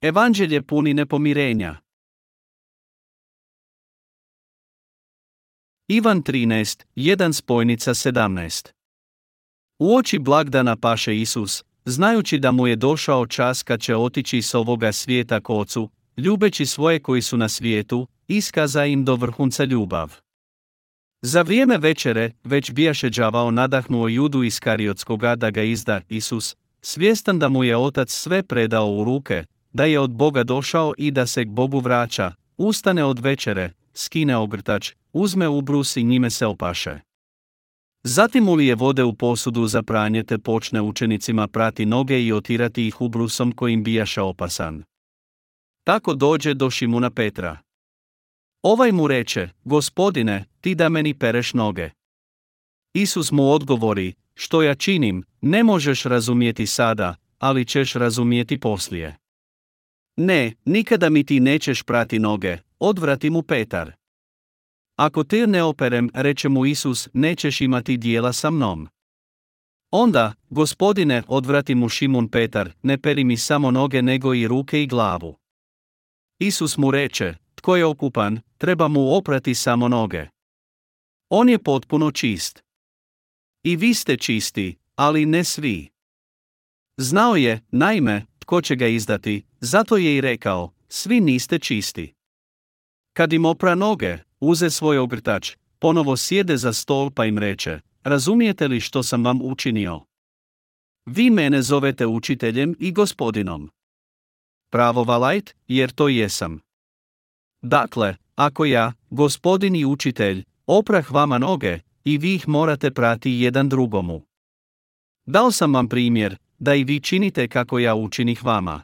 Evanđelje puni nepomirenja. Ivan 13, 1 spojnica 17 U oči blagdana paše Isus, znajući da mu je došao čas kad će otići s ovoga svijeta k ocu, ljubeći svoje koji su na svijetu, iskaza im do vrhunca ljubav. Za vrijeme večere, već bijaše đavao nadahnuo judu iz Kariotskoga da ga izda Isus, svjestan da mu je otac sve predao u ruke, da je od Boga došao i da se k Bogu vraća, ustane od večere, skine ogrtač, uzme ubrus i njime se opaše. Zatim ulije vode u posudu za pranje te počne učenicima prati noge i otirati ih ubrusom kojim bijaše opasan. Tako dođe do Šimuna Petra. Ovaj mu reče, gospodine, ti da meni pereš noge. Isus mu odgovori, što ja činim, ne možeš razumjeti sada, ali ćeš razumjeti poslije. Ne, nikada mi ti nećeš prati noge, odvrati mu Petar. Ako te ne operem, reče mu Isus, nećeš imati dijela sa mnom. Onda, gospodine, odvrati mu Šimun Petar, ne peri mi samo noge nego i ruke i glavu. Isus mu reče, tko je okupan, treba mu oprati samo noge. On je potpuno čist. I vi ste čisti, ali ne svi. Znao je, naime, tko će ga izdati, zato je i rekao, svi niste čisti. Kad im opra noge, uze svoj ogrtač, ponovo sjede za stol pa im reče, razumijete li što sam vam učinio? Vi mene zovete učiteljem i gospodinom. Pravo valajt, jer to jesam. Dakle, ako ja, gospodin i učitelj, oprah vama noge, i vi ih morate prati jedan drugomu. Dao sam vam primjer, da i vi činite kako ja učinih vama.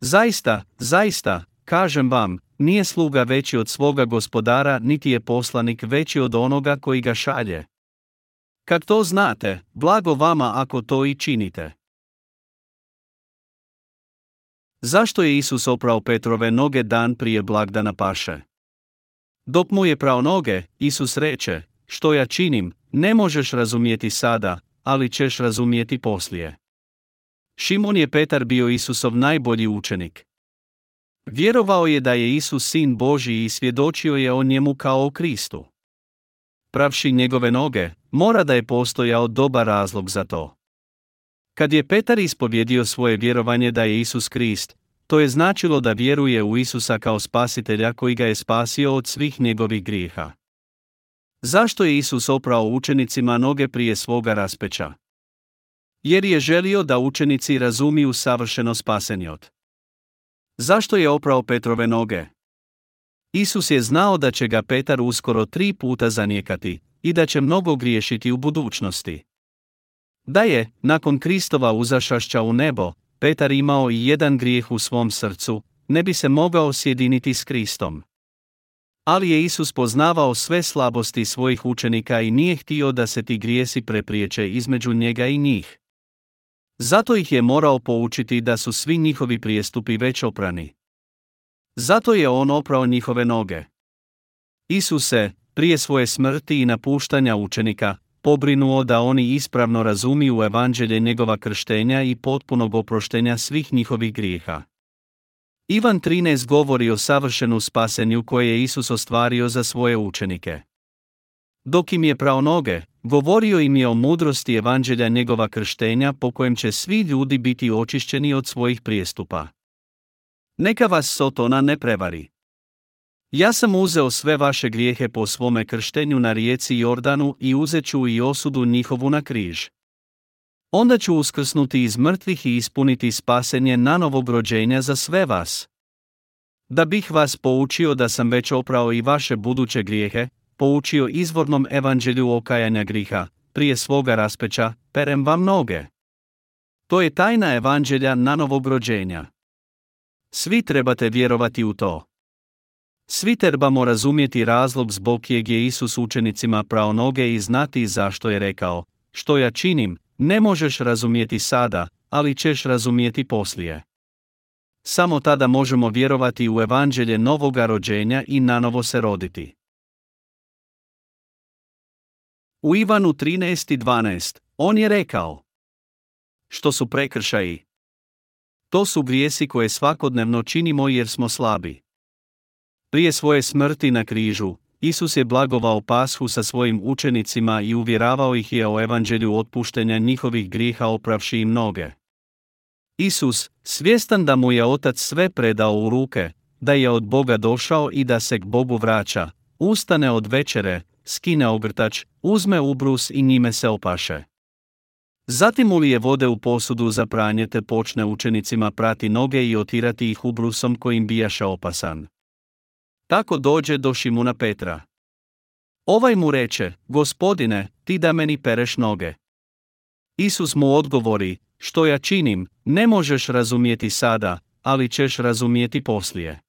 Zaista, zaista, kažem vam, nije sluga veći od svoga gospodara, niti je poslanik veći od onoga koji ga šalje. Kad to znate, blago vama ako to i činite. Zašto je Isus oprao Petrove noge dan prije blagdana paše? Dok mu je prao noge, Isus reče, što ja činim, ne možeš razumjeti sada, ali ćeš razumjeti poslije. Šimon je Petar bio Isusov najbolji učenik. Vjerovao je da je Isus sin Božji i svjedočio je o njemu kao o Kristu. Pravši njegove noge, mora da je postojao dobar razlog za to. Kad je Petar ispovjedio svoje vjerovanje da je Isus Krist, to je značilo da vjeruje u Isusa kao spasitelja koji ga je spasio od svih njegovih grijeha. Zašto je Isus oprao učenicima noge prije svoga raspeća? Jer je želio da učenici razumiju savršeno spasenje od. Zašto je oprao Petrove noge? Isus je znao da će ga Petar uskoro tri puta zanijekati i da će mnogo griješiti u budućnosti. Da je, nakon Kristova uzašašća u nebo, Petar imao i jedan grijeh u svom srcu, ne bi se mogao sjediniti s Kristom. Ali je Isus poznavao sve slabosti svojih učenika i nije htio da se ti grijesi prepriječe između njega i njih. Zato ih je morao poučiti da su svi njihovi prijestupi već oprani. Zato je on oprao njihove noge. Isus se, prije svoje smrti i napuštanja učenika, pobrinuo da oni ispravno razumiju evanđelje njegova krštenja i potpunog oproštenja svih njihovih grijeha. Ivan 13 govori o savršenu spasenju koje je Isus ostvario za svoje učenike. Dok im je prao noge, govorio im je o mudrosti evanđelja njegova krštenja po kojem će svi ljudi biti očišćeni od svojih prijestupa. Neka vas Sotona ne prevari. Ja sam uzeo sve vaše grijehe po svome krštenju na rijeci Jordanu i uzet ću i osudu njihovu na križ. Onda ću uskrsnuti iz mrtvih i ispuniti spasenje na novog rođenja za sve vas. Da bih vas poučio da sam već oprao i vaše buduće grijehe, poučio izvornom evanđelju okajanja griha, prije svoga raspeća, perem vam noge. To je tajna evanđelja na novog rođenja. Svi trebate vjerovati u to. Svi trebamo razumjeti razlog zbog kojeg je Isus učenicima prao noge i znati zašto je rekao, što ja činim, ne možeš razumjeti sada, ali ćeš razumjeti poslije. Samo tada možemo vjerovati u evanđelje novoga rođenja i nanovo se roditi. U Ivanu 13.12. on je rekao Što su prekršaji? To su grijesi koje svakodnevno činimo jer smo slabi. Prije svoje smrti na križu, Isus je blagovao pashu sa svojim učenicima i uvjeravao ih je o evanđelju otpuštenja njihovih griha opravši im noge. Isus, svjestan da mu je Otac sve predao u ruke, da je od Boga došao i da se k Bogu vraća, ustane od večere, skine ogrtač, uzme ubrus i njime se opaše. Zatim ulije vode u posudu za pranje te počne učenicima prati noge i otirati ih ubrusom kojim bijaše opasan. Tako dođe do Šimuna Petra. Ovaj mu reče, gospodine, ti da meni pereš noge. Isus mu odgovori, što ja činim, ne možeš razumjeti sada, ali ćeš razumjeti poslije.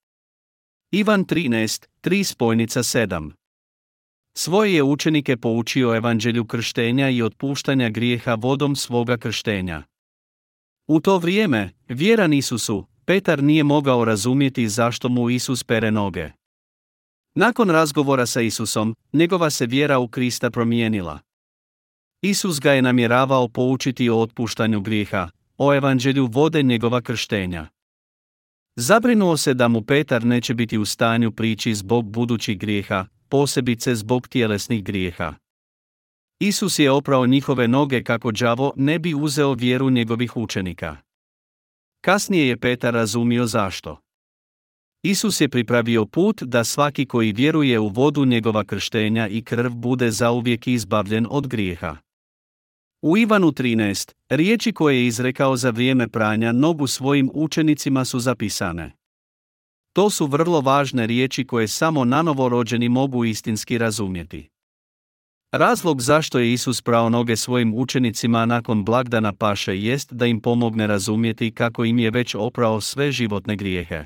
Ivan 13, 3 spojnica 7 Svoje je učenike poučio evanđelju krštenja i otpuštanja grijeha vodom svoga krštenja. U to vrijeme, vjeran Isusu, Petar nije mogao razumjeti zašto mu Isus pere noge. Nakon razgovora sa Isusom, njegova se vjera u Krista promijenila. Isus ga je namjeravao poučiti o otpuštanju grijeha, o evanđelju vode njegova krštenja. Zabrinuo se da mu Petar neće biti u stanju prići zbog budućih grijeha, posebice zbog tjelesnih grijeha. Isus je oprao njihove noge kako đavo ne bi uzeo vjeru njegovih učenika. Kasnije je Petar razumio zašto. Isus je pripravio put da svaki koji vjeruje u vodu njegova krštenja i krv bude zauvijek izbavljen od grijeha. U Ivanu 13, riječi koje je izrekao za vrijeme pranja nogu svojim učenicima su zapisane. To su vrlo važne riječi koje samo nanovo rođeni mogu istinski razumjeti. Razlog zašto je Isus prao noge svojim učenicima nakon blagdana paše jest da im pomogne razumjeti kako im je već oprao sve životne grijehe.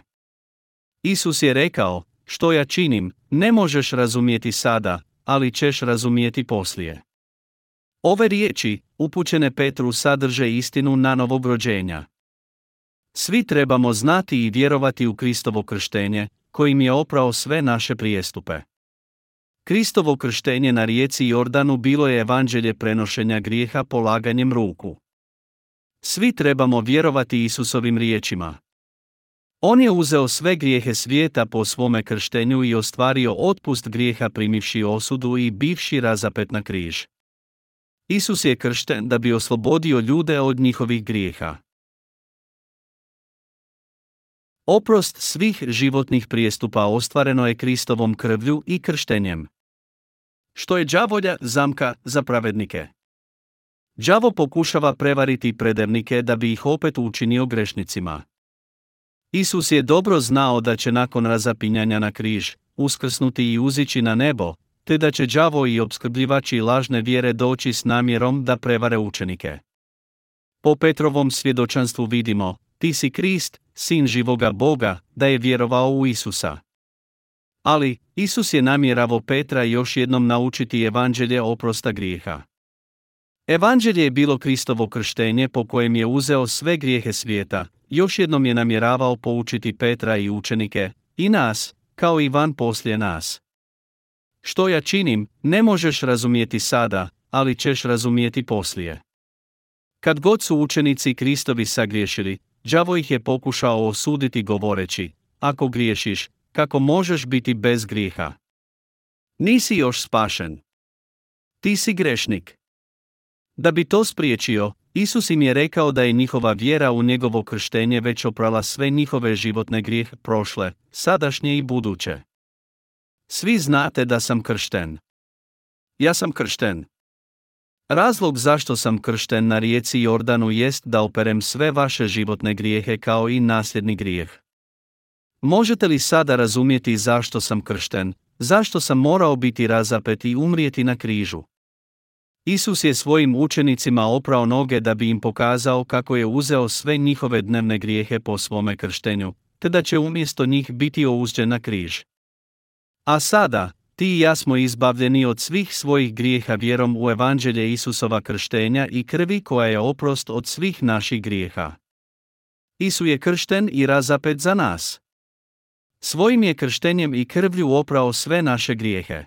Isus je rekao, što ja činim, ne možeš razumjeti sada, ali ćeš razumjeti poslije. Ove riječi, upućene Petru sadrže istinu na rođenja. Svi trebamo znati i vjerovati u Kristovo krštenje, kojim je oprao sve naše prijestupe. Kristovo krštenje na rijeci Jordanu bilo je evanđelje prenošenja grijeha polaganjem ruku. Svi trebamo vjerovati Isusovim riječima. On je uzeo sve grijehe svijeta po svome krštenju i ostvario otpust grijeha primivši osudu i bivši razapet na križ. Isus je kršten da bi oslobodio ljude od njihovih grijeha. Oprost svih životnih prijestupa ostvareno je Kristovom krvlju i krštenjem. Što je đavolja zamka za pravednike? Đavo pokušava prevariti predevnike da bi ih opet učinio grešnicima. Isus je dobro znao da će nakon razapinjanja na križ, uskrsnuti i uzići na nebo, te da će đavo i opskrbljivači lažne vjere doći s namjerom da prevare učenike. Po Petrovom svjedočanstvu vidimo, ti si Krist, sin živoga Boga, da je vjerovao u Isusa. Ali, Isus je namjeravo Petra još jednom naučiti evanđelje oprosta grijeha. Evanđelje je bilo Kristovo krštenje po kojem je uzeo sve grijehe svijeta, još jednom je namjeravao poučiti Petra i učenike, i nas, kao i van poslije nas. Što ja činim, ne možeš razumjeti sada, ali ćeš razumjeti poslije. Kad god su učenici Kristovi sagriješili, đavo ih je pokušao osuditi govoreći, ako griješiš, kako možeš biti bez grijeha? Nisi još spašen. Ti si grešnik. Da bi to spriječio, Isus im je rekao da je njihova vjera u njegovo krštenje već oprala sve njihove životne grijeh prošle, sadašnje i buduće. Svi znate da sam kršten. Ja sam kršten. Razlog zašto sam kršten na rijeci Jordanu jest da operem sve vaše životne grijehe kao i nasljedni grijeh. Možete li sada razumjeti zašto sam kršten, zašto sam morao biti razapet i umrijeti na križu? Isus je svojim učenicima oprao noge da bi im pokazao kako je uzeo sve njihove dnevne grijehe po svome krštenju, te da će umjesto njih biti ouzđen na križ. A sada, ti i ja smo izbavljeni od svih svojih grijeha vjerom u evanđelje Isusova krštenja i krvi koja je oprost od svih naših grijeha. Isu je kršten i razapet za nas. Svojim je krštenjem i krvlju oprao sve naše grijehe.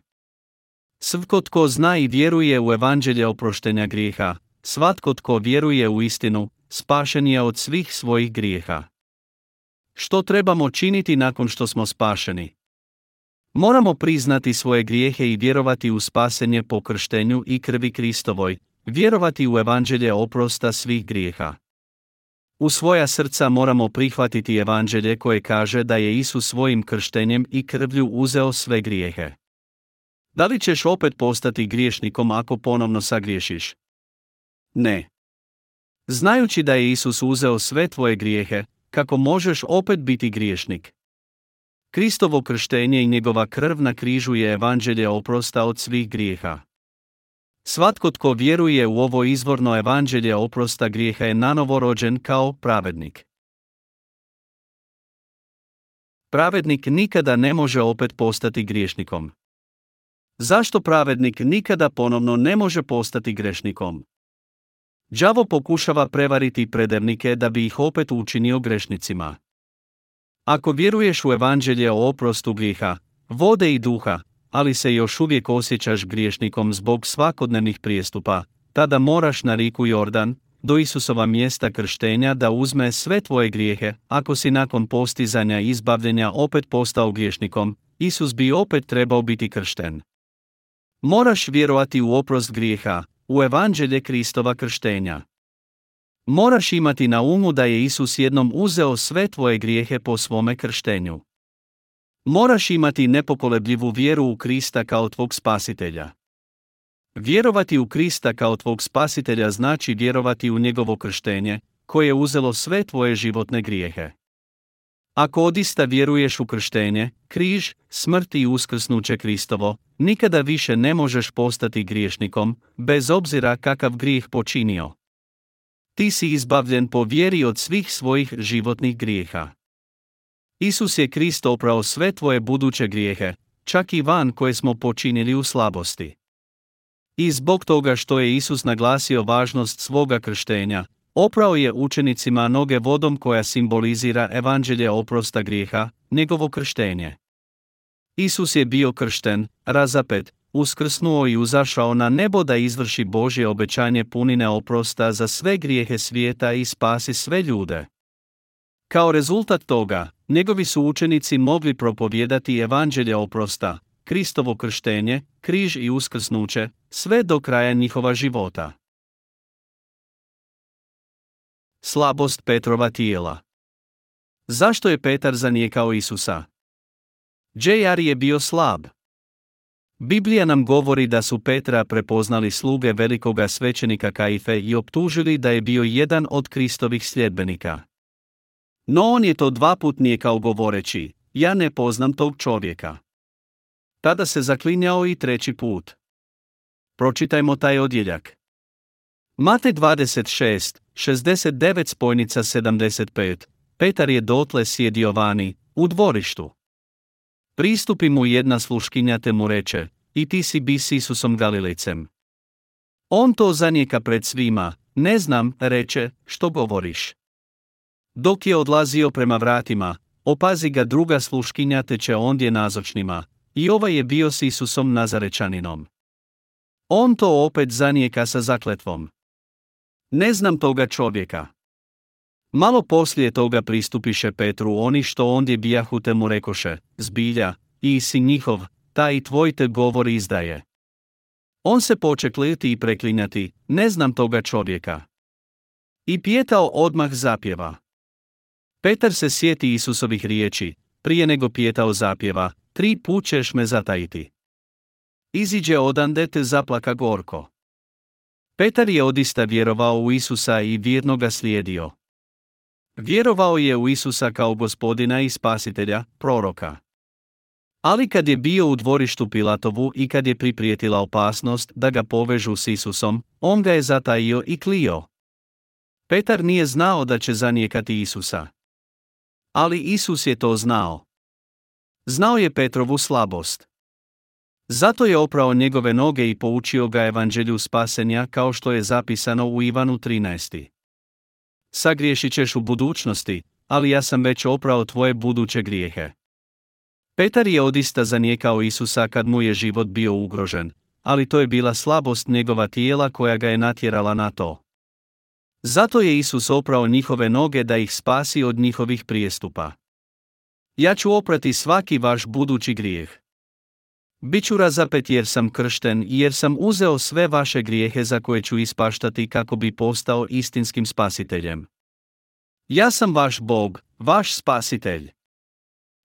Svatko tko zna i vjeruje u evanđelje oproštenja grijeha, svatko tko vjeruje u istinu, spašen je od svih svojih grijeha. Što trebamo činiti nakon što smo spašeni? Moramo priznati svoje grijehe i vjerovati u spasenje po krštenju i krvi Kristovoj, vjerovati u evanđelje oprosta svih grijeha. U svoja srca moramo prihvatiti evanđelje koje kaže da je Isus svojim krštenjem i krvlju uzeo sve grijehe. Da li ćeš opet postati griješnikom ako ponovno sagriješiš? Ne. Znajući da je Isus uzeo sve tvoje grijehe, kako možeš opet biti griješnik? Kristovo krštenje i njegova krv na križu je evanđelje oprosta od svih grijeha. Svatko tko vjeruje u ovo izvorno evanđelje oprosta grijeha je nanovo rođen kao pravednik. Pravednik nikada ne može opet postati griješnikom. Zašto pravednik nikada ponovno ne može postati grešnikom? Đavo pokušava prevariti predernike da bi ih opet učinio grešnicima. Ako vjeruješ u evanđelje o oprostu grijeha, vode i duha, ali se još uvijek osjećaš griješnikom zbog svakodnevnih prijestupa, tada moraš na riku Jordan, do Isusova mjesta krštenja da uzme sve tvoje grijehe, ako si nakon postizanja izbavljenja opet postao griješnikom, Isus bi opet trebao biti kršten. Moraš vjerovati u oprost grijeha, u evanđelje Kristova krštenja. Moraš imati na umu da je Isus jednom uzeo sve tvoje grijehe po svome krštenju. Moraš imati nepokolebljivu vjeru u Krista kao tvog spasitelja. Vjerovati u Krista kao tvog spasitelja znači vjerovati u njegovo krštenje, koje je uzelo sve tvoje životne grijehe. Ako odista vjeruješ u krštenje, križ, smrt i uskrsnuće Kristovo, nikada više ne možeš postati griješnikom, bez obzira kakav grijeh počinio. Ti si izbavljen po vjeri od svih svojih životnih grijeha. Isus je Krist oprao sve tvoje buduće grijehe, čak i van koje smo počinili u slabosti. I zbog toga što je Isus naglasio važnost svoga krštenja, oprao je učenicima noge vodom koja simbolizira evanđelje oprosta grijeha, njegovo krštenje. Isus je bio kršten, razapet, uskrsnuo i uzašao na nebo da izvrši Božje obećanje punine oprosta za sve grijehe svijeta i spasi sve ljude. Kao rezultat toga, njegovi su učenici mogli propovijedati evanđelje oprosta, Kristovo krštenje, križ i uskrsnuće, sve do kraja njihova života. Slabost Petrova tijela Zašto je Petar zanijekao Isusa? JR je bio slab. Biblija nam govori da su Petra prepoznali sluge velikoga svećenika Kaife i optužili da je bio jedan od Kristovih sljedbenika. No on je to dva put nijekao govoreći, ja ne poznam tog čovjeka. Tada se zaklinjao i treći put. Pročitajmo taj odjeljak. Mate 26, 69 spojnica 75, Petar je dotle sjedio vani, u dvorištu. Pristupi mu jedna sluškinja te mu reče, i ti si bi s Isusom Galilejcem. On to zanijeka pred svima, ne znam, reče, što govoriš. Dok je odlazio prema vratima, opazi ga druga sluškinja teče ondje nazočnima, i ovaj je bio s Isusom Nazarečaninom. On to opet zanijeka sa zakletvom. Ne znam toga čovjeka. Malo poslije toga pristupiše Petru oni što ondje bijahu te mu rekoše, zbilja, i si njihov, taj i tvoj te govor izdaje. On se poče kleti i preklinjati, ne znam toga čovjeka. I pijetao odmah zapjeva. Petar se sjeti Isusovih riječi, prije nego pijetao zapjeva, tri put ćeš me zatajiti. Iziđe odande te zaplaka gorko. Petar je odista vjerovao u Isusa i vjerno ga slijedio. Vjerovao je u Isusa kao gospodina i spasitelja, proroka. Ali kad je bio u dvorištu Pilatovu i kad je priprijetila opasnost da ga povežu s Isusom, on ga je zatajio i klio. Petar nije znao da će zanijekati Isusa. Ali Isus je to znao. Znao je Petrovu slabost. Zato je oprao njegove noge i poučio ga evanđelju spasenja kao što je zapisano u Ivanu 13. Sagriješit ćeš u budućnosti, ali ja sam već oprao tvoje buduće grijehe. Petar je odista zanijekao Isusa kad mu je život bio ugrožen, ali to je bila slabost njegova tijela koja ga je natjerala na to. Zato je Isus oprao njihove noge da ih spasi od njihovih prijestupa. Ja ću oprati svaki vaš budući grijeh. Biću razapet jer sam kršten i jer sam uzeo sve vaše grijehe za koje ću ispaštati kako bi postao istinskim spasiteljem. Ja sam vaš Bog, vaš spasitelj.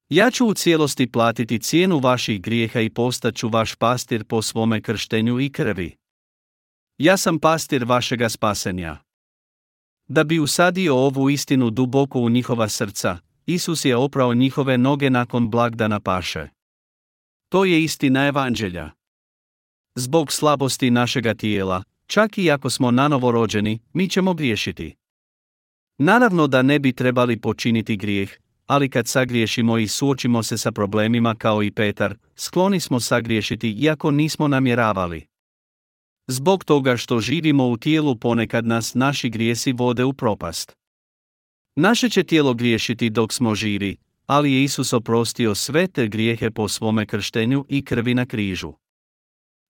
Ja ću u cijelosti platiti cijenu vaših grijeha i postaću vaš pastir po svome krštenju i krvi. Ja sam pastir vašega spasenja. Da bi usadio ovu istinu duboko u njihova srca, Isus je oprao njihove noge nakon blagdana paše. To je istina evanđelja. Zbog slabosti našega tijela, čak i ako smo nanovo rođeni, mi ćemo griješiti. Naravno da ne bi trebali počiniti grijeh, ali kad sagriješimo i suočimo se sa problemima kao i Petar, skloni smo sagriješiti iako nismo namjeravali. Zbog toga što živimo u tijelu ponekad nas naši grijesi vode u propast. Naše će tijelo griješiti dok smo živi, ali je Isus oprostio sve te grijehe po svome krštenju i krvi na križu.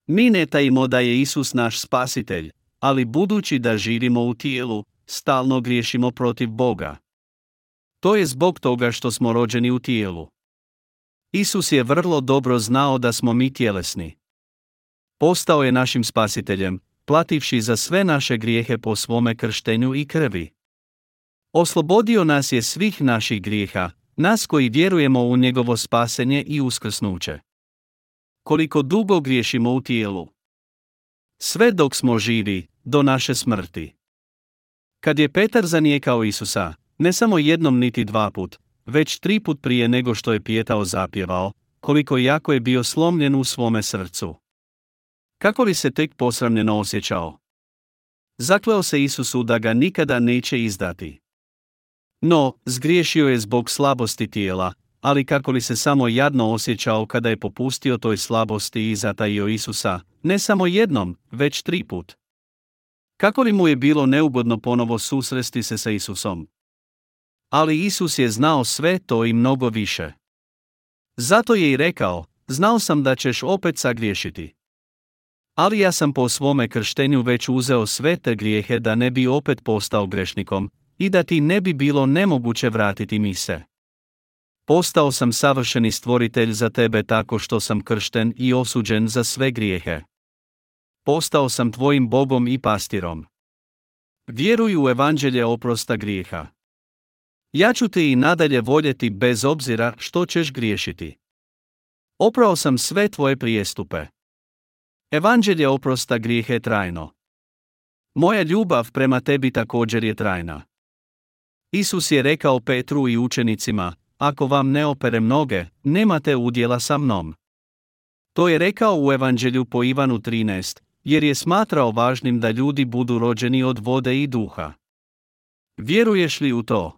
Mi ne tajimo da je Isus naš spasitelj, ali budući da živimo u tijelu, stalno griješimo protiv Boga. To je zbog toga što smo rođeni u tijelu. Isus je vrlo dobro znao da smo mi tjelesni. Postao je našim spasiteljem, plativši za sve naše grijehe po svome krštenju i krvi. Oslobodio nas je svih naših grijeha, nas koji vjerujemo u njegovo spasenje i uskrsnuće. Koliko dugo griješimo u tijelu? Sve dok smo živi, do naše smrti. Kad je Petar zanijekao Isusa, ne samo jednom niti dva put, već tri put prije nego što je pijetao zapjevao, koliko jako je bio slomljen u svome srcu. Kako li se tek posramljeno osjećao? Zakleo se Isusu da ga nikada neće izdati. No, zgriješio je zbog slabosti tijela, ali kako li se samo jadno osjećao kada je popustio toj slabosti i zatajio Isusa, ne samo jednom, već tri put. Kako li mu je bilo neugodno ponovo susresti se sa Isusom? Ali Isus je znao sve to i mnogo više. Zato je i rekao, znao sam da ćeš opet sagriješiti. Ali ja sam po svome krštenju već uzeo sve te grijehe da ne bi opet postao grešnikom, i da ti ne bi bilo nemoguće vratiti mi se. Postao sam savršeni stvoritelj za tebe tako što sam kršten i osuđen za sve grijehe. Postao sam tvojim Bogom i pastirom. Vjeruj u evanđelje oprosta grijeha. Ja ću te i nadalje voljeti bez obzira što ćeš griješiti. Oprao sam sve tvoje prijestupe. Evanđelje oprosta grijehe trajno. Moja ljubav prema tebi također je trajna. Isus je rekao Petru i učenicima, ako vam ne operem noge, nemate udjela sa mnom. To je rekao u Evanđelju po Ivanu 13, jer je smatrao važnim da ljudi budu rođeni od vode i duha. Vjeruješ li u to?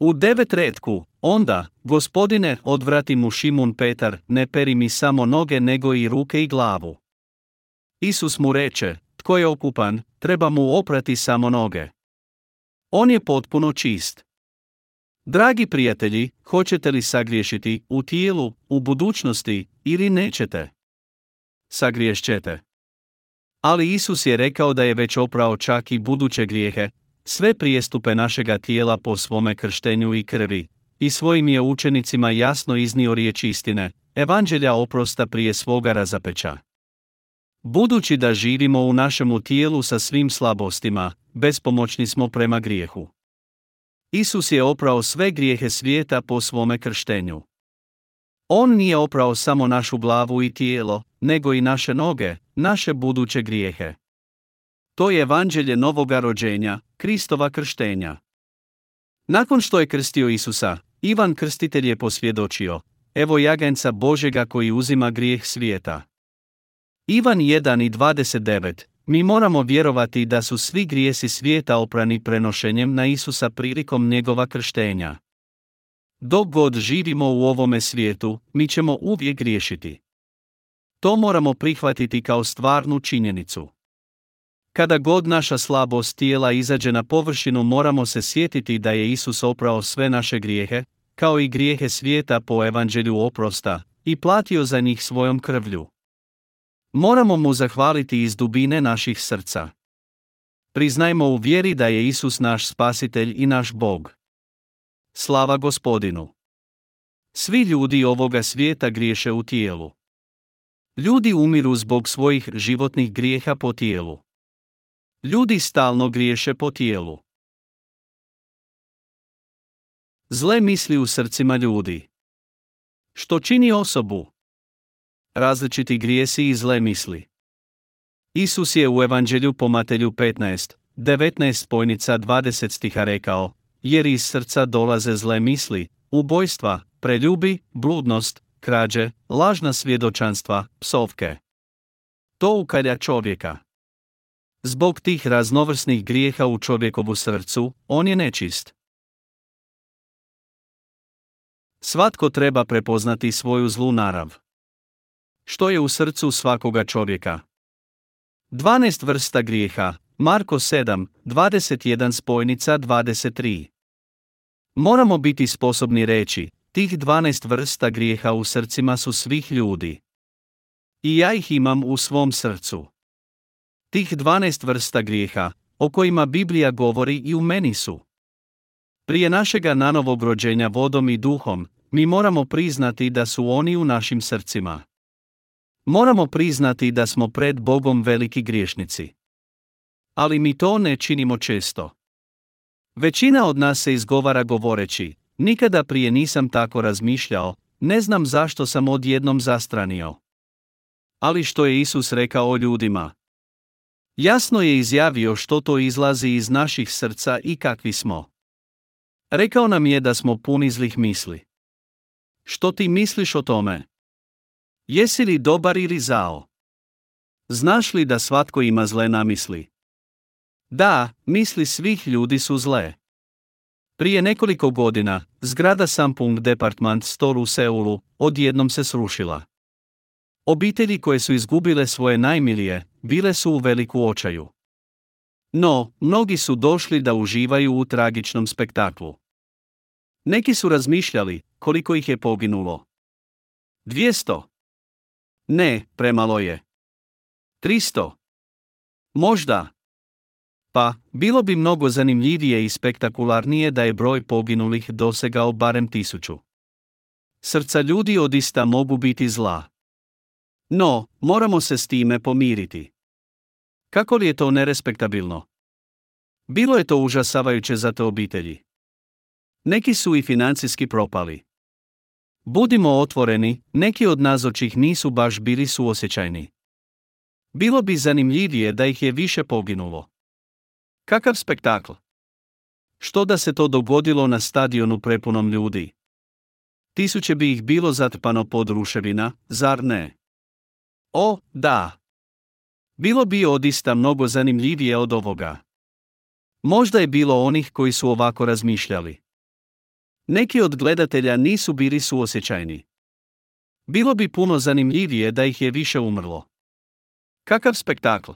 U devet redku, onda, gospodine, odvrati mu Šimun Petar, ne peri mi samo noge nego i ruke i glavu. Isus mu reče, tko je okupan, treba mu oprati samo noge. On je potpuno čist. Dragi prijatelji, hoćete li sagriješiti u tijelu, u budućnosti ili nećete? Sagriješćete. Ali Isus je rekao da je već oprao čak i buduće grijehe, sve prijestupe našega tijela po svome krštenju i krvi, i svojim je učenicima jasno iznio riječ istine, evanđelja oprosta prije svoga razapeća. Budući da živimo u našemu tijelu sa svim slabostima, bespomoćni smo prema grijehu. Isus je oprao sve grijehe svijeta po svome krštenju. On nije oprao samo našu glavu i tijelo, nego i naše noge, naše buduće grijehe. To je evanđelje novoga rođenja, Kristova krštenja. Nakon što je krstio Isusa, Ivan krstitelj je posvjedočio, evo jaganca Božega koji uzima grijeh svijeta. Ivan 1 i 29, mi moramo vjerovati da su svi grijesi svijeta oprani prenošenjem na Isusa prilikom njegova krštenja. Dok god živimo u ovome svijetu, mi ćemo uvijek griješiti. To moramo prihvatiti kao stvarnu činjenicu. Kada god naša slabost tijela izađe na površinu moramo se sjetiti da je Isus oprao sve naše grijehe, kao i grijehe svijeta po evanđelju oprosta, i platio za njih svojom krvlju. Moramo mu zahvaliti iz dubine naših srca. Priznajmo u vjeri da je Isus naš spasitelj i naš Bog. Slava gospodinu. Svi ljudi ovoga svijeta griješe u tijelu. Ljudi umiru zbog svojih životnih grijeha po tijelu. Ljudi stalno griješe po tijelu. Zle misli u srcima ljudi. Što čini osobu? Različiti grijesi i zle misli. Isus je u Evanđelju po Matelju 15, 19 spojnica 20 stiha rekao, jer iz srca dolaze zle misli, ubojstva, preljubi, bludnost, krađe, lažna svjedočanstva, psovke. To ukalja čovjeka. Zbog tih raznovrsnih grijeha u čovjekovu srcu, on je nečist. Svatko treba prepoznati svoju zlu narav. Što je u srcu svakoga čovjeka? 12 vrsta grijeha, Marko 7, 21 spojnica 23. Moramo biti sposobni reći, tih 12 vrsta grijeha u srcima su svih ljudi. I ja ih imam u svom srcu. Tih 12 vrsta grijeha, o kojima Biblija govori i u meni su. Prije našega nanovog rođenja vodom i duhom, mi moramo priznati da su oni u našim srcima. Moramo priznati da smo pred Bogom veliki griješnici. Ali mi to ne činimo često. Većina od nas se izgovara govoreći, nikada prije nisam tako razmišljao, ne znam zašto sam odjednom zastranio. Ali što je Isus rekao o ljudima? Jasno je izjavio što to izlazi iz naših srca i kakvi smo. Rekao nam je da smo puni zlih misli. Što ti misliš o tome? Jesi li dobar ili zao? Znaš li da svatko ima zle namisli? Da, misli svih ljudi su zle. Prije nekoliko godina, zgrada Sampung Department Store u Seulu odjednom se srušila. Obitelji koje su izgubile svoje najmilije, bile su u veliku očaju. No, mnogi su došli da uživaju u tragičnom spektaklu. Neki su razmišljali koliko ih je poginulo. 200. Ne, premalo je. 300. Možda. Pa, bilo bi mnogo zanimljivije i spektakularnije da je broj poginulih dosegao barem tisuću. Srca ljudi odista mogu biti zla. No, moramo se s time pomiriti. Kako li je to nerespektabilno? Bilo je to užasavajuće za te obitelji. Neki su i financijski propali. Budimo otvoreni, neki od nazočih nisu baš bili suosjećajni. Bilo bi zanimljivije da ih je više poginulo. Kakav spektakl? Što da se to dogodilo na stadionu prepunom ljudi? Tisuće bi ih bilo zatrpano pod ruševina, zar ne? O, da. Bilo bi odista mnogo zanimljivije od ovoga. Možda je bilo onih koji su ovako razmišljali. Neki od gledatelja nisu bili suosjećajni. Bilo bi puno zanimljivije da ih je više umrlo. Kakav spektakl?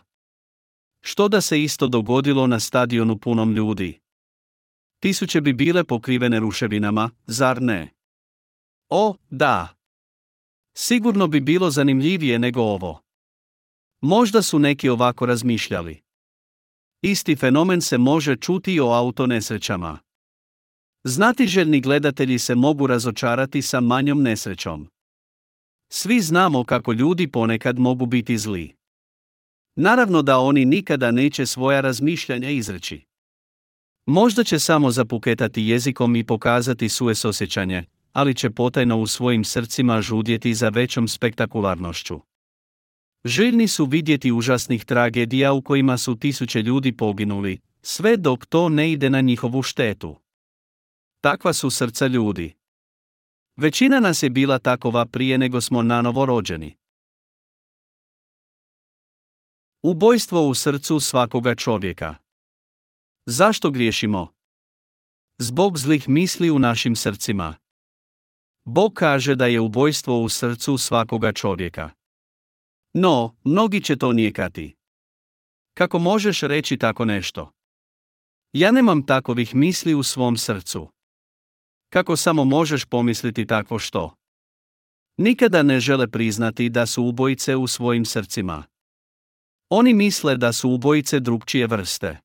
Što da se isto dogodilo na stadionu punom ljudi? Tisuće bi bile pokrivene ruševinama, zar ne? O, da. Sigurno bi bilo zanimljivije nego ovo. Možda su neki ovako razmišljali. Isti fenomen se može čuti o autonesrećama. Znatiželjni gledatelji se mogu razočarati sa manjom nesrećom. Svi znamo kako ljudi ponekad mogu biti zli. Naravno da oni nikada neće svoja razmišljanja izreći. Možda će samo zapuketati jezikom i pokazati suesosjećanje, ali će potajno u svojim srcima žudjeti za većom spektakularnošću. Željni su vidjeti užasnih tragedija u kojima su tisuće ljudi poginuli, sve dok to ne ide na njihovu štetu. Takva su srca ljudi. Većina nas je bila takova prije nego smo nanovo rođeni. Ubojstvo u srcu svakoga čovjeka. Zašto griješimo? Zbog zlih misli u našim srcima. Bog kaže da je ubojstvo u srcu svakoga čovjeka. No, mnogi će to nijekati. Kako možeš reći tako nešto? Ja nemam takovih misli u svom srcu. Kako samo možeš pomisliti takvo što? Nikada ne žele priznati da su ubojice u svojim srcima. Oni misle da su ubojice drugčije vrste.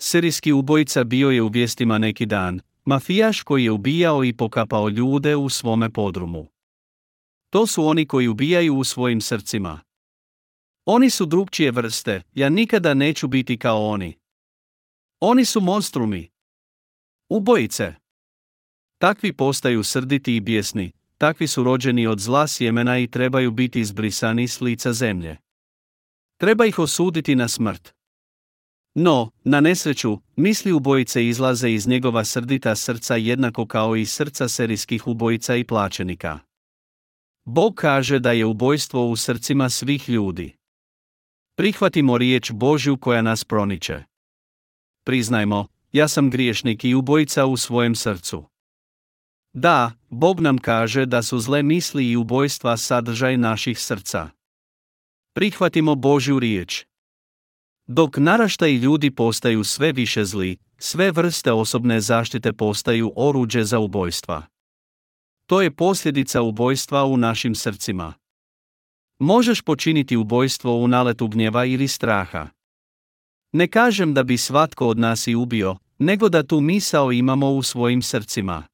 Serijski ubojica bio je u vijestima neki dan, mafijaš koji je ubijao i pokapao ljude u svome podrumu. To su oni koji ubijaju u svojim srcima. Oni su drugčije vrste, ja nikada neću biti kao oni. Oni su monstrumi. Ubojice. Takvi postaju srditi i bijesni, takvi su rođeni od zla sjemena i trebaju biti izbrisani s lica zemlje. Treba ih osuditi na smrt. No, na nesreću, misli ubojice izlaze iz njegova srdita srca jednako kao i srca serijskih ubojica i plaćenika. Bog kaže da je ubojstvo u srcima svih ljudi. Prihvatimo riječ Božju koja nas proniče. Priznajmo, ja sam griješnik i ubojica u svojem srcu. Da, Bog nam kaže da su zle misli i ubojstva sadržaj naših srca. Prihvatimo Božju riječ. Dok naraštaj ljudi postaju sve više zli, sve vrste osobne zaštite postaju oruđe za ubojstva. To je posljedica ubojstva u našim srcima. Možeš počiniti ubojstvo u naletu gnjeva ili straha. Ne kažem da bi svatko od nas i ubio, nego da tu misao imamo u svojim srcima.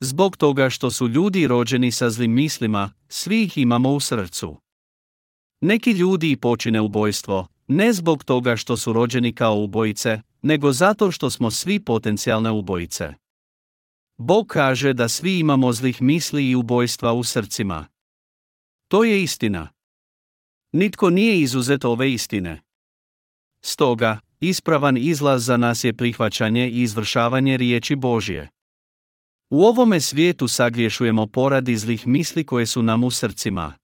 Zbog toga što su ljudi rođeni sa zlim mislima, svi ih imamo u srcu. Neki ljudi počine ubojstvo, ne zbog toga što su rođeni kao ubojice, nego zato što smo svi potencijalne ubojice. Bog kaže da svi imamo zlih misli i ubojstva u srcima. To je istina. Nitko nije izuzet ove istine. Stoga, ispravan izlaz za nas je prihvaćanje i izvršavanje riječi Božje. U ovome svijetu sagriješujemo poradi zlih misli koje su nam u srcima.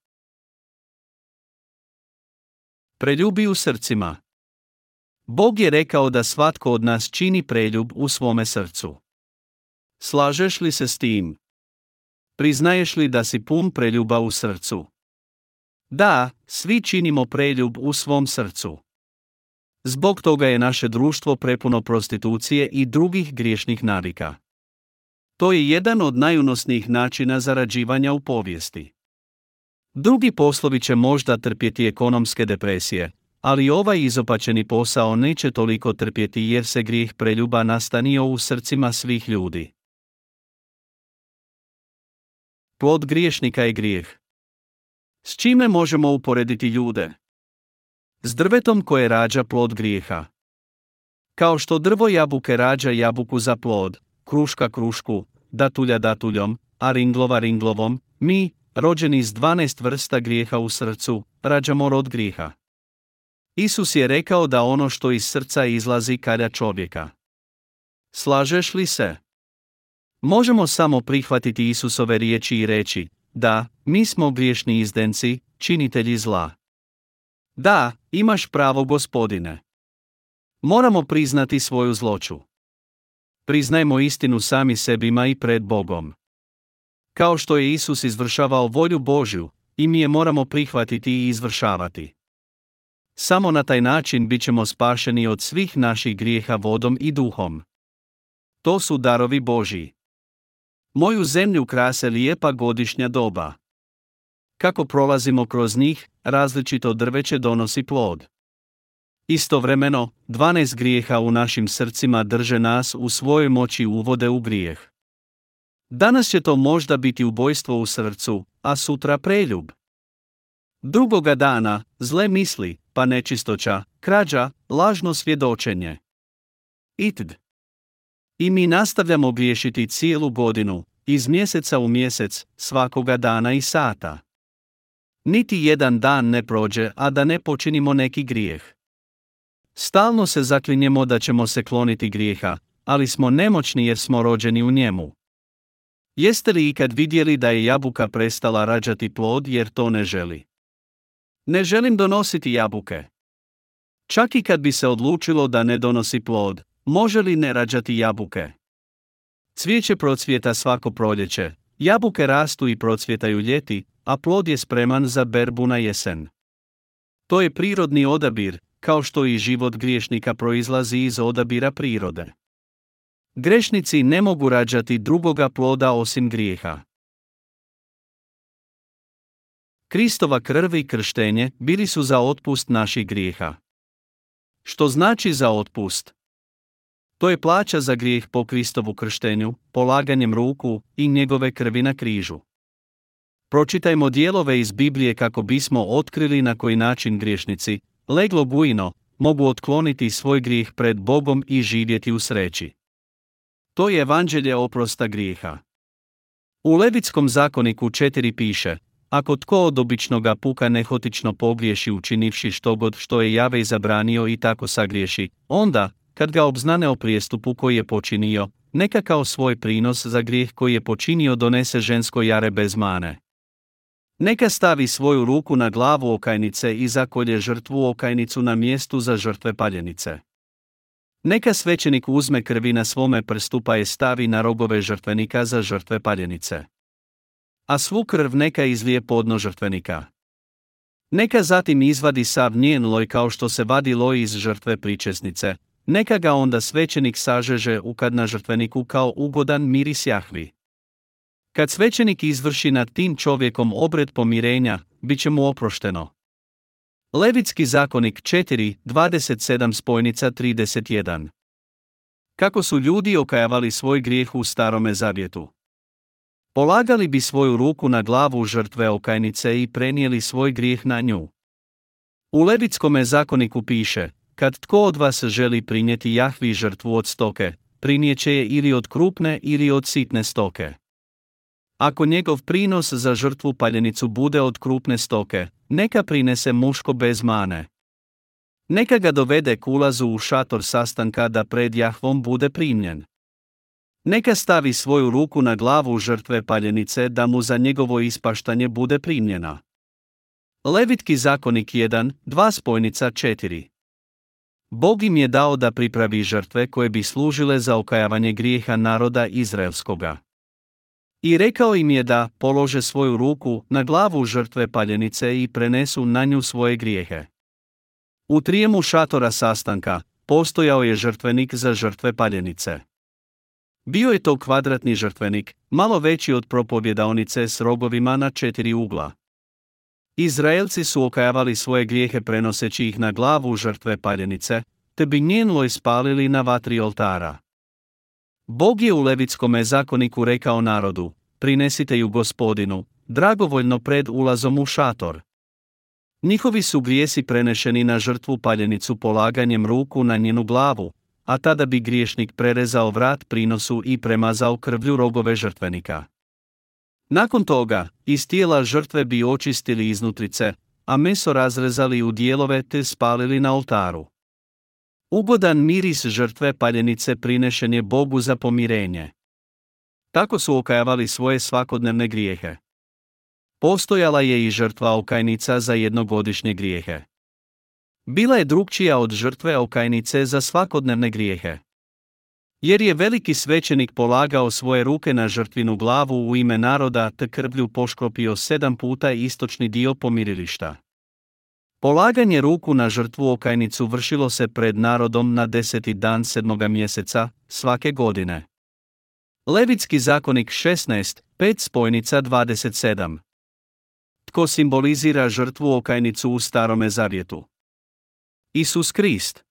Preljubi u srcima. Bog je rekao da svatko od nas čini preljub u svome srcu. Slažeš li se s tim? Priznaješ li da si pun preljuba u srcu? Da, svi činimo preljub u svom srcu. Zbog toga je naše društvo prepuno prostitucije i drugih griješnih navika. To je jedan od najunosnijih načina zarađivanja u povijesti. Drugi poslovi će možda trpjeti ekonomske depresije, ali ovaj izopačeni posao neće toliko trpjeti jer se grijeh preljuba nastanio u srcima svih ljudi. Plod griješnika je grijeh. S čime možemo uporediti ljude? S drvetom koje rađa plod grijeha. Kao što drvo jabuke rađa jabuku za plod, kruška krušku, datulja datuljom, a ringlova ringlovom, mi, rođeni s 12 vrsta grijeha u srcu, rađamo rod grijeha. Isus je rekao da ono što iz srca izlazi kalja čovjeka. Slažeš li se? Možemo samo prihvatiti Isusove riječi i reći, da, mi smo griješni izdenci, činitelji zla. Da, imaš pravo gospodine. Moramo priznati svoju zloću. Priznajmo istinu sami sebima i pred Bogom. Kao što je Isus izvršavao volju Božju, i mi je moramo prihvatiti i izvršavati. Samo na taj način bit ćemo spašeni od svih naših grijeha vodom i duhom. To su darovi Božji. Moju zemlju krase lijepa godišnja doba. Kako prolazimo kroz njih, različito drveće donosi plod. Istovremeno, 12 grijeha u našim srcima drže nas u svojoj moći uvode u grijeh. Danas će to možda biti ubojstvo u srcu, a sutra preljub. Drugoga dana, zle misli, pa nečistoća, krađa, lažno svjedočenje. Itd. I mi nastavljamo griješiti cijelu godinu, iz mjeseca u mjesec, svakoga dana i sata. Niti jedan dan ne prođe, a da ne počinimo neki grijeh. Stalno se zaklinjemo da ćemo se kloniti grijeha, ali smo nemoćni jer smo rođeni u njemu. Jeste li ikad vidjeli da je jabuka prestala rađati plod jer to ne želi? Ne želim donositi jabuke. Čak i kad bi se odlučilo da ne donosi plod, može li ne rađati jabuke? Cvijeće procvjeta svako proljeće, jabuke rastu i procvjetaju ljeti, a plod je spreman za berbu na jesen. To je prirodni odabir, kao što i život griješnika proizlazi iz odabira prirode. Grešnici ne mogu rađati drugoga ploda osim grijeha. Kristova krv i krštenje bili su za otpust naših grijeha. Što znači za otpust? To je plaća za grijeh po Kristovu krštenju, polaganjem ruku i njegove krvi na križu. Pročitajmo dijelove iz Biblije kako bismo otkrili na koji način griješnici, leglo bujno, mogu otkloniti svoj grijeh pred Bogom i živjeti u sreći. To je evanđelje oprosta grijeha. U Levitskom zakoniku 4 piše, ako tko od običnoga puka nehotično pogriješi učinivši što god što je jave zabranio i tako sagriješi, onda, kad ga obznane o prijestupu koji je počinio, neka kao svoj prinos za grijeh koji je počinio donese žensko jare bez mane. Neka stavi svoju ruku na glavu okajnice i zakolje žrtvu okajnicu na mjestu za žrtve paljenice. Neka svećenik uzme krvi na svome prstu pa je stavi na rogove žrtvenika za žrtve paljenice. A svu krv neka izlije podno žrtvenika. Neka zatim izvadi sav njen loj kao što se vadi loj iz žrtve pričesnice, neka ga onda svećenik sažeže ukad na žrtveniku kao ugodan miris Jahvi. Kad svećenik izvrši nad tim čovjekom obred pomirenja, bit će mu oprošteno. Levitski zakonik 4, 27 spojnica 31 Kako su ljudi okajavali svoj grijeh u starome zavjetu? Polagali bi svoju ruku na glavu žrtve okajnice i prenijeli svoj grijeh na nju. U Levitskome zakoniku piše, kad tko od vas želi prinijeti Jahvi žrtvu od stoke, prinijeće je ili od krupne ili od sitne stoke. Ako njegov prinos za žrtvu paljenicu bude od krupne stoke, neka prinese muško bez mane. Neka ga dovede k ulazu u šator sastanka da pred Jahvom bude primljen. Neka stavi svoju ruku na glavu žrtve paljenice da mu za njegovo ispaštanje bude primljena. Levitki zakonik 1, 2 spojnica 4 Bog im je dao da pripravi žrtve koje bi služile za okajavanje grijeha naroda Izraelskoga. I rekao im je da polože svoju ruku na glavu žrtve paljenice i prenesu na nju svoje grijehe. U trijemu šatora sastanka postojao je žrtvenik za žrtve paljenice. Bio je to kvadratni žrtvenik, malo veći od propovjedaonice s rogovima na četiri ugla. Izraelci su okajavali svoje grijehe prenoseći ih na glavu žrtve paljenice, te bi njenlo ispalili na vatri oltara. Bog je u Levitskome zakoniku rekao narodu, prinesite ju gospodinu, dragovoljno pred ulazom u šator. Njihovi su grijesi prenešeni na žrtvu paljenicu polaganjem ruku na njenu glavu, a tada bi griješnik prerezao vrat prinosu i premazao krvlju rogove žrtvenika. Nakon toga, iz tijela žrtve bi očistili iznutrice, a meso razrezali u dijelove te spalili na oltaru. Ugodan miris žrtve paljenice prinešen je Bogu za pomirenje. Tako su okajavali svoje svakodnevne grijehe. Postojala je i žrtva okajnica za jednogodišnje grijehe. Bila je drugčija od žrtve okajnice za svakodnevne grijehe. Jer je veliki svećenik polagao svoje ruke na žrtvinu glavu u ime naroda te krvlju poškropio sedam puta istočni dio pomirilišta. Polaganje ruku na žrtvu okajnicu vršilo se pred narodom na deseti dan sedmoga mjeseca, svake godine. Levitski zakonik 16, 5 spojnica 27. Tko simbolizira žrtvu okajnicu u starome zavjetu? Isus Krist.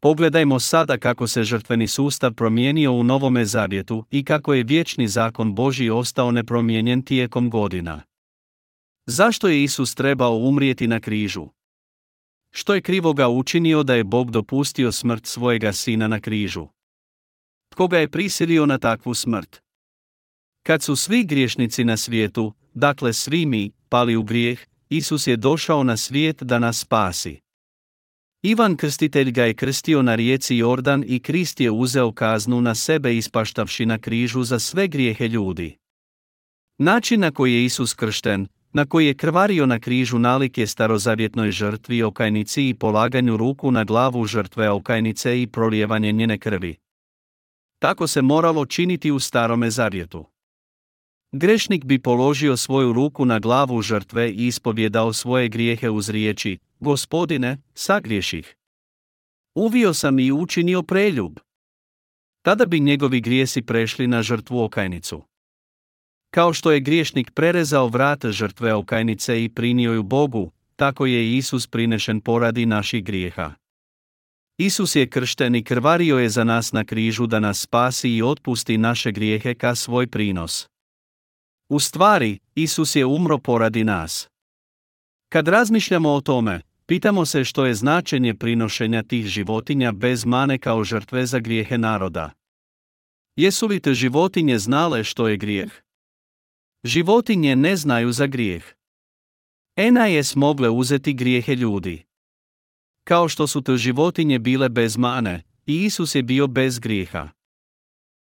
Pogledajmo sada kako se žrtveni sustav promijenio u Novome Zavjetu i kako je vječni zakon Božji ostao nepromijenjen tijekom godina. Zašto je Isus trebao umrijeti na križu? Što je krivoga učinio da je Bog dopustio smrt svojega sina na križu? Tko ga je prisilio na takvu smrt? Kad su svi griješnici na svijetu, dakle svi mi, pali u grijeh, Isus je došao na svijet da nas spasi. Ivan Krstitelj ga je krstio na rijeci Jordan i Krist je uzeo kaznu na sebe ispaštavši na križu za sve grijehe ljudi. Način na koji je Isus kršten, na koji je krvario na križu nalik je starozavjetnoj žrtvi okajnici i polaganju ruku na glavu žrtve okajnice i prolijevanje njene krvi. Tako se moralo činiti u starome zavjetu. Grešnik bi položio svoju ruku na glavu žrtve i ispovjedao svoje grijehe uz riječi, Gospodine, sagriješih. Uvio sam i učinio preljub. Tada bi njegovi grijesi prešli na žrtvu okajnicu. Kao što je griješnik prerezao vrat žrtve okajnice i prinio ju Bogu, tako je Isus prinešen poradi naših grijeha. Isus je kršten i krvario je za nas na križu da nas spasi i otpusti naše grijehe ka svoj prinos. U stvari, Isus je umro poradi nas. Kad razmišljamo o tome, pitamo se što je značenje prinošenja tih životinja bez mane kao žrtve za grijehe naroda. Jesu li te životinje znale što je grijeh? Životinje ne znaju za grijeh. Ena je smogle uzeti grijehe ljudi. Kao što su te životinje bile bez mane, i Isus je bio bez grijeha.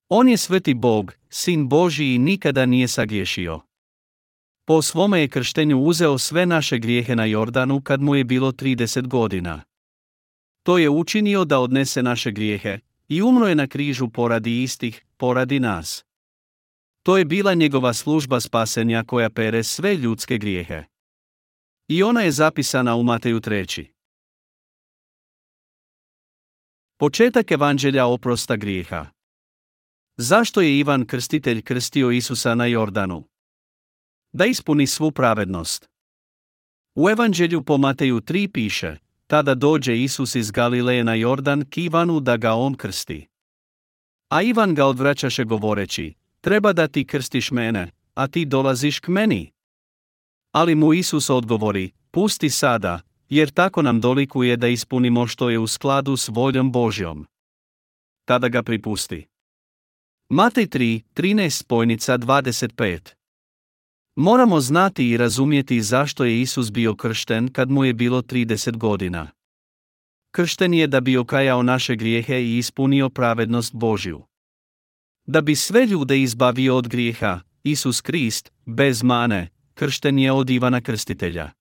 On je sveti Bog, sin Božji i nikada nije sagriješio. Po svome je krštenju uzeo sve naše grijehe na Jordanu kad mu je bilo 30 godina. To je učinio da odnese naše grijehe, i umro je na križu poradi istih, poradi nas. To je bila njegova služba spasenja koja pere sve ljudske grijehe. I ona je zapisana u Mateju 3. Početak evanđelja oprosta grijeha. Zašto je Ivan Krstitelj krstio Isusa na Jordanu? Da ispuni svu pravednost. U evanđelju po Mateju 3 piše, tada dođe Isus iz Galileje na Jordan k Ivanu da ga on krsti. A Ivan ga odvraćaše govoreći, treba da ti krstiš mene, a ti dolaziš k meni. Ali mu Isus odgovori, pusti sada, jer tako nam dolikuje da ispunimo što je u skladu s voljom Božjom. Tada ga pripusti. Matej 3, 13 spojnica 25 Moramo znati i razumjeti zašto je Isus bio kršten kad mu je bilo 30 godina. Kršten je da bi okajao naše grijehe i ispunio pravednost Božju. Da bi sve ljude izbavio od grijeha, Isus Krist, bez mane, kršten je od Ivana Krstitelja.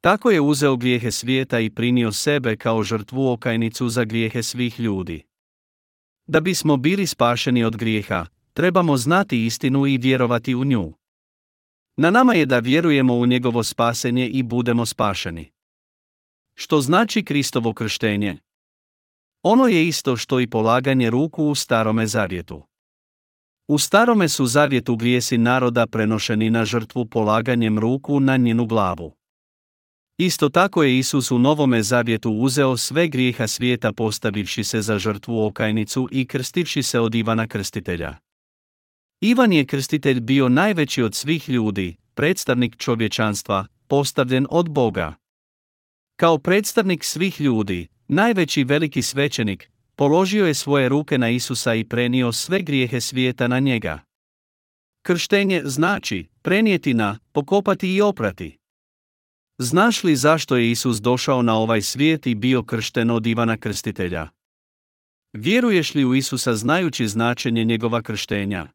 Tako je uzeo grijehe svijeta i prinio sebe kao žrtvu okajnicu za grijehe svih ljudi. Da bismo bili spašeni od grijeha, trebamo znati istinu i vjerovati u nju. Na nama je da vjerujemo u njegovo spasenje i budemo spašeni. Što znači Kristovo krštenje? Ono je isto što i polaganje ruku u starome zavjetu. U starome su zavjetu grijesi naroda prenošeni na žrtvu polaganjem ruku na njenu glavu. Isto tako je Isus u Novome zavjetu uzeo sve grijeha svijeta postavivši se za žrtvu okajnicu i krstivši se od Ivana Krstitelja. Ivan je krstitelj bio najveći od svih ljudi, predstavnik čovječanstva, postavljen od Boga. Kao predstavnik svih ljudi, najveći veliki svećenik, položio je svoje ruke na Isusa i prenio sve grijehe svijeta na njega. Krštenje znači prenijeti na, pokopati i oprati. Znaš li zašto je Isus došao na ovaj svijet i bio kršten od Ivana Krstitelja? Vjeruješ li u Isusa znajući značenje njegova krštenja?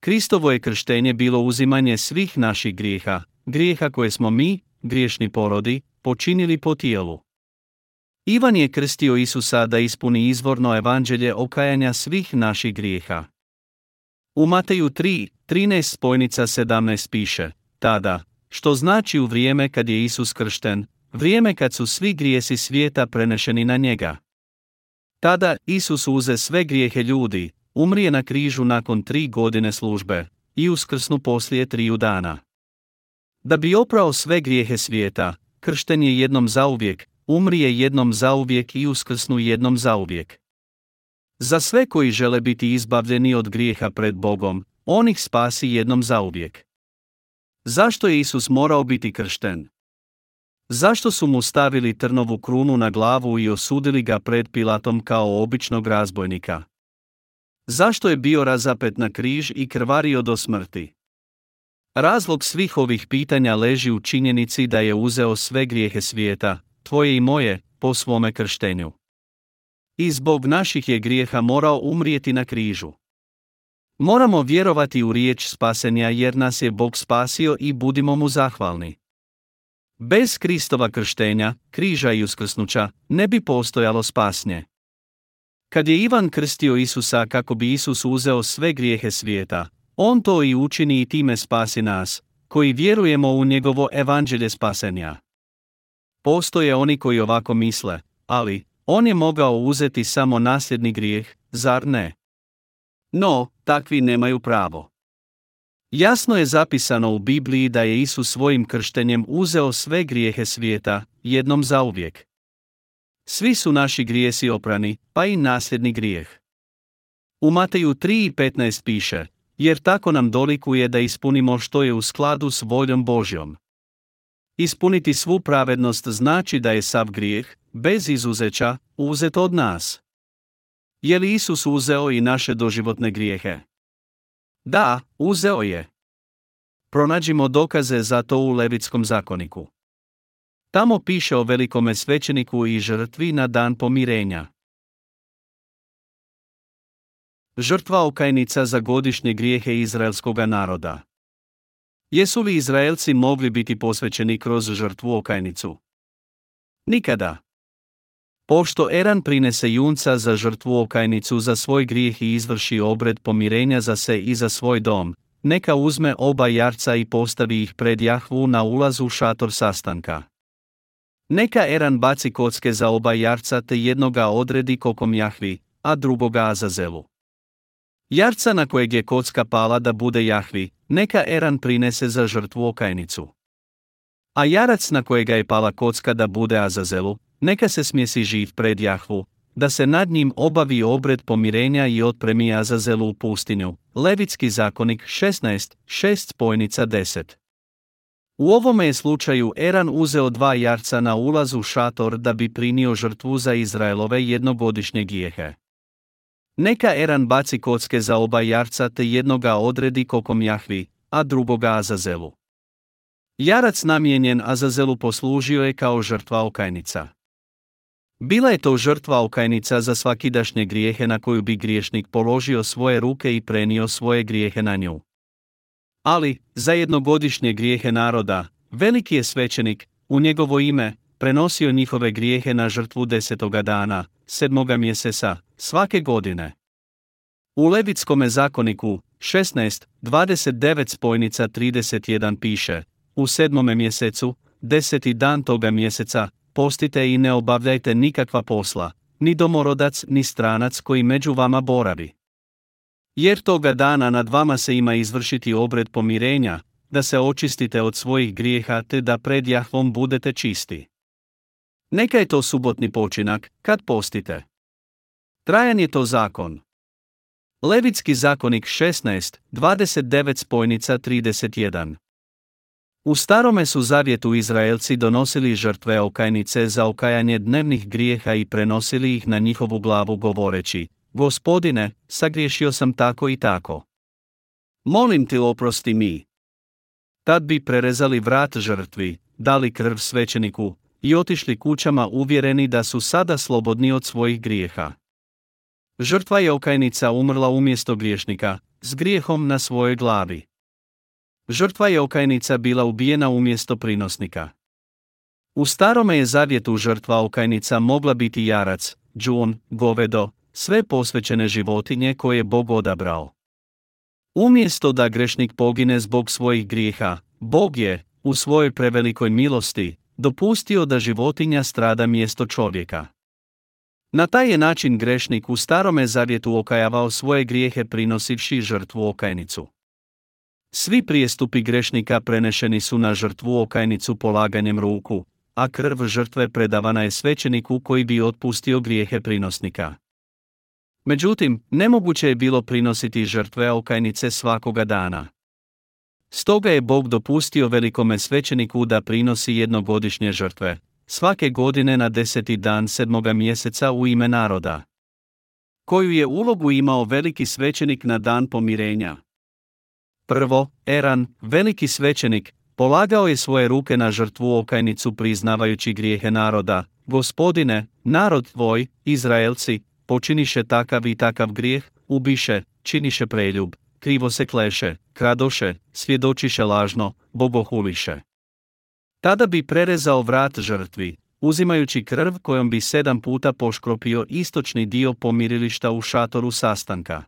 Kristovo je krštenje bilo uzimanje svih naših grijeha, grijeha koje smo mi, griješni porodi, počinili po tijelu. Ivan je krstio Isusa da ispuni izvorno evanđelje okajanja svih naših grijeha. U Mateju 3, 13 spojnica 17 piše, tada, što znači u vrijeme kad je Isus kršten, vrijeme kad su svi grijesi svijeta prenešeni na njega. Tada Isus uze sve grijehe ljudi, umrije na križu nakon tri godine službe i uskrsnu poslije triju dana. Da bi oprao sve grijehe svijeta, kršten je jednom zauvijek, umrije jednom zauvijek i uskrsnu jednom zauvijek. Za sve koji žele biti izbavljeni od grijeha pred Bogom, on ih spasi jednom zauvijek. Zašto je Isus morao biti kršten? Zašto su mu stavili trnovu krunu na glavu i osudili ga pred Pilatom kao običnog razbojnika? Zašto je bio razapet na križ i krvario do smrti? Razlog svih ovih pitanja leži u činjenici da je uzeo sve grijehe svijeta, tvoje i moje, po svome krštenju. I zbog naših je grijeha morao umrijeti na križu. Moramo vjerovati u riječ spasenja jer nas je Bog spasio i budimo mu zahvalni. Bez Kristova krštenja, križa i uskrsnuća, ne bi postojalo spasnje. Kad je Ivan krstio Isusa kako bi Isus uzeo sve grijehe svijeta, on to i učini i time spasi nas, koji vjerujemo u njegovo evanđelje spasenja. Postoje oni koji ovako misle, ali, on je mogao uzeti samo nasljedni grijeh, zar ne? No, takvi nemaju pravo. Jasno je zapisano u Bibliji da je Isus svojim krštenjem uzeo sve grijehe svijeta, jednom zauvijek. Svi su naši grijesi oprani, pa i nasljedni grijeh. U Mateju 3.15 piše, jer tako nam dolikuje da ispunimo što je u skladu s voljom Božjom. Ispuniti svu pravednost znači da je sav grijeh, bez izuzeća, uzet od nas. Je li Isus uzeo i naše doživotne grijehe? Da, uzeo je. Pronađimo dokaze za to u Levitskom zakoniku. Tamo piše o velikome svećeniku i žrtvi na dan pomirenja. Žrtva okajnica za godišnje grijehe izraelskoga naroda. Jesu li Izraelci mogli biti posvećeni kroz žrtvu okajnicu? Nikada. Pošto Eran prinese junca za žrtvu okajnicu za svoj grijeh i izvrši obred pomirenja za se i za svoj dom, neka uzme oba jarca i postavi ih pred Jahvu na ulazu šator sastanka. Neka Eran baci kocke za oba jarca te jednoga odredi kokom Jahvi, a drugoga Azazelu. Jarca na kojeg je kocka pala da bude Jahvi, neka Eran prinese za žrtvu okajnicu. A jarac na kojega je pala kocka da bude Azazelu, neka se smjesi živ pred Jahvu, da se nad njim obavi obred pomirenja i otpremi Azazelu u pustinju. Levitski zakonik 16, 6 spojnica 10. U ovome je slučaju Eran uzeo dva jarca na ulazu šator da bi prinio žrtvu za Izraelove jednogodišnje gijehe. Neka Eran baci kocke za oba jarca te jednoga odredi kokom Jahvi, a drugoga Azazelu. Jarac namijenjen Azazelu poslužio je kao žrtva okajnica. Bila je to žrtva okajnica za svakidašnje grijehe na koju bi griješnik položio svoje ruke i prenio svoje grijehe na nju. Ali, za jednogodišnje grijehe naroda, veliki je svećenik, u njegovo ime, prenosio njihove grijehe na žrtvu desetoga dana, sedmoga mjeseca, svake godine. U Levitskome zakoniku, 16, 29 spojnica 31 piše, u sedmome mjesecu, deseti dan toga mjeseca, postite i ne obavljajte nikakva posla, ni domorodac ni stranac koji među vama boravi. Jer toga dana nad vama se ima izvršiti obred pomirenja, da se očistite od svojih grijeha te da pred Jahvom budete čisti. Neka je to subotni počinak, kad postite. Trajan je to zakon. Levitski zakonik 16, 29 spojnica 31. U starome su zavjetu Izraelci donosili žrtve okajnice za okajanje dnevnih grijeha i prenosili ih na njihovu glavu govoreći, Gospodine, sagriješio sam tako i tako. Molim ti oprosti mi. Tad bi prerezali vrat žrtvi, dali krv svećeniku i otišli kućama uvjereni da su sada slobodni od svojih grijeha. Žrtva je okajnica umrla umjesto griješnika, s grijehom na svojoj glavi. Žrtva je okajnica bila ubijena umjesto prinosnika. U starome je zavjetu žrtva okajnica mogla biti jarac, džun, govedo, sve posvećene životinje koje je Bog odabrao. Umjesto da grešnik pogine zbog svojih grijeha, Bog je, u svojoj prevelikoj milosti, dopustio da životinja strada mjesto čovjeka. Na taj je način grešnik u starome zavjetu okajavao svoje grijehe prinosivši žrtvu okajnicu. Svi prijestupi grešnika prenešeni su na žrtvu okajnicu polaganjem ruku, a krv žrtve predavana je svećeniku koji bi otpustio grijehe prinosnika. Međutim, nemoguće je bilo prinositi žrtve okajnice svakoga dana. Stoga je Bog dopustio velikome svećeniku da prinosi jednogodišnje žrtve, svake godine na deseti dan sedmoga mjeseca u ime naroda. Koju je ulogu imao veliki svećenik na dan pomirenja? Prvo, Eran, veliki svećenik, polagao je svoje ruke na žrtvu okajnicu priznavajući grijehe naroda. Gospodine, narod tvoj, Izraelci, počiniše takav i takav grijeh, ubiše, činiše preljub, krivo se kleše, kradoše, svjedočiše lažno, bogohuliše. Tada bi prerezao vrat žrtvi, uzimajući krv kojom bi sedam puta poškropio istočni dio pomirilišta u šatoru sastanka.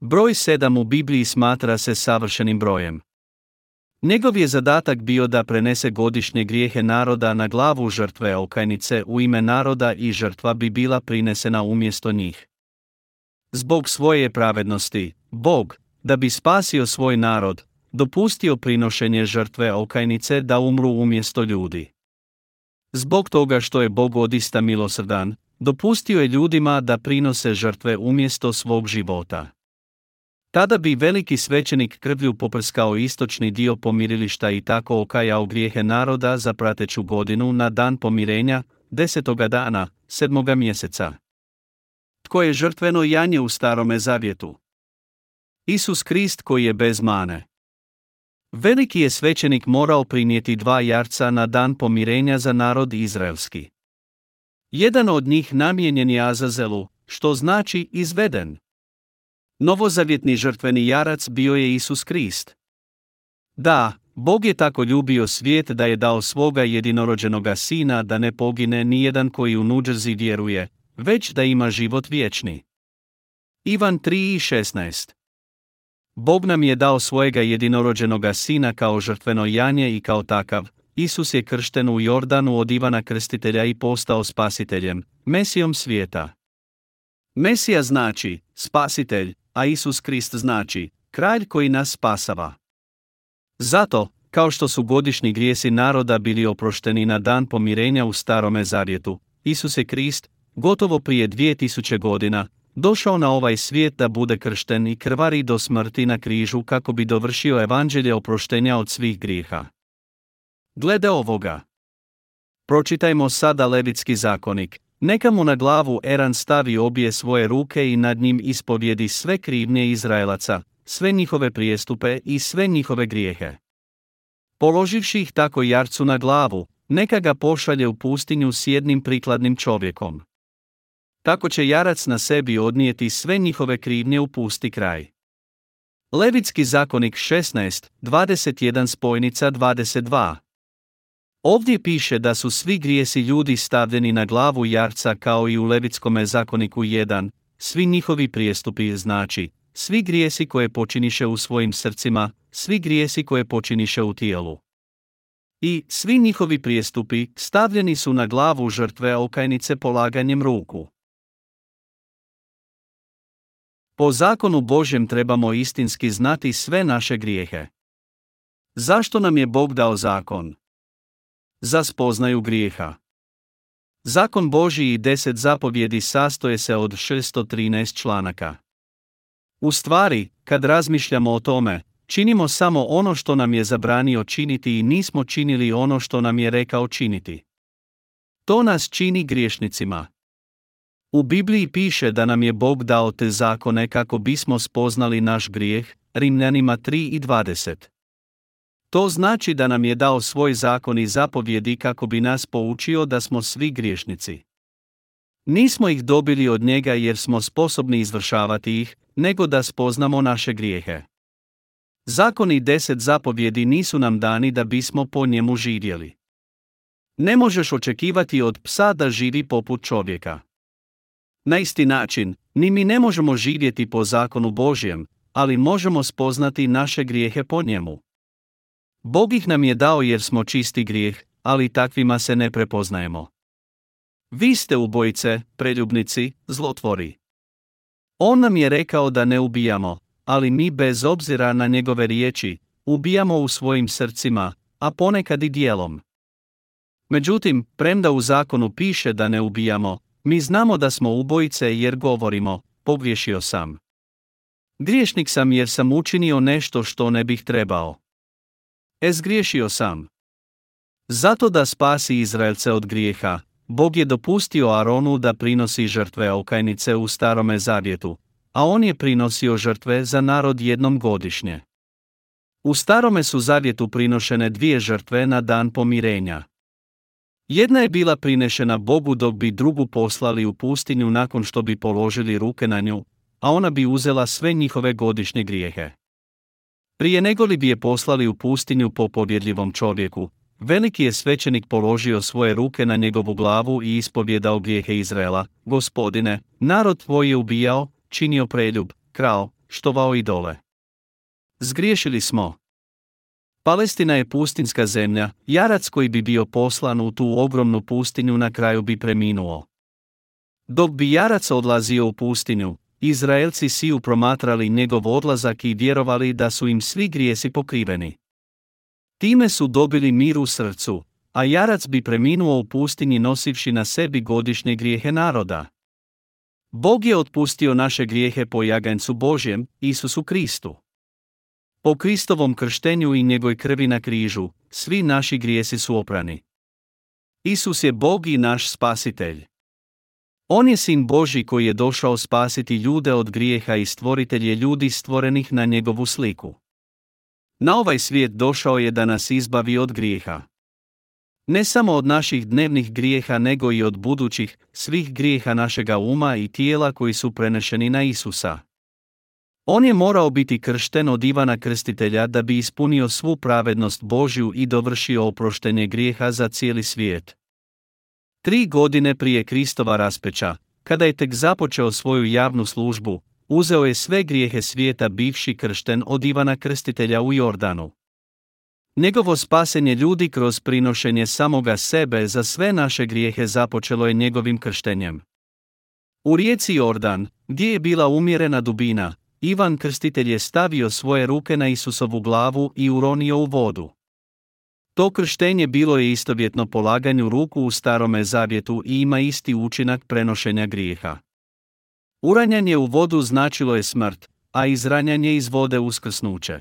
Broj sedam u Bibliji smatra se savršenim brojem. Njegov je zadatak bio da prenese godišnje grijehe naroda na glavu žrtve okajnice u ime naroda i žrtva bi bila prinesena umjesto njih. Zbog svoje pravednosti, Bog, da bi spasio svoj narod, dopustio prinošenje žrtve okajnice da umru umjesto ljudi. Zbog toga što je Bog odista milosrdan, dopustio je ljudima da prinose žrtve umjesto svog života. Tada bi veliki svećenik krvlju poprskao istočni dio pomirilišta i tako okajao grijehe naroda za prateću godinu na dan pomirenja, desetoga dana, sedmoga mjeseca. Tko je žrtveno janje u starome zavjetu? Isus Krist koji je bez mane. Veliki je svećenik morao prinijeti dva jarca na dan pomirenja za narod izraelski. Jedan od njih namijenjen je Azazelu, što znači izveden. Novozavjetni žrtveni jarac bio je Isus Krist. Da, Bog je tako ljubio svijet da je dao svoga jedinorođenoga sina da ne pogine nijedan koji u nuđerzi vjeruje, već da ima život vječni. Ivan 3.16 Bog nam je dao svojega jedinorođenoga sina kao žrtveno janje i kao takav, Isus je kršten u Jordanu od Ivana Krstitelja i postao spasiteljem, Mesijom svijeta. Mesija znači spasitelj, a Isus Krist znači kralj koji nas spasava. Zato, kao što su godišnji grijesi naroda bili oprošteni na dan pomirenja u starome zavjetu, Isus je Krist, gotovo prije 2000 godina, došao na ovaj svijet da bude kršten i krvari do smrti na križu kako bi dovršio evanđelje oproštenja od svih grijeha. Glede ovoga. Pročitajmo sada Levitski zakonik, neka mu na glavu Eran stavi obje svoje ruke i nad njim ispovjedi sve krivnje Izraelaca, sve njihove prijestupe i sve njihove grijehe. Položivši ih tako jarcu na glavu, neka ga pošalje u pustinju s jednim prikladnim čovjekom. Tako će jarac na sebi odnijeti sve njihove krivnje u pusti kraj. Levitski zakonik 16, 21 spojnica 22 Ovdje piše da su svi grijesi ljudi stavljeni na glavu jarca kao i u Levitskome zakoniku 1, svi njihovi prijestupi znači, svi grijesi koje počiniše u svojim srcima, svi grijesi koje počiniše u tijelu. I svi njihovi prijestupi stavljeni su na glavu žrtve okajnice polaganjem ruku. Po zakonu Božjem trebamo istinski znati sve naše grijehe. Zašto nam je Bog dao zakon? Za spoznaju grijeha. Zakon Božji i deset zapovjedi sastoje se od 613 članaka. U stvari, kad razmišljamo o tome, činimo samo ono što nam je zabranio činiti i nismo činili ono što nam je rekao činiti. To nas čini griješnicima. U Bibliji piše da nam je Bog dao te zakone kako bismo spoznali naš grijeh, Rimljanima 3 i 20. To znači da nam je dao svoj zakon i zapovjedi kako bi nas poučio da smo svi griješnici. Nismo ih dobili od njega jer smo sposobni izvršavati ih, nego da spoznamo naše grijehe. Zakoni deset zapovjedi nisu nam dani da bismo po njemu živjeli. Ne možeš očekivati od psa da živi poput čovjeka. Na isti način, ni mi ne možemo živjeti po zakonu Božjem, ali možemo spoznati naše grijehe po njemu. Bog ih nam je dao jer smo čisti grijeh, ali takvima se ne prepoznajemo. Vi ste ubojice, preljubnici, zlotvori. On nam je rekao da ne ubijamo, ali mi bez obzira na njegove riječi, ubijamo u svojim srcima, a ponekad i dijelom. Međutim, premda u zakonu piše da ne ubijamo, mi znamo da smo ubojice jer govorimo, pogriješio sam. Griješnik sam jer sam učinio nešto što ne bih trebao. Ezgriješio sam. Zato da spasi Izraelce od grijeha, Bog je dopustio Aronu da prinosi žrtve okajnice u starome zavjetu, a on je prinosio žrtve za narod jednom godišnje. U starome su zavjetu prinošene dvije žrtve na dan pomirenja. Jedna je bila prinešena Bogu dok bi drugu poslali u pustinju nakon što bi položili ruke na nju, a ona bi uzela sve njihove godišnje grijehe. Prije nego li bi je poslali u pustinju po povjedljivom čovjeku, veliki je svećenik položio svoje ruke na njegovu glavu i ispovjedao grijehe Izraela, gospodine, narod tvoj je ubijao, činio preljub, krao, štovao idole. Zgriješili smo. Palestina je pustinska zemlja, jarac koji bi bio poslan u tu ogromnu pustinju na kraju bi preminuo. Dok bi jarac odlazio u pustinju, Izraelci siju promatrali njegov odlazak i vjerovali da su im svi grijesi pokriveni. Time su dobili mir u srcu, a jarac bi preminuo u pustinji nosivši na sebi godišnje grijehe naroda. Bog je otpustio naše grijehe po jagancu Božjem, Isusu Kristu. Po Kristovom krštenju i njegoj krvi na križu, svi naši grijesi su oprani. Isus je Bog i naš spasitelj. On je sin Boži koji je došao spasiti ljude od grijeha i stvoritelj je ljudi stvorenih na njegovu sliku. Na ovaj svijet došao je da nas izbavi od grijeha. Ne samo od naših dnevnih grijeha nego i od budućih, svih grijeha našega uma i tijela koji su prenešeni na Isusa. On je morao biti kršten od Ivana Krstitelja da bi ispunio svu pravednost Božju i dovršio oproštenje grijeha za cijeli svijet. Tri godine prije Kristova raspeća, kada je tek započeo svoju javnu službu, uzeo je sve grijehe svijeta bivši kršten od Ivana Krstitelja u Jordanu. Njegovo spasenje ljudi kroz prinošenje samoga sebe za sve naše grijehe započelo je njegovim krštenjem. U rijeci Jordan, gdje je bila umjerena dubina, Ivan Krstitelj je stavio svoje ruke na Isusovu glavu i uronio u vodu. To krštenje bilo je istovjetno polaganju ruku u starome zavjetu i ima isti učinak prenošenja grijeha. Uranjanje u vodu značilo je smrt, a izranjanje iz vode uskrsnuće.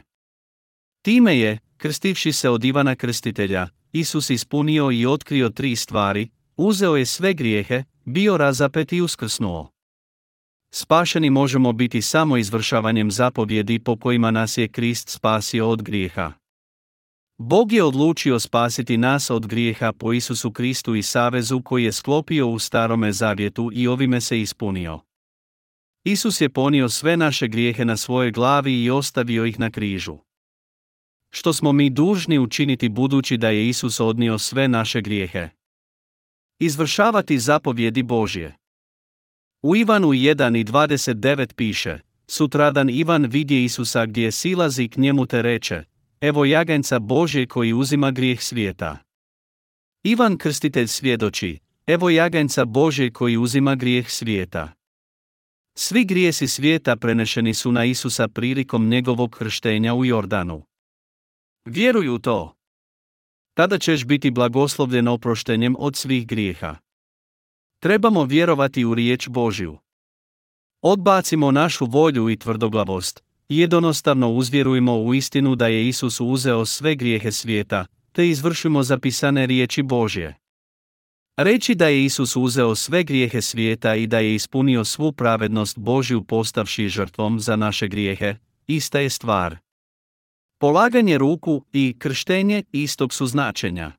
Time je, krstivši se od Ivana Krstitelja, Isus ispunio i otkrio tri stvari, uzeo je sve grijehe, bio razapet i uskrsnuo. Spašeni možemo biti samo izvršavanjem zapovjedi po kojima nas je Krist spasio od grijeha. Bog je odlučio spasiti nas od grijeha po Isusu Kristu i savezu koji je sklopio u starome zavjetu i ovime se ispunio. Isus je ponio sve naše grijehe na svoje glavi i ostavio ih na križu. Što smo mi dužni učiniti budući da je Isus odnio sve naše grijehe? Izvršavati zapovjedi Božje. U Ivanu 1 i 29 piše, sutradan Ivan vidje Isusa gdje silazi k njemu te reče, evo jaganjca Božje koji uzima grijeh svijeta. Ivan Krstitelj svjedoči, evo jaganjca Božje koji uzima grijeh svijeta. Svi grijesi svijeta prenešeni su na Isusa prilikom njegovog krštenja u Jordanu. Vjeruj u to. Tada ćeš biti blagoslovljen oproštenjem od svih grijeha. Trebamo vjerovati u riječ Božju. Odbacimo našu volju i tvrdoglavost, jednostavno uzvjerujmo u istinu da je Isus uzeo sve grijehe svijeta, te izvršimo zapisane riječi Božje. Reći da je Isus uzeo sve grijehe svijeta i da je ispunio svu pravednost Božju postavši žrtvom za naše grijehe, ista je stvar. Polaganje ruku i krštenje istog su značenja.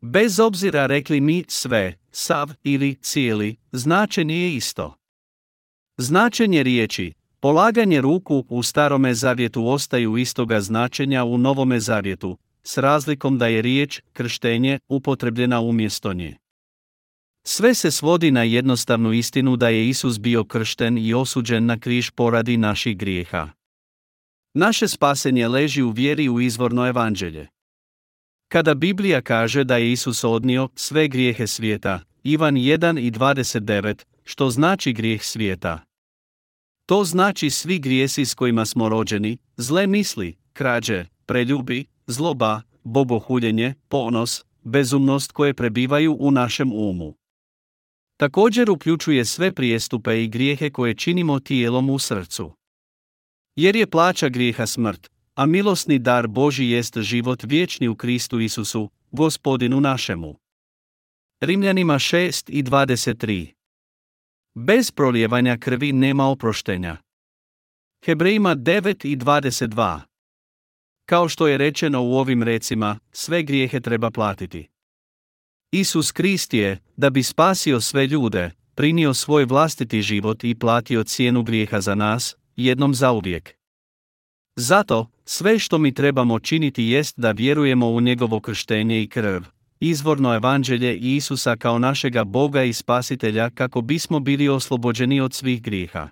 Bez obzira rekli mi sve, sav ili cijeli, značenje je isto. Značenje riječi, polaganje ruku u starome zavjetu ostaju istoga značenja u novome zavjetu, s razlikom da je riječ krštenje upotrebljena umjesto nje. Sve se svodi na jednostavnu istinu da je Isus bio kršten i osuđen na križ poradi naših grijeha. Naše spasenje leži u vjeri u izvorno evanđelje. Kada Biblija kaže da je Isus odnio sve grijehe svijeta, Ivan 1 i 29, što znači grijeh svijeta? To znači svi grijesi s kojima smo rođeni, zle misli, krađe, preljubi, zloba, bogohuljenje, ponos, bezumnost koje prebivaju u našem umu. Također uključuje sve prijestupe i grijehe koje činimo tijelom u srcu. Jer je plaća grijeha smrt, a milosni dar Boži jest život vječni u Kristu Isusu, gospodinu našemu. Rimljanima 6 i 23 Bez prolijevanja krvi nema oproštenja. Hebrejima 9 i 22 Kao što je rečeno u ovim recima, sve grijehe treba platiti. Isus Krist je, da bi spasio sve ljude, prinio svoj vlastiti život i platio cijenu grijeha za nas, jednom zauvijek. Zato, sve što mi trebamo činiti jest da vjerujemo u njegovo krštenje i krv, izvorno evanđelje Isusa kao našega Boga i Spasitelja kako bismo bili oslobođeni od svih grijeha.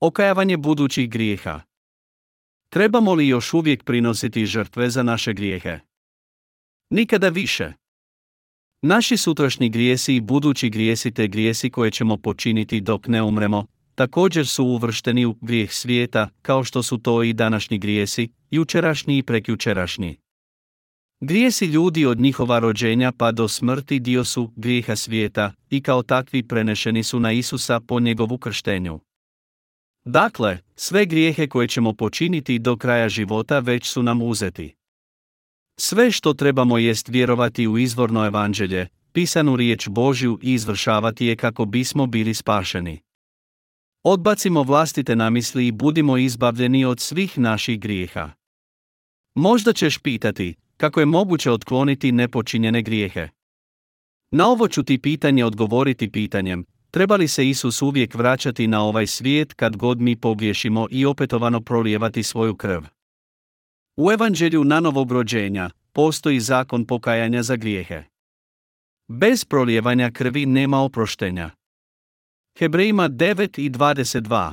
Okajavanje budućih grijeha Trebamo li još uvijek prinositi žrtve za naše grijehe? Nikada više. Naši sutrašnji grijesi i budući grijesi te grijesi koje ćemo počiniti dok ne umremo, također su uvršteni u grijeh svijeta, kao što su to i današnji grijesi, jučerašnji i prekjučerašnji. Grijesi ljudi od njihova rođenja pa do smrti dio su grijeha svijeta i kao takvi prenešeni su na Isusa po njegovu krštenju. Dakle, sve grijehe koje ćemo počiniti do kraja života već su nam uzeti. Sve što trebamo jest vjerovati u izvorno evanđelje, pisanu riječ Božju i izvršavati je kako bismo bili spašeni. Odbacimo vlastite namisli i budimo izbavljeni od svih naših grijeha. Možda ćeš pitati, kako je moguće otkloniti nepočinjene grijehe? Na ovo ću ti pitanje odgovoriti pitanjem, treba li se Isus uvijek vraćati na ovaj svijet kad god mi pogriješimo i opetovano prolijevati svoju krv? U evanđelju na novog rođenja postoji zakon pokajanja za grijehe. Bez prolijevanja krvi nema oproštenja. Hebrejima 9 i 22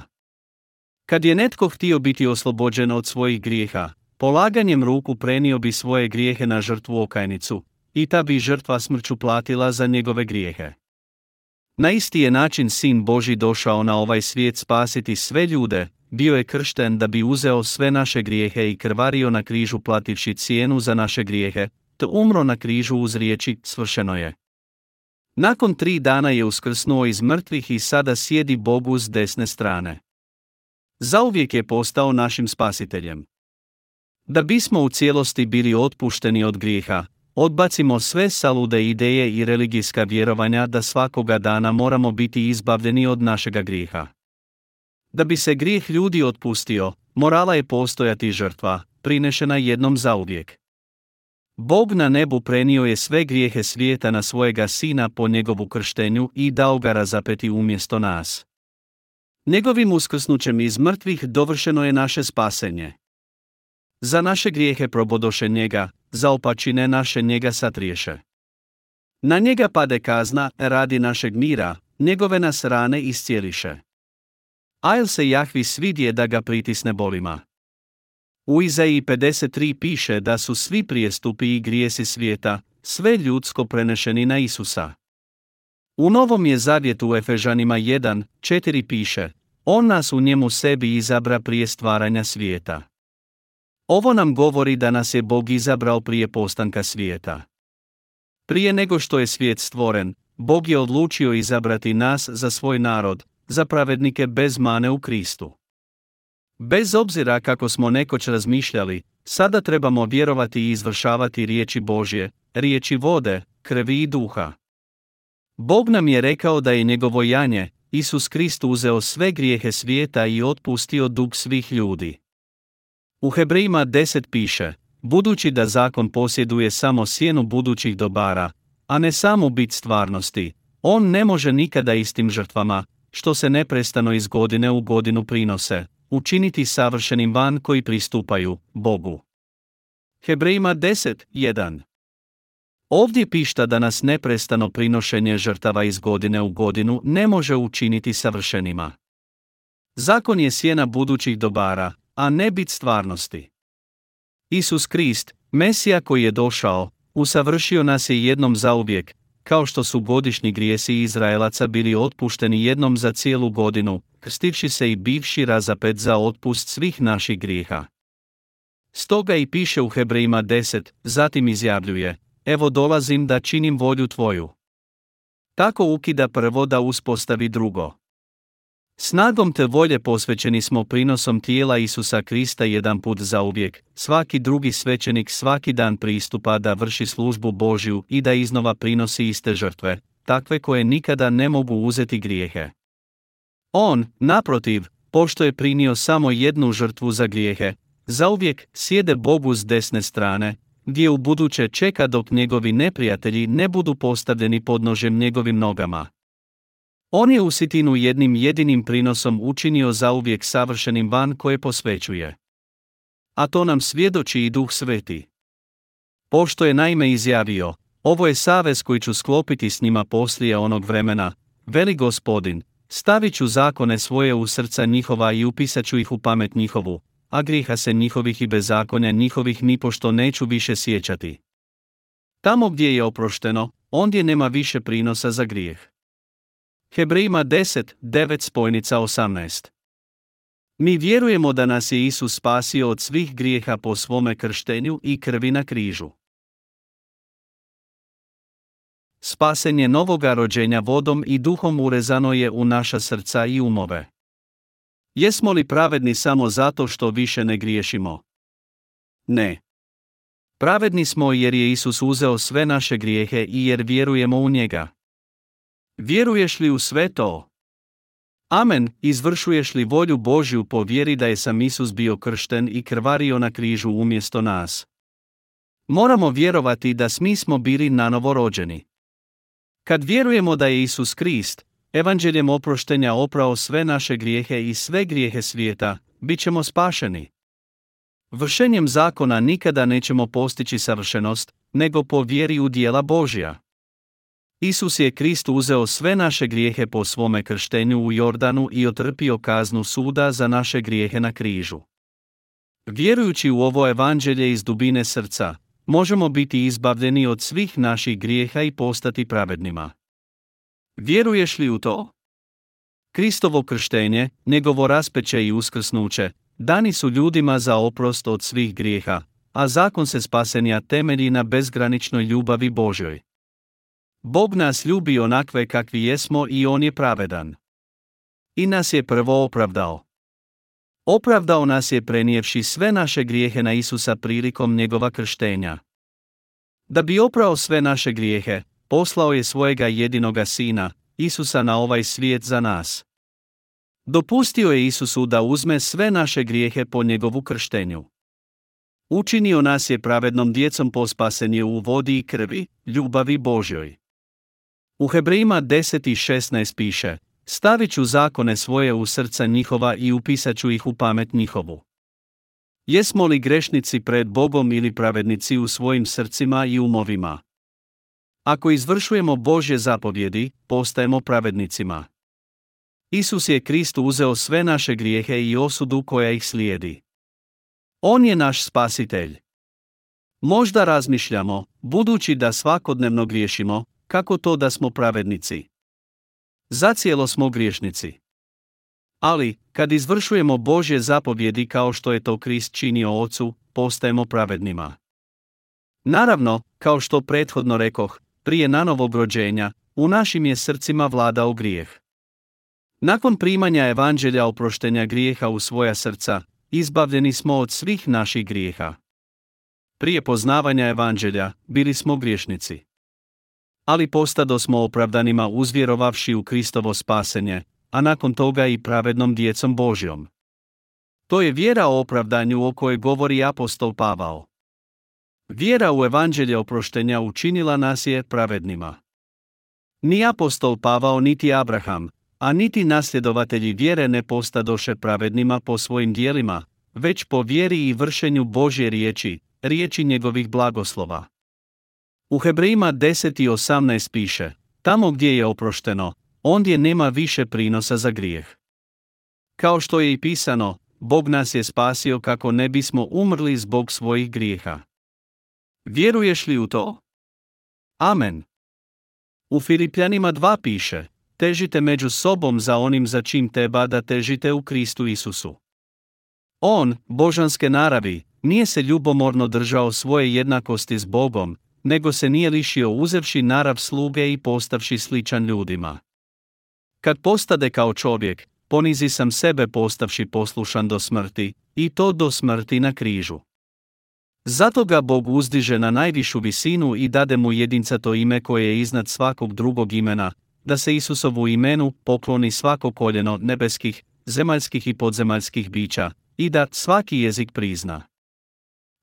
Kad je netko htio biti oslobođen od svojih grijeha, polaganjem ruku prenio bi svoje grijehe na žrtvu okajnicu, i ta bi žrtva smrću platila za njegove grijehe. Na isti je način Sin Boži došao na ovaj svijet spasiti sve ljude, bio je kršten da bi uzeo sve naše grijehe i krvario na križu plativši cijenu za naše grijehe, te umro na križu uz riječi svršeno je. Nakon tri dana je uskrsnuo iz mrtvih i sada sjedi Bogu s desne strane. Zauvijek je postao našim spasiteljem. Da bismo u cijelosti bili otpušteni od grijeha, odbacimo sve salude ideje i religijska vjerovanja da svakoga dana moramo biti izbavljeni od našega grijeha. Da bi se grijeh ljudi otpustio, morala je postojati žrtva, prinešena jednom zauvijek. Bog na nebu prenio je sve grijehe svijeta na svojega sina po njegovu krštenju i dao ga razapeti umjesto nas. Njegovim uskrsnućem iz mrtvih dovršeno je naše spasenje. Za naše grijehe probodoše njega, za opačine naše njega satriješe. Na njega pade kazna radi našeg mira, njegove nas rane iscijeliše. Ajl se Jahvi svidje da ga pritisne bolima. U Izaiji 53 piše da su svi prijestupi i grijesi svijeta, sve ljudsko prenešeni na Isusa. U Novom je zavjetu u Efežanima 1, 4 piše, On nas u njemu sebi izabra prije stvaranja svijeta. Ovo nam govori da nas je Bog izabrao prije postanka svijeta. Prije nego što je svijet stvoren, Bog je odlučio izabrati nas za svoj narod, za pravednike bez mane u Kristu. Bez obzira kako smo nekoć razmišljali, sada trebamo vjerovati i izvršavati riječi Božje, riječi vode, krvi i duha. Bog nam je rekao da je njegovo janje, Isus Krist uzeo sve grijehe svijeta i otpustio dug svih ljudi. U Hebrejima 10 piše, budući da zakon posjeduje samo sjenu budućih dobara, a ne samo bit stvarnosti, on ne može nikada istim žrtvama, što se neprestano iz godine u godinu prinose, učiniti savršenim van koji pristupaju Bogu. Hebrejima 10.1 Ovdje pišta da nas neprestano prinošenje žrtava iz godine u godinu ne može učiniti savršenima. Zakon je sjena budućih dobara, a ne bit stvarnosti. Isus Krist, Mesija koji je došao, usavršio nas je jednom zauvijek, kao što su godišnji grijesi Izraelaca bili otpušteni jednom za cijelu godinu, krstivši se i bivši razapet za otpust svih naših grijeha. Stoga i piše u Hebrejima 10, zatim izjavljuje, evo dolazim da činim volju tvoju. Tako ukida prvo da uspostavi drugo. Snagom te volje posvećeni smo prinosom tijela Isusa Krista jedan put za uvijek, svaki drugi svećenik svaki dan pristupa da vrši službu Božju i da iznova prinosi iste žrtve, takve koje nikada ne mogu uzeti grijehe. On, naprotiv, pošto je prinio samo jednu žrtvu za grijehe, zauvijek sjede Bogu s desne strane, gdje u buduće čeka dok njegovi neprijatelji ne budu postavljeni pod nožem njegovim nogama. On je usitinu jednim jedinim prinosom učinio zauvijek savršenim van koje posvećuje. A to nam svjedoči i Duh Sveti. Pošto je naime izjavio, ovo je savez koji ću sklopiti s njima poslije onog vremena, veli gospodin, stavit ću zakone svoje u srca njihova i upisat ću ih u pamet njihovu, a griha se njihovih i bezakonja njihovih nipošto neću više sjećati. Tamo gdje je oprošteno, ondje nema više prinosa za grijeh. Hebrejima 10, 9 spojnica 18 Mi vjerujemo da nas je Isus spasio od svih grijeha po svome krštenju i krvi na križu. Spasenje novoga rođenja vodom i duhom urezano je u naša srca i umove. Jesmo li pravedni samo zato što više ne griješimo? Ne. Pravedni smo jer je Isus uzeo sve naše grijehe i jer vjerujemo u njega. Vjeruješ li u sve to? Amen, izvršuješ li volju Božju po vjeri da je sam Isus bio kršten i krvario na križu umjesto nas? Moramo vjerovati da smi smo bili nanovo rođeni. Kad vjerujemo da je Isus Krist, evanđeljem oproštenja oprao sve naše grijehe i sve grijehe svijeta, bit ćemo spašeni. Vršenjem zakona nikada nećemo postići savršenost, nego po vjeri u dijela Božja. Isus je Krist uzeo sve naše grijehe po svome krštenju u Jordanu i otrpio kaznu suda za naše grijehe na križu. Vjerujući u ovo evanđelje iz dubine srca, možemo biti izbavljeni od svih naših grijeha i postati pravednima. Vjeruješ li u to? Kristovo krštenje, njegovo raspeće i uskrsnuće, dani su ljudima za oprost od svih grijeha, a zakon se spasenja temelji na bezgraničnoj ljubavi Božoj. Bog nas ljubi onakve kakvi jesmo i On je pravedan. I nas je prvo opravdao. Opravdao nas je prenijevši sve naše grijehe na Isusa prilikom njegova krštenja. Da bi oprao sve naše grijehe, poslao je svojega jedinoga sina, Isusa na ovaj svijet za nas. Dopustio je Isusu da uzme sve naše grijehe po njegovu krštenju. Učinio nas je pravednom djecom po spasenju u vodi i krvi, ljubavi Božjoj. U Hebrejima 10 i 16 piše, stavit ću zakone svoje u srca njihova i upisat ću ih u pamet njihovu. Jesmo li grešnici pred Bogom ili pravednici u svojim srcima i umovima? Ako izvršujemo Božje zapovjedi, postajemo pravednicima. Isus je Kristu uzeo sve naše grijehe i osudu koja ih slijedi. On je naš spasitelj. Možda razmišljamo, budući da svakodnevno griješimo, kako to da smo pravednici? Zacijelo smo griješnici. Ali, kad izvršujemo Božje zapovjedi kao što je to Krist činio Ocu, postajemo pravednima. Naravno, kao što prethodno rekoh, prije nanovog rođenja, u našim je srcima vladao grijeh. Nakon primanja evanđelja oproštenja grijeha u svoja srca, izbavljeni smo od svih naših grijeha. Prije poznavanja evanđelja, bili smo griješnici ali postado smo opravdanima uzvjerovavši u Kristovo spasenje, a nakon toga i pravednom djecom Božjom. To je vjera o opravdanju o kojoj govori apostol Pavao. Vjera u evanđelje oproštenja učinila nas je pravednima. Ni apostol Pavao niti Abraham, a niti nasljedovatelji vjere ne postadoše pravednima po svojim dijelima, već po vjeri i vršenju Božje riječi, riječi njegovih blagoslova. U Hebrejima 10 i 18 piše, tamo gdje je oprošteno, ondje nema više prinosa za grijeh. Kao što je i pisano, Bog nas je spasio kako ne bismo umrli zbog svojih grijeha. Vjeruješ li u to? Amen. U Filipljanima 2 piše, težite među sobom za onim za čim treba da težite u Kristu Isusu. On, božanske naravi, nije se ljubomorno držao svoje jednakosti s Bogom, nego se nije lišio uzevši narav sluge i postavši sličan ljudima. Kad postade kao čovjek, ponizi sam sebe postavši poslušan do smrti, i to do smrti na križu. Zato ga Bog uzdiže na najvišu visinu i dade mu jedincato ime koje je iznad svakog drugog imena, da se Isusovu imenu pokloni svako koljeno nebeskih, zemaljskih i podzemaljskih bića, i da svaki jezik prizna.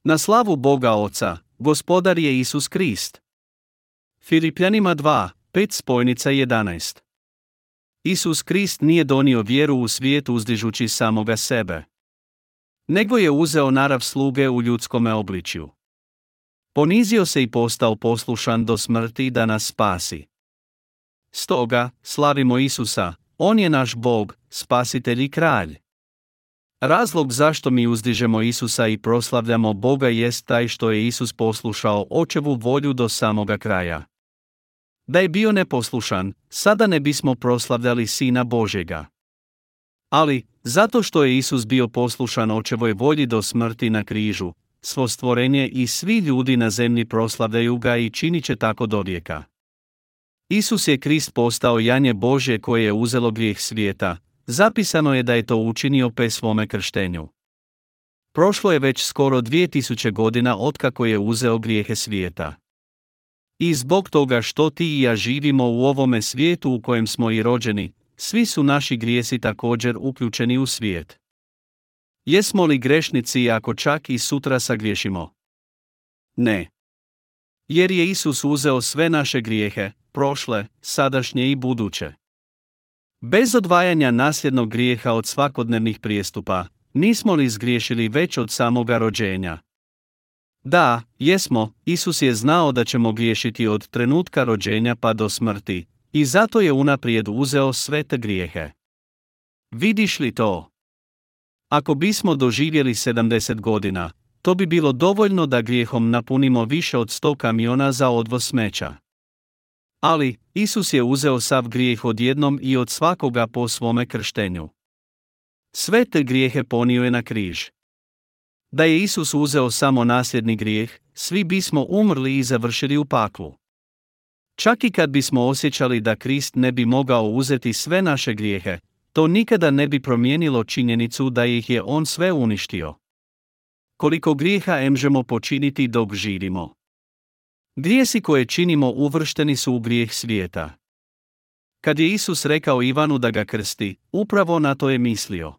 Na slavu Boga Oca, Gospodar je Isus Krist. Filipljanima 2, 5 spojnica 11. Isus Krist nije donio vjeru u svijet uzdižući samoga sebe. Nego je uzeo narav sluge u ljudskome obličju. Ponizio se i postao poslušan do smrti da nas spasi. Stoga, slavimo Isusa, On je naš Bog, spasitelj i kralj. Razlog zašto mi uzdižemo Isusa i proslavljamo Boga jest taj što je Isus poslušao očevu volju do samoga kraja. Da je bio neposlušan, sada ne bismo proslavljali Sina Božega. Ali, zato što je Isus bio poslušan očevoj volji do smrti na križu, svo stvorenje i svi ljudi na zemlji proslavljaju ga i činit će tako do vijeka. Isus je Krist postao janje Božje koje je uzelo grijeh svijeta, zapisano je da je to učinio pe svome krštenju. Prošlo je već skoro 2000 godina otkako je uzeo grijehe svijeta. I zbog toga što ti i ja živimo u ovome svijetu u kojem smo i rođeni, svi su naši grijesi također uključeni u svijet. Jesmo li grešnici ako čak i sutra sagriješimo? Ne. Jer je Isus uzeo sve naše grijehe, prošle, sadašnje i buduće. Bez odvajanja nasljednog grijeha od svakodnevnih prijestupa, nismo li zgriješili već od samoga rođenja? Da, jesmo, Isus je znao da ćemo griješiti od trenutka rođenja pa do smrti, i zato je unaprijed uzeo sve te grijehe. Vidiš li to? Ako bismo doživjeli 70 godina, to bi bilo dovoljno da grijehom napunimo više od 100 kamiona za odvoz smeća. Ali, Isus je uzeo sav grijeh odjednom i od svakoga po svome krštenju. Sve te grijehe ponio je na križ. Da je Isus uzeo samo nasljedni grijeh, svi bismo umrli i završili u paklu. Čak i kad bismo osjećali da Krist ne bi mogao uzeti sve naše grijehe, to nikada ne bi promijenilo činjenicu da ih je On sve uništio. Koliko grijeha možemo počiniti dok živimo. Grijesi koje činimo uvršteni su u grijeh svijeta. Kad je Isus rekao Ivanu da ga krsti, upravo na to je mislio.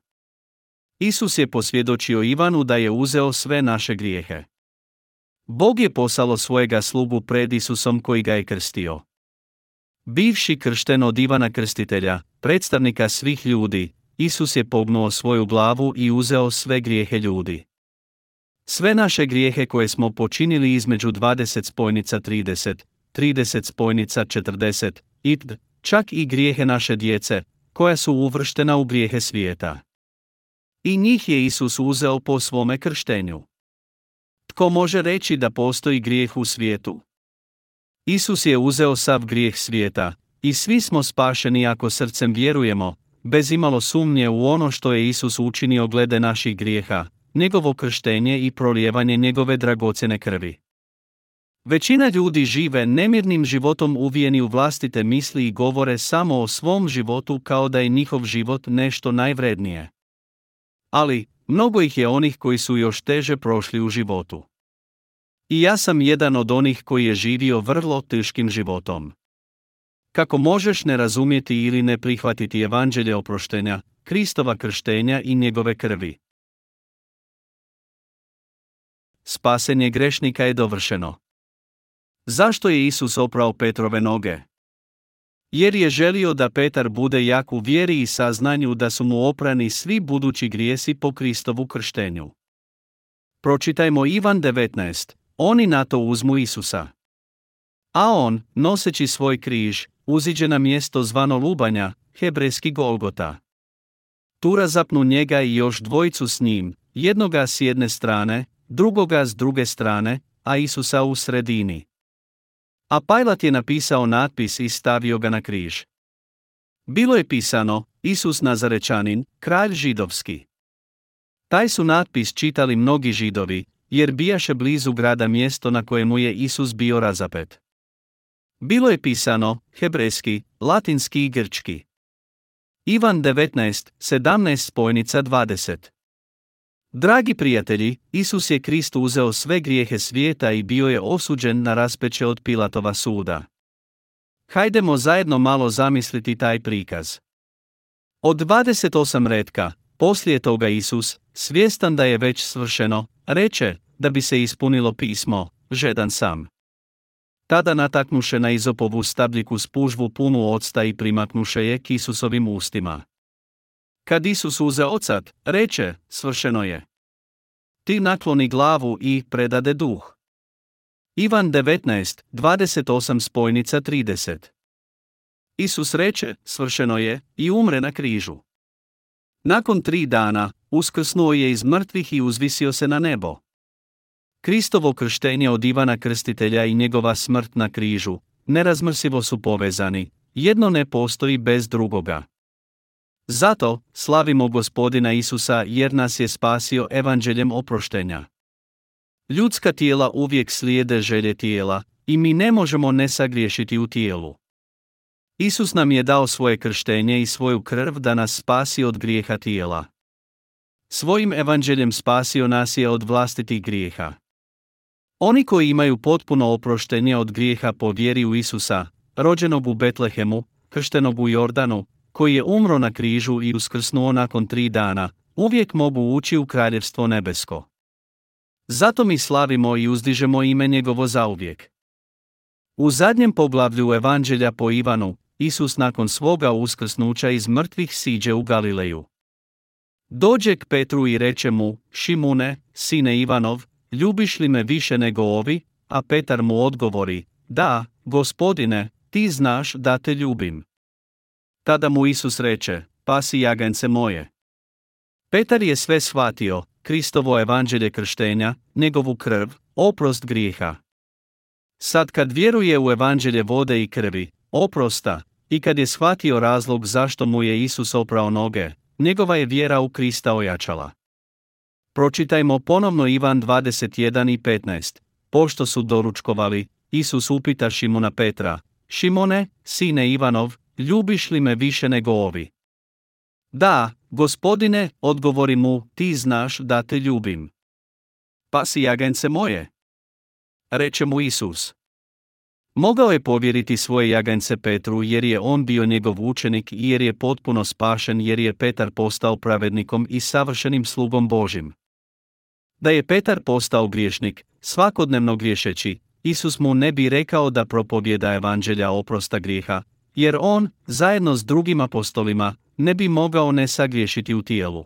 Isus je posvjedočio Ivanu da je uzeo sve naše grijehe. Bog je poslalo svojega slugu pred Isusom koji ga je krstio. Bivši kršten od Ivana Krstitelja, predstavnika svih ljudi, Isus je pognuo svoju glavu i uzeo sve grijehe ljudi. Sve naše grijehe koje smo počinili između 20 spojnica 30, 30 spojnica 40, i čak i grijehe naše djece, koja su uvrštena u grijehe svijeta. I njih je Isus uzeo po svome krštenju. Tko može reći da postoji grijeh u svijetu? Isus je uzeo sav grijeh svijeta, i svi smo spašeni ako srcem vjerujemo, bez imalo sumnje u ono što je Isus učinio glede naših grijeha, njegovo krštenje i prolijevanje njegove dragocjene krvi. Većina ljudi žive nemirnim životom uvijeni u vlastite misli i govore samo o svom životu kao da je njihov život nešto najvrednije. Ali, mnogo ih je onih koji su još teže prošli u životu. I ja sam jedan od onih koji je živio vrlo teškim životom. Kako možeš ne razumjeti ili ne prihvatiti evanđelje oproštenja, Kristova krštenja i njegove krvi? Spasenje grešnika je dovršeno. Zašto je Isus oprao Petrove noge? Jer je želio da Petar bude jak u vjeri i saznanju da su mu oprani svi budući grijesi po Kristovu krštenju. Pročitajmo Ivan 19. Oni na to uzmu Isusa. A on, noseći svoj križ, uziđe na mjesto zvano Lubanja, hebrejski Golgota. Tu razapnu njega i još dvojicu s njim, jednoga s jedne strane, drugoga s druge strane, a Isusa u sredini. A Pajlat je napisao natpis i stavio ga na križ. Bilo je pisano, Isus Nazarečanin, kralj židovski. Taj su natpis čitali mnogi židovi, jer bijaše blizu grada mjesto na kojemu je Isus bio razapet. Bilo je pisano, hebrejski, latinski i grčki. Ivan 19, 17 spojnica 20. Dragi prijatelji, Isus je Krist uzeo sve grijehe svijeta i bio je osuđen na raspeće od Pilatova suda. Hajdemo zajedno malo zamisliti taj prikaz. Od 28 redka, poslije toga Isus, svjestan da je već svršeno, reče, da bi se ispunilo pismo, žedan sam. Tada nataknuše na izopovu stabljiku spužvu punu octa i primaknuše je k Isusovim ustima. Kad Isus uze ocat, reče, svršeno je. Ti nakloni glavu i predade duh. Ivan 19, 28 spojnica 30. Isus reče, svršeno je, i umre na križu. Nakon tri dana, uskrsnuo je iz mrtvih i uzvisio se na nebo. Kristovo krštenje od Ivana Krstitelja i njegova smrt na križu, nerazmrsivo su povezani, jedno ne postoji bez drugoga. Zato, slavimo gospodina Isusa jer nas je spasio evanđeljem oproštenja. Ljudska tijela uvijek slijede želje tijela, i mi ne možemo ne sagriješiti u tijelu. Isus nam je dao svoje krštenje i svoju krv da nas spasi od grijeha tijela. Svojim evanđeljem spasio nas je od vlastitih grijeha. Oni koji imaju potpuno oproštenje od grijeha po vjeri u Isusa, rođenog u Betlehemu, krštenog u Jordanu, koji je umro na križu i uskrsnuo nakon tri dana, uvijek mogu ući u kraljevstvo nebesko. Zato mi slavimo i uzdižemo ime njegovo zauvijek. U zadnjem poglavlju Evanđelja po Ivanu, Isus nakon svoga uskrsnuća iz mrtvih siđe u Galileju. Dođe k Petru i reče mu, Šimune, sine Ivanov, ljubiš li me više nego ovi? A Petar mu odgovori, da, gospodine, ti znaš da te ljubim. Tada mu Isus reče, pasi jagance moje. Petar je sve shvatio, Kristovo evanđelje krštenja, njegovu krv, oprost grijeha. Sad kad vjeruje u evanđelje vode i krvi, oprosta, i kad je shvatio razlog zašto mu je Isus oprao noge, njegova je vjera u Krista ojačala. Pročitajmo ponovno Ivan 21 i 15. Pošto su doručkovali, Isus upita Šimona Petra, Šimone, sine Ivanov, ljubiš li me više nego ovi? Da, gospodine, odgovori mu, ti znaš da te ljubim. Pa si jagence moje. Reče mu Isus. Mogao je povjeriti svoje jagance Petru jer je on bio njegov učenik i jer je potpuno spašen jer je Petar postao pravednikom i savršenim slugom Božim. Da je Petar postao griješnik, svakodnevno griješeći, Isus mu ne bi rekao da propovjeda evanđelja oprosta grijeha, jer on, zajedno s drugim apostolima, ne bi mogao ne sagriješiti u tijelu.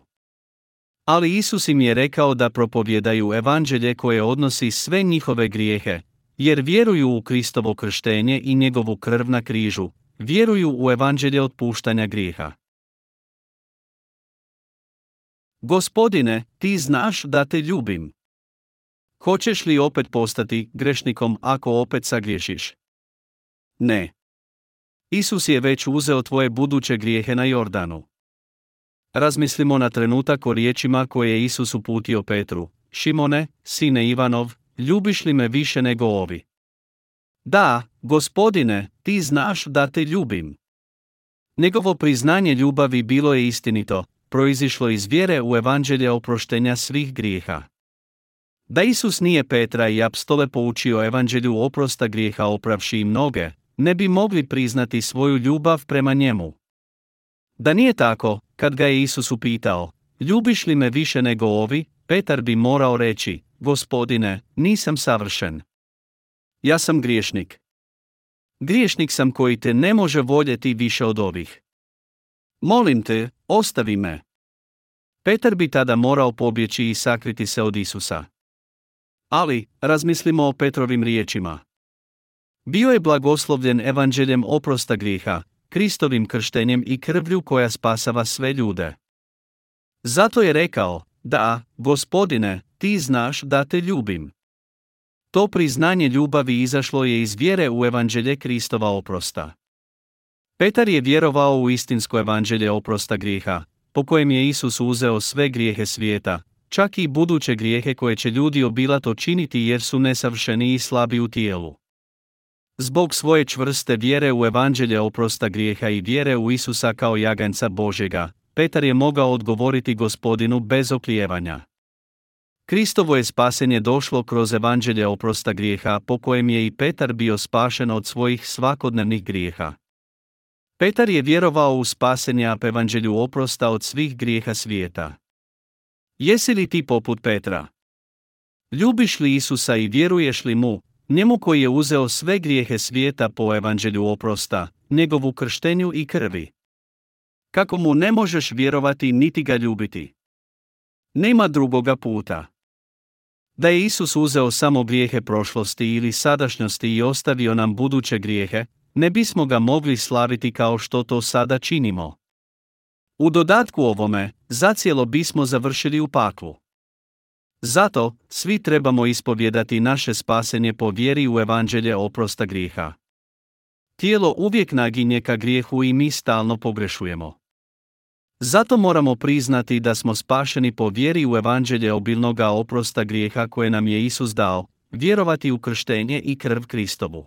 Ali Isus im je rekao da propovjedaju evanđelje koje odnosi sve njihove grijehe, jer vjeruju u Kristovo krštenje i njegovu krv na križu, vjeruju u evanđelje otpuštanja grijeha. Gospodine, ti znaš da te ljubim. Hoćeš li opet postati grešnikom ako opet sagriješiš? Ne. Isus je već uzeo tvoje buduće grijehe na Jordanu. Razmislimo na trenutak o riječima koje je Isus uputio Petru. Šimone, sine Ivanov, ljubiš li me više nego ovi? Da, gospodine, ti znaš da te ljubim. Njegovo priznanje ljubavi bilo je istinito, proizišlo iz vjere u evanđelje oproštenja svih grijeha. Da Isus nije Petra i apstole poučio evanđelju oprosta grijeha opravši im noge, ne bi mogli priznati svoju ljubav prema njemu. Da nije tako, kad ga je Isus upitao, ljubiš li me više nego ovi, Petar bi morao reći, gospodine, nisam savršen. Ja sam griješnik. Griješnik sam koji te ne može voljeti više od ovih. Molim te, ostavi me. Petar bi tada morao pobjeći i sakriti se od Isusa. Ali, razmislimo o Petrovim riječima. Bio je blagoslovljen evanđeljem oprosta grijeha, Kristovim krštenjem i krvlju koja spasava sve ljude. Zato je rekao, da, gospodine, ti znaš da te ljubim. To priznanje ljubavi izašlo je iz vjere u evanđelje Kristova oprosta. Petar je vjerovao u istinsko evanđelje oprosta grijeha, po kojem je Isus uzeo sve grijehe svijeta, čak i buduće grijehe koje će ljudi obilato činiti jer su nesavršeni i slabi u tijelu. Zbog svoje čvrste vjere u evanđelje oprosta grijeha i vjere u Isusa kao jaganca Božega, Petar je mogao odgovoriti gospodinu bez oklijevanja. Kristovo je spasenje došlo kroz evanđelje oprosta grijeha po kojem je i Petar bio spašen od svojih svakodnevnih grijeha. Petar je vjerovao u spasenje ap evanđelju oprosta od svih grijeha svijeta. Jesi li ti poput Petra? Ljubiš li Isusa i vjeruješ li mu, njemu koji je uzeo sve grijehe svijeta po evanđelju oprosta, njegovu krštenju i krvi? Kako mu ne možeš vjerovati niti ga ljubiti? Nema drugoga puta. Da je Isus uzeo samo grijehe prošlosti ili sadašnjosti i ostavio nam buduće grijehe, ne bismo ga mogli slaviti kao što to sada činimo. U dodatku ovome, zacijelo bismo završili u paklu. Zato, svi trebamo ispovjedati naše spasenje po vjeri u evanđelje oprosta grijeha. Tijelo uvijek naginje ka grijehu i mi stalno pogrešujemo. Zato moramo priznati da smo spašeni po vjeri u evanđelje obilnoga oprosta grijeha koje nam je Isus dao, vjerovati u krštenje i krv Kristovu.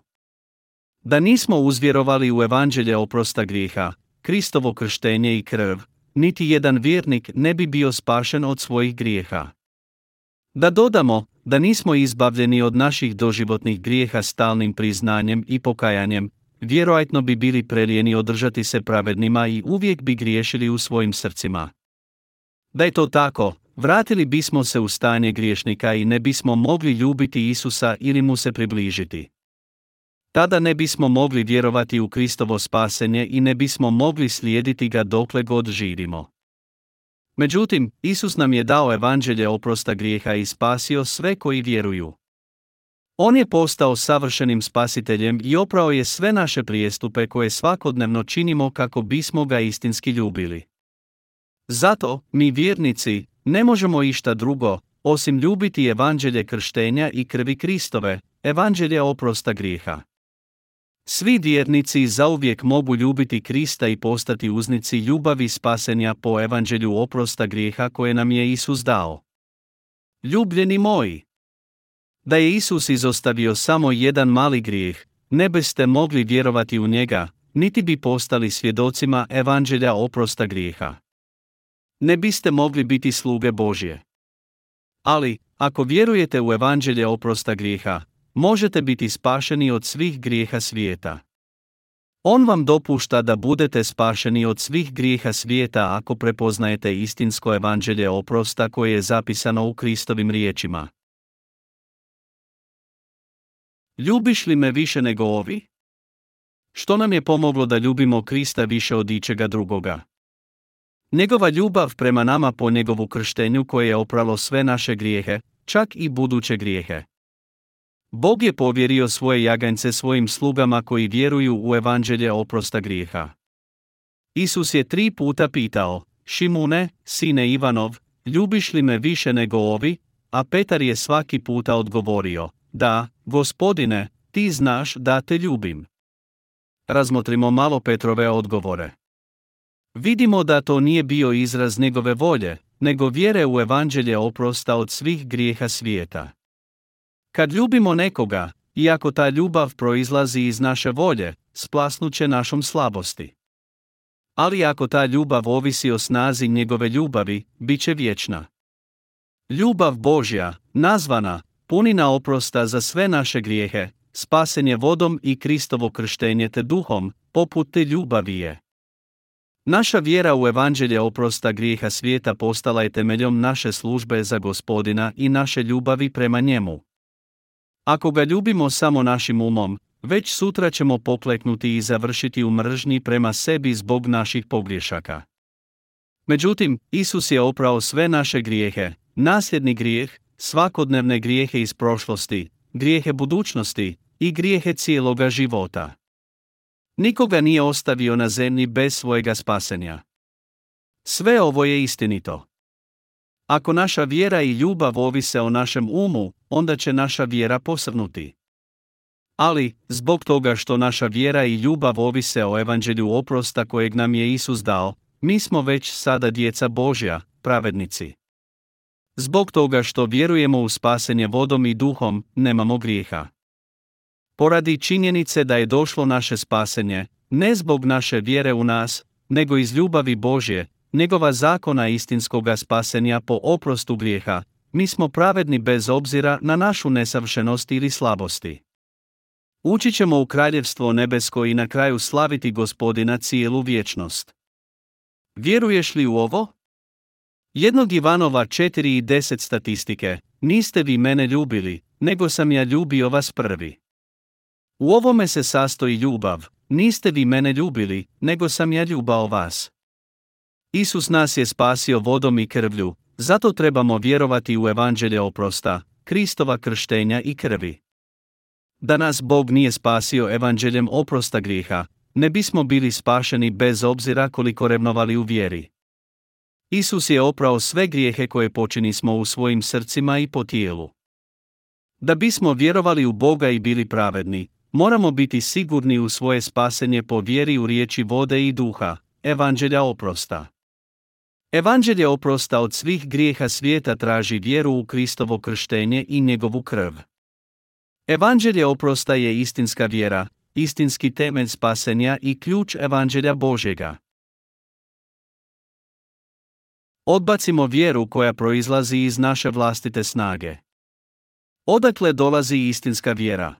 Da nismo uzvjerovali u evanđelje oprosta grijeha, Kristovo krštenje i krv, niti jedan vjernik ne bi bio spašen od svojih grijeha. Da dodamo, da nismo izbavljeni od naših doživotnih grijeha stalnim priznanjem i pokajanjem, vjerojatno bi bili prelijeni održati se pravednima i uvijek bi griješili u svojim srcima. Da je to tako, vratili bismo se u stanje griješnika i ne bismo mogli ljubiti Isusa ili mu se približiti. Tada ne bismo mogli vjerovati u Kristovo spasenje i ne bismo mogli slijediti ga dokle god živimo. Međutim, Isus nam je dao evanđelje oprosta grijeha i spasio sve koji vjeruju. On je postao savršenim spasiteljem i oprao je sve naše prijestupe koje svakodnevno činimo kako bismo ga istinski ljubili. Zato, mi vjernici, ne možemo išta drugo, osim ljubiti evanđelje krštenja i krvi Kristove, evanđelje oprosta grijeha. Svi vjernici zauvijek mogu ljubiti Krista i postati uznici ljubavi spasenja po evanđelju oprosta grijeha koje nam je Isus dao. Ljubljeni moji! Da je Isus izostavio samo jedan mali grijeh, ne biste mogli vjerovati u njega, niti bi postali svjedocima evanđelja oprosta grijeha. Ne biste mogli biti sluge Božje. Ali, ako vjerujete u evanđelje oprosta grijeha, možete biti spašeni od svih grijeha svijeta. On vam dopušta da budete spašeni od svih grijeha svijeta ako prepoznajete istinsko evanđelje oprosta koje je zapisano u Kristovim riječima. Ljubiš li me više nego ovi? Što nam je pomoglo da ljubimo Krista više od ičega drugoga? Njegova ljubav prema nama po njegovu krštenju koje je opralo sve naše grijehe, čak i buduće grijehe. Bog je povjerio svoje jagance svojim slugama koji vjeruju u evanđelje oprosta grijeha. Isus je tri puta pitao, Šimune, sine Ivanov, ljubiš li me više nego ovi? A Petar je svaki puta odgovorio, da, gospodine, ti znaš da te ljubim. Razmotrimo malo Petrove odgovore. Vidimo da to nije bio izraz njegove volje, nego vjere u evanđelje oprosta od svih grijeha svijeta. Kad ljubimo nekoga, iako ta ljubav proizlazi iz naše volje, splasnuće našom slabosti. Ali ako ta ljubav ovisi o snazi njegove ljubavi, bit će vječna. Ljubav Božja, nazvana, punina oprosta za sve naše grijehe, spasenje vodom i Kristovo krštenje te duhom, poput te ljubavi je. Naša vjera u evanđelje oprosta grijeha svijeta postala je temeljom naše službe za gospodina i naše ljubavi prema njemu. Ako ga ljubimo samo našim umom, već sutra ćemo pokleknuti i završiti u mržnji prema sebi zbog naših pogriješaka. Međutim, Isus je oprao sve naše grijehe, nasljedni grijeh, svakodnevne grijehe iz prošlosti, grijehe budućnosti i grijehe cijeloga života. Nikoga nije ostavio na zemlji bez svojega spasenja. Sve ovo je istinito. Ako naša vjera i ljubav ovise o našem umu, onda će naša vjera posrnuti. Ali, zbog toga što naša vjera i ljubav ovise o evanđelju oprosta kojeg nam je Isus dao, mi smo već sada djeca Božja, pravednici. Zbog toga što vjerujemo u spasenje vodom i duhom, nemamo grijeha. Poradi činjenice da je došlo naše spasenje, ne zbog naše vjere u nas, nego iz ljubavi Božje, njegova zakona istinskoga spasenja po oprostu grijeha, mi smo pravedni bez obzira na našu nesavršenost ili slabosti. Ući ćemo u kraljevstvo nebesko i na kraju slaviti gospodina cijelu vječnost. Vjeruješ li u ovo? Jednog Ivanova 4 i 10 statistike, niste vi mene ljubili, nego sam ja ljubio vas prvi. U ovome se sastoji ljubav, niste vi mene ljubili, nego sam ja ljubao vas. Isus nas je spasio vodom i krvlju, zato trebamo vjerovati u evanđelje oprosta, Kristova krštenja i krvi. Da nas Bog nije spasio evanđeljem oprosta grijeha, ne bismo bili spašeni bez obzira koliko revnovali u vjeri. Isus je oprao sve grijehe koje počini smo u svojim srcima i po tijelu. Da bismo vjerovali u Boga i bili pravedni, moramo biti sigurni u svoje spasenje po vjeri u riječi vode i duha, evanđelja oprosta. Evanđelje oprosta od svih grijeha svijeta traži vjeru u Kristovo krštenje i njegovu krv. Evanđelje oprosta je istinska vjera, istinski temelj spasenja i ključ evanđelja Božjega. Odbacimo vjeru koja proizlazi iz naše vlastite snage. Odakle dolazi istinska vjera?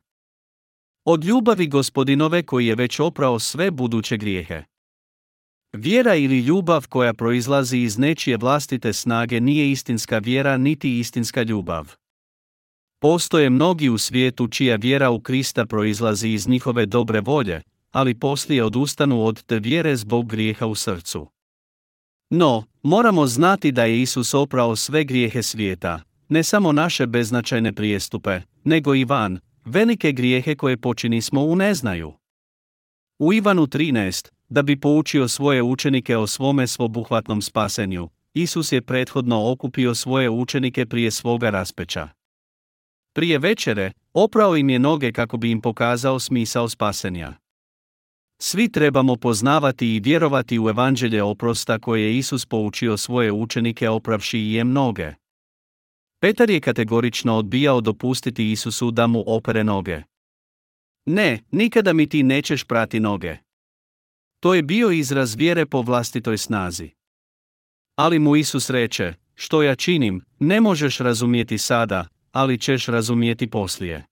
Od ljubavi gospodinove koji je već oprao sve buduće grijehe. Vjera ili ljubav koja proizlazi iz nečije vlastite snage nije istinska vjera niti istinska ljubav. Postoje mnogi u svijetu čija vjera u Krista proizlazi iz njihove dobre volje, ali poslije odustanu od te vjere zbog grijeha u srcu. No, moramo znati da je Isus oprao sve grijehe svijeta, ne samo naše beznačajne prijestupe, nego i van, velike grijehe koje počinismo u neznaju. U Ivanu 13, da bi poučio svoje učenike o svome svobuhvatnom spasenju, Isus je prethodno okupio svoje učenike prije svoga raspeća. Prije večere, oprao im je noge kako bi im pokazao smisao spasenja. Svi trebamo poznavati i vjerovati u evanđelje oprosta koje je Isus poučio svoje učenike opravši i jem noge. Petar je kategorično odbijao dopustiti Isusu da mu opere noge. Ne, nikada mi ti nećeš prati noge. To je bio izraz vjere po vlastitoj snazi. Ali mu Isus reče, što ja činim, ne možeš razumjeti sada, ali ćeš razumjeti poslije.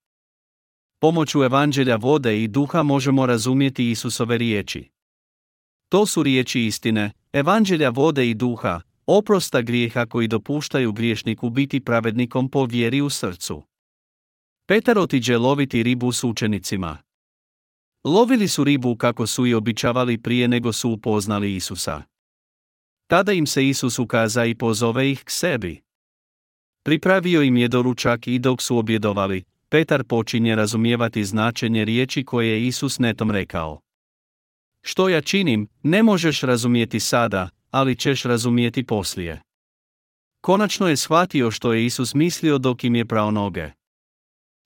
Pomoću evanđelja vode i duha možemo razumjeti Isusove riječi. To su riječi istine, evanđelja vode i duha, oprosta grijeha koji dopuštaju griješniku biti pravednikom po vjeri u srcu. Petar otiđe loviti ribu s učenicima. Lovili su ribu kako su i običavali prije nego su upoznali Isusa. Tada im se Isus ukaza i pozove ih k sebi. Pripravio im je doručak i dok su objedovali, Petar počinje razumijevati značenje riječi koje je Isus netom rekao. Što ja činim, ne možeš razumijeti sada, ali ćeš razumijeti poslije. Konačno je shvatio što je Isus mislio dok im je prao noge.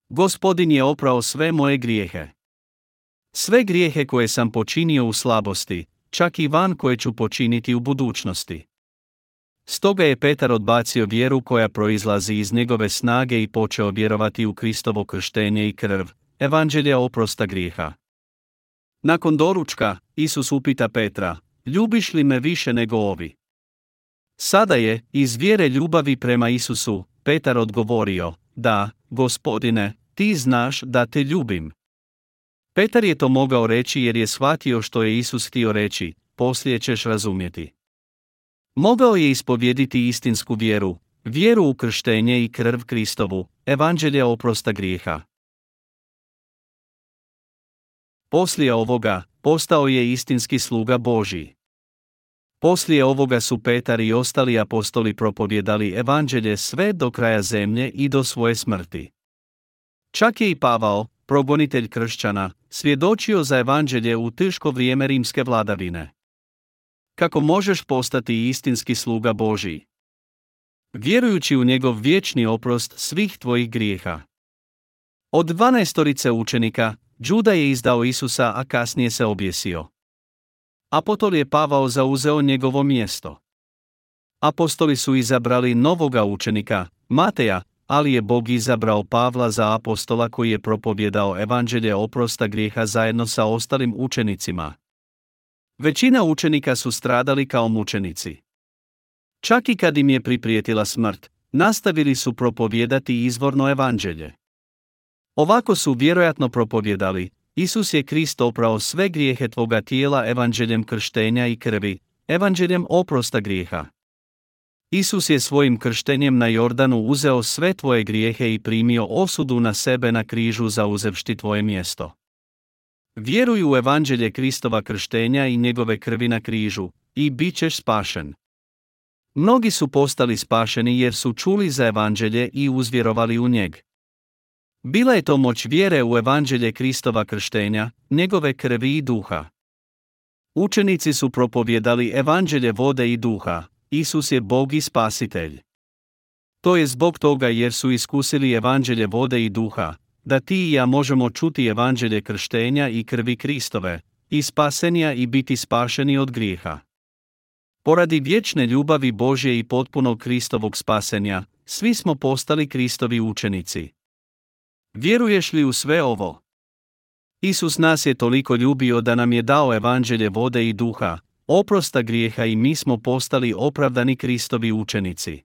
Gospodin je oprao sve moje grijehe. Sve grijehe koje sam počinio u slabosti, čak i van koje ću počiniti u budućnosti. Stoga je Petar odbacio vjeru koja proizlazi iz njegove snage i počeo vjerovati u Kristovo krštenje i krv, evanđelja oprosta grijeha. Nakon doručka, Isus upita Petra, ljubiš li me više nego ovi? Sada je, iz vjere ljubavi prema Isusu, Petar odgovorio, da, gospodine, ti znaš da te ljubim. Petar je to mogao reći jer je shvatio što je Isus htio reći, poslije ćeš razumjeti. Mogao je ispovjediti istinsku vjeru, vjeru u krštenje i krv Kristovu, evanđelje oprosta grijeha. Poslije ovoga, postao je istinski sluga Božji. Poslije ovoga su Petar i ostali apostoli propovjedali evanđelje sve do kraja zemlje i do svoje smrti. Čak je i Pavao, progonitelj kršćana, svjedočio za evanđelje u teško vrijeme rimske vladavine. Kako možeš postati istinski sluga Božiji? Vjerujući u njegov vječni oprost svih tvojih grijeha. Od dvanaestorice učenika, Đuda je izdao Isusa, a kasnije se objesio. Apostol je Pavao zauzeo njegovo mjesto. Apostoli su izabrali novoga učenika, Mateja, ali je Bog izabrao Pavla za apostola koji je propovjedao evanđelje oprosta grijeha zajedno sa ostalim učenicima. Većina učenika su stradali kao mučenici. Čak i kad im je priprijetila smrt, nastavili su propovjedati izvorno evanđelje. Ovako su vjerojatno propovjedali, Isus je Krist oprao sve grijehe tvoga tijela evanđeljem krštenja i krvi, evanđeljem oprosta grijeha. Isus je svojim krštenjem na Jordanu uzeo sve tvoje grijehe i primio osudu na sebe na križu za uzevšti tvoje mjesto. Vjeruj u evanđelje Kristova krštenja i njegove krvi na križu, i bit ćeš spašen. Mnogi su postali spašeni jer su čuli za evanđelje i uzvjerovali u njeg. Bila je to moć vjere u evanđelje Kristova krštenja, njegove krvi i duha. Učenici su propovjedali evanđelje vode i duha, Isus je Bog i spasitelj. To je zbog toga jer su iskusili evanđelje vode i duha, da ti i ja možemo čuti evanđelje krštenja i krvi Kristove, i spasenja i biti spašeni od grijeha. Poradi vječne ljubavi Božje i potpunog Kristovog spasenja, svi smo postali Kristovi učenici. Vjeruješ li u sve ovo? Isus nas je toliko ljubio da nam je dao evanđelje vode i duha, oprosta grijeha i mi smo postali opravdani Kristovi učenici.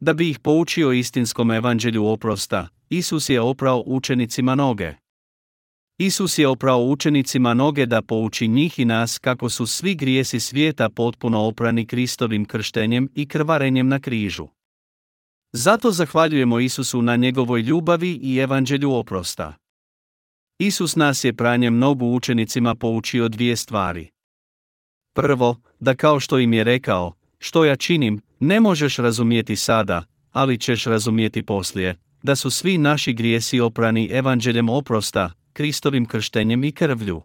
Da bi ih poučio istinskom evanđelju oprosta, Isus je oprao učenicima noge. Isus je oprao učenicima noge da pouči njih i nas kako su svi grijesi svijeta potpuno oprani Kristovim krštenjem i krvarenjem na križu. Zato zahvaljujemo Isusu na njegovoj ljubavi i evanđelju oprosta. Isus nas je pranjem nogu učenicima poučio dvije stvari. Prvo, da kao što im je rekao, što ja činim, ne možeš razumjeti sada, ali ćeš razumjeti poslije, da su svi naši grijesi oprani evanđeljem oprosta, Kristovim krštenjem i krvlju.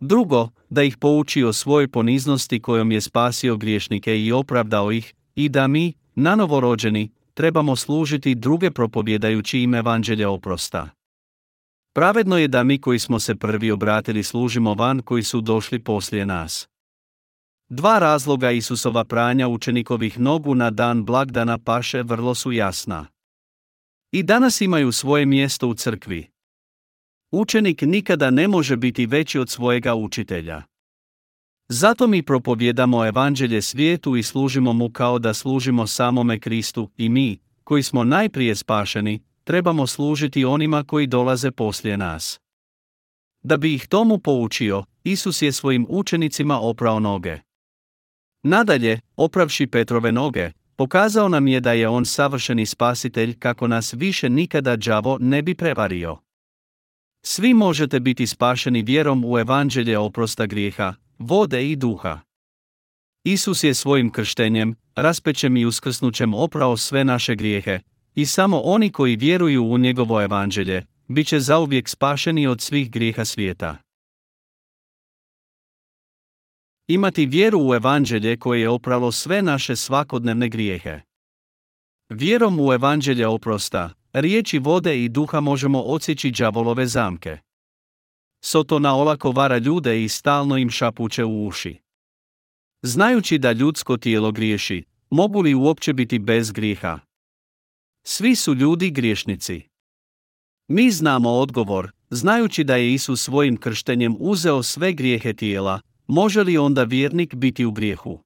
Drugo, da ih pouči o svojoj poniznosti kojom je spasio griješnike i opravdao ih, i da mi, nanovorođeni, trebamo služiti druge propovjedajući im evanđelje oprosta. Pravedno je da mi koji smo se prvi obratili služimo van koji su došli poslije nas. Dva razloga Isusova pranja učenikovih nogu na dan blagdana paše vrlo su jasna. I danas imaju svoje mjesto u crkvi. Učenik nikada ne može biti veći od svojega učitelja. Zato mi propovjedamo evanđelje svijetu i služimo mu kao da služimo samome Kristu i mi, koji smo najprije spašeni, trebamo služiti onima koji dolaze poslije nas. Da bi ih tomu poučio, Isus je svojim učenicima oprao noge. Nadalje, opravši Petrove noge, pokazao nam je da je on savršeni spasitelj kako nas više nikada đavo ne bi prevario. Svi možete biti spašeni vjerom u evanđelje oprosta grijeha, vode i duha. Isus je svojim krštenjem, raspećem i uskrsnućem oprao sve naše grijehe, i samo oni koji vjeruju u njegovo evanđelje, bit će zauvijek spašeni od svih grijeha svijeta. Imati vjeru u evanđelje koje je opralo sve naše svakodnevne grijehe. Vjerom u evanđelje oprosta, riječi vode i duha možemo odsjeći đavolove zamke. Sotona olako vara ljude i stalno im šapuće u uši. Znajući da ljudsko tijelo griješi, mogu li uopće biti bez grijeha? Svi su ljudi griješnici. Mi znamo odgovor, znajući da je Isus svojim krštenjem uzeo sve grijehe tijela, može li onda vjernik biti u grijehu?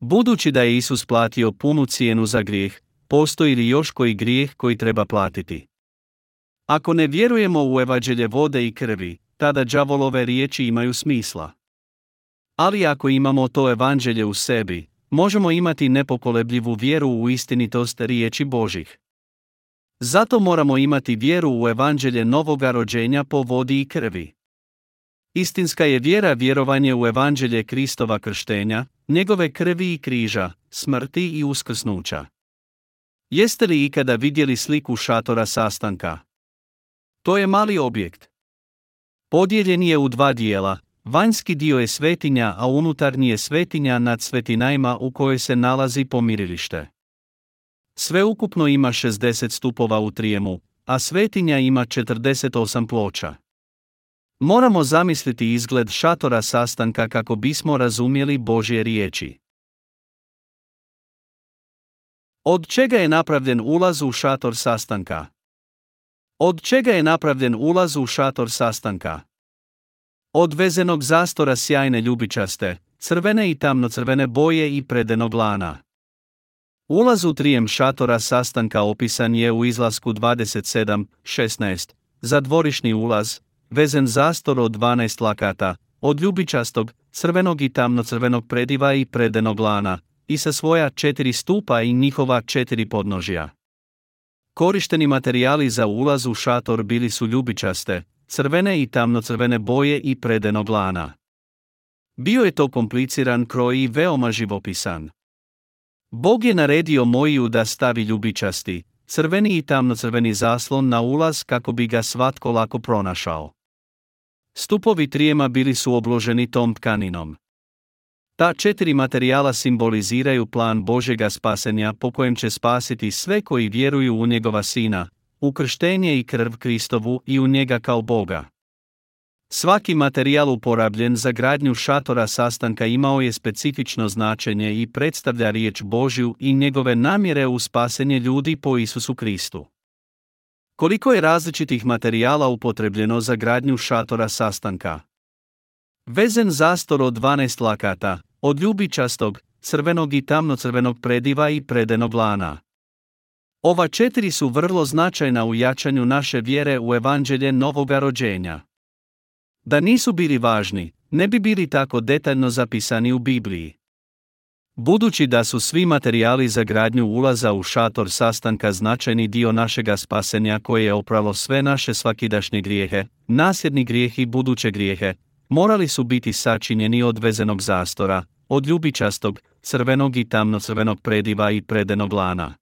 Budući da je Isus platio punu cijenu za grijeh, postoji li još koji grijeh koji treba platiti? Ako ne vjerujemo u evađelje vode i krvi, tada đavolove riječi imaju smisla. Ali ako imamo to evanđelje u sebi, možemo imati nepokolebljivu vjeru u istinitost riječi Božih. Zato moramo imati vjeru u evanđelje novoga rođenja po vodi i krvi. Istinska je vjera vjerovanje u evanđelje Kristova krštenja, njegove krvi i križa, smrti i uskrsnuća. Jeste li ikada vidjeli sliku šatora sastanka? To je mali objekt. Podijeljen je u dva dijela, vanjski dio je svetinja, a unutarnji je svetinja nad svetinajima u kojoj se nalazi pomirilište. Sve ukupno ima 60 stupova u trijemu, a svetinja ima 48 ploča. Moramo zamisliti izgled šatora sastanka kako bismo razumjeli Božje riječi. Od čega je napravljen ulaz u šator sastanka? Od čega je napravljen ulaz u šator sastanka? Od vezenog zastora sjajne ljubičaste, crvene i tamno-crvene boje i predenog lana. Ulaz u trijem šatora sastanka opisan je u izlasku 27.16. Za dvorišni ulaz, vezen zastor od 12 lakata, od ljubičastog, crvenog i tamno-crvenog prediva i predenog lana, i sa svoja četiri stupa i njihova četiri podnožja. Korišteni materijali za ulaz u šator bili su ljubičaste, crvene i tamno-crvene boje i predenog lana. Bio je to kompliciran kroj i veoma živopisan. Bog je naredio Mojiju da stavi ljubičasti, crveni i tamno-crveni zaslon na ulaz kako bi ga svatko lako pronašao. Stupovi trijema bili su obloženi tom tkaninom. Ta četiri materijala simboliziraju plan Božega spasenja po kojem će spasiti sve koji vjeruju u njegova sina, u krštenje i krv Kristovu i u njega kao Boga. Svaki materijal uporabljen za gradnju šatora sastanka imao je specifično značenje i predstavlja riječ Božju i njegove namjere u spasenje ljudi po Isusu Kristu. Koliko je različitih materijala upotrebljeno za gradnju šatora sastanka? Vezen zastor od 12 lakata, od ljubičastog, crvenog i tamnocrvenog prediva i predenog lana. Ova četiri su vrlo značajna u jačanju naše vjere u evanđelje novoga rođenja. Da nisu bili važni, ne bi bili tako detaljno zapisani u Bibliji. Budući da su svi materijali za gradnju ulaza u šator sastanka značajni dio našega spasenja koje je opralo sve naše svakidašnje grijehe, nasljedni grijeh i buduće grijehe, morali su biti sačinjeni od vezenog zastora, od ljubičastog, crvenog i tamno-crvenog prediva i predenog lana.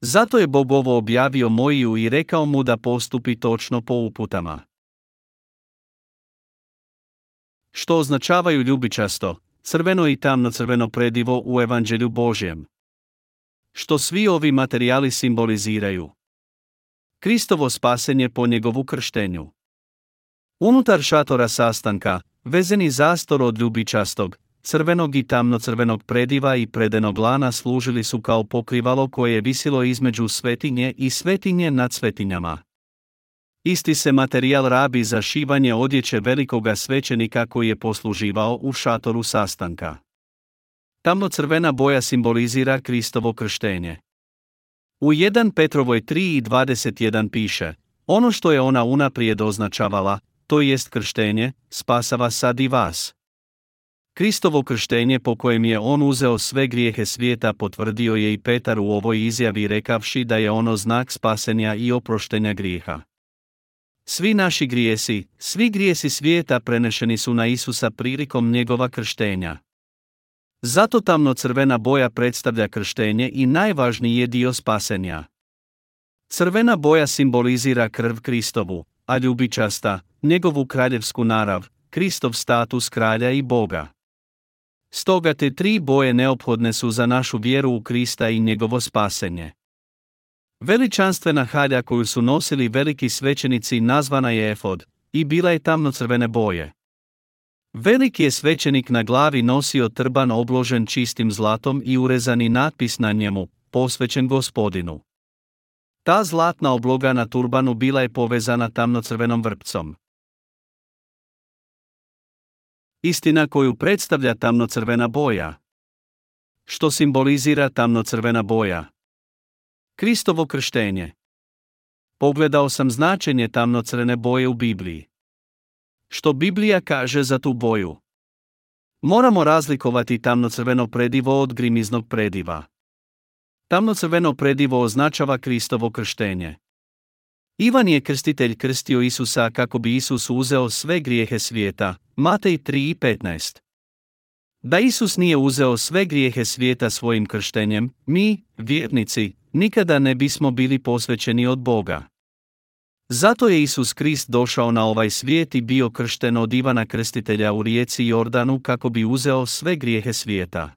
Zato je Bog ovo objavio Mojiju i rekao mu da postupi točno po uputama. Što označavaju ljubičasto, crveno i tamno-crveno predivo u Evanđelju Božjem? Što svi ovi materijali simboliziraju? Kristovo spasenje po njegovu krštenju. Unutar šatora sastanka, vezeni zastor od ljubičastog, crvenog i tamno-crvenog prediva i predenog lana služili su kao pokrivalo koje je visilo između svetinje i svetinje nad svetinjama. Isti se materijal rabi za šivanje odjeće velikoga svećenika koji je posluživao u šatoru sastanka. Tamno-crvena boja simbolizira Kristovo krštenje. U 1 Petrovoj 3 i 21 piše, ono što je ona unaprijed označavala, to jest krštenje, spasava sad i vas. Kristovo krštenje po kojem je on uzeo sve grijehe svijeta potvrdio je i Petar u ovoj izjavi rekavši da je ono znak spasenja i oproštenja grijeha. Svi naši grijesi, svi grijesi svijeta prenešeni su na Isusa prilikom njegova krštenja. Zato tamno crvena boja predstavlja krštenje i najvažniji je dio spasenja. Crvena boja simbolizira krv Kristovu, a ljubičasta, njegovu kraljevsku narav, Kristov status kralja i Boga. Stoga te tri boje neophodne su za našu vjeru u Krista i njegovo spasenje. Veličanstvena halja koju su nosili veliki svećenici nazvana je efod, i bila je tamnocrvene boje. Veliki je svećenik na glavi nosio trban obložen čistim zlatom i urezani natpis na njemu, posvećen gospodinu. Ta zlatna obloga na turbanu bila je povezana tamnocrvenom vrpcom. Istina koju predstavlja tamnocrvena boja. Što simbolizira tamnocrvena boja? Kristovo krštenje. Pogledao sam značenje tamnocrvene boje u Bibliji. Što Biblija kaže za tu boju? Moramo razlikovati tamnocrveno predivo od grimiznog prediva. Tamnocrveno predivo označava Kristovo krštenje. Ivan je krstitelj krstio Isusa kako bi Isus uzeo sve grijehe svijeta, Matej 3.15. Da Isus nije uzeo sve grijehe svijeta svojim krštenjem, mi, vjernici, nikada ne bismo bili posvećeni od Boga. Zato je Isus Krist došao na ovaj svijet i bio kršten od Ivana Krstitelja u rijeci Jordanu kako bi uzeo sve grijehe svijeta.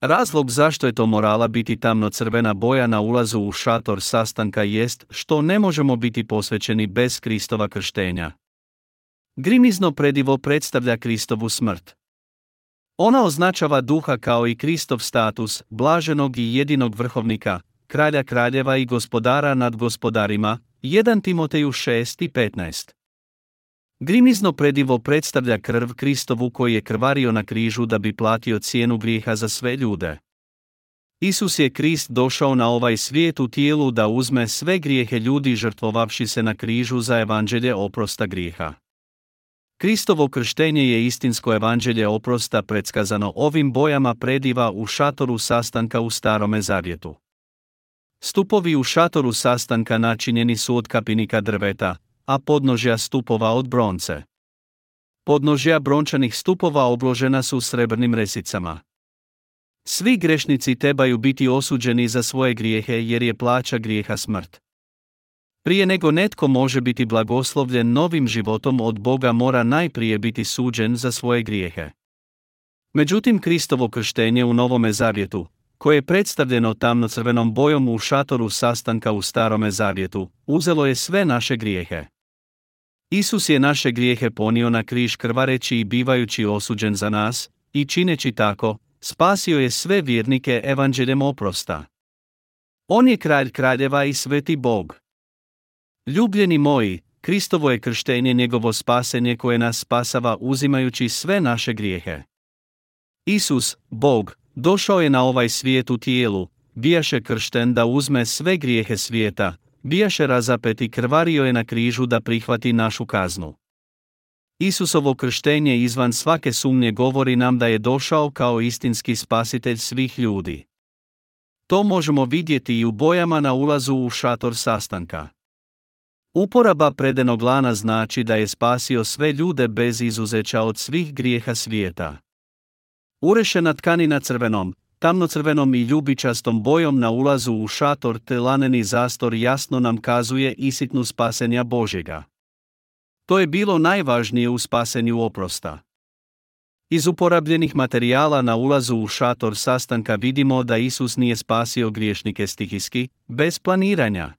Razlog zašto je to morala biti tamno crvena boja na ulazu u šator sastanka jest što ne možemo biti posvećeni bez Kristova krštenja. Grimizno predivo predstavlja Kristovu smrt. Ona označava duha kao i Kristov status, blaženog i jedinog vrhovnika, kralja kraljeva i gospodara nad gospodarima, 1 Timoteju 6 i 15. Grimizno predivo predstavlja krv Kristovu koji je krvario na križu da bi platio cijenu grijeha za sve ljude. Isus je Krist došao na ovaj svijet u tijelu da uzme sve grijehe ljudi žrtvovavši se na križu za evanđelje oprosta grijeha. Kristovo krštenje je istinsko evanđelje oprosta predskazano ovim bojama prediva u šatoru sastanka u Starome Zavjetu. Stupovi u šatoru sastanka načinjeni su od kapinika drveta, a podnožja stupova od bronce. Podnožja brončanih stupova obložena su srebrnim resicama. Svi grešnici trebaju biti osuđeni za svoje grijehe jer je plaća grijeha smrt. Prije nego netko može biti blagoslovljen novim životom od Boga mora najprije biti suđen za svoje grijehe. Međutim Kristovo krštenje u Novome Zavjetu, koje je predstavljeno tamno-crvenom bojom u šatoru sastanka u Starome Zavjetu, uzelo je sve naše grijehe. Isus je naše grijehe ponio na križ krvareći i bivajući osuđen za nas, i čineći tako, spasio je sve vjernike evanđeljem oprosta. On je kralj kraljeva i sveti Bog. Ljubljeni moji, Kristovo je krštenje njegovo spasenje koje nas spasava uzimajući sve naše grijehe. Isus, Bog, došao je na ovaj svijet u tijelu, bijaše kršten da uzme sve grijehe svijeta, bijaše razapet i krvario je na križu da prihvati našu kaznu. Isusovo krštenje izvan svake sumnje govori nam da je došao kao istinski spasitelj svih ljudi. To možemo vidjeti i u bojama na ulazu u šator sastanka. Uporaba predenog lana znači da je spasio sve ljude bez izuzeća od svih grijeha svijeta. Urešena tkanina crvenom, tamnocrvenom i ljubičastom bojom na ulazu u šator te laneni zastor jasno nam kazuje isitnu spasenja Božjega. To je bilo najvažnije u spasenju oprosta. Iz uporabljenih materijala na ulazu u šator sastanka vidimo da Isus nije spasio griješnike stihijski, bez planiranja.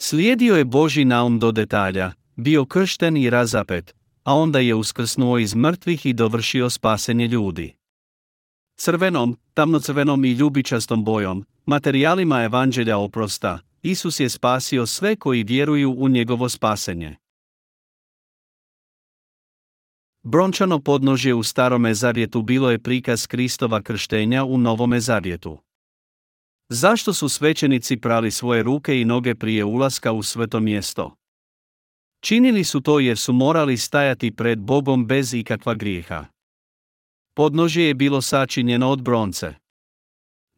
Slijedio je Boži naum do detalja, bio kršten i razapet, a onda je uskrsnuo iz mrtvih i dovršio spasenje ljudi. Crvenom, tamnocrvenom i ljubičastom bojom, materijalima evanđelja oprosta, Isus je spasio sve koji vjeruju u njegovo spasenje. Brončano podnožje u starome zavjetu bilo je prikaz Kristova krštenja u novome zavjetu. Zašto su svećenici prali svoje ruke i noge prije ulaska u sveto mjesto? Činili su to jer su morali stajati pred Bogom bez ikakva grijeha. Podnožje je bilo sačinjeno od bronce.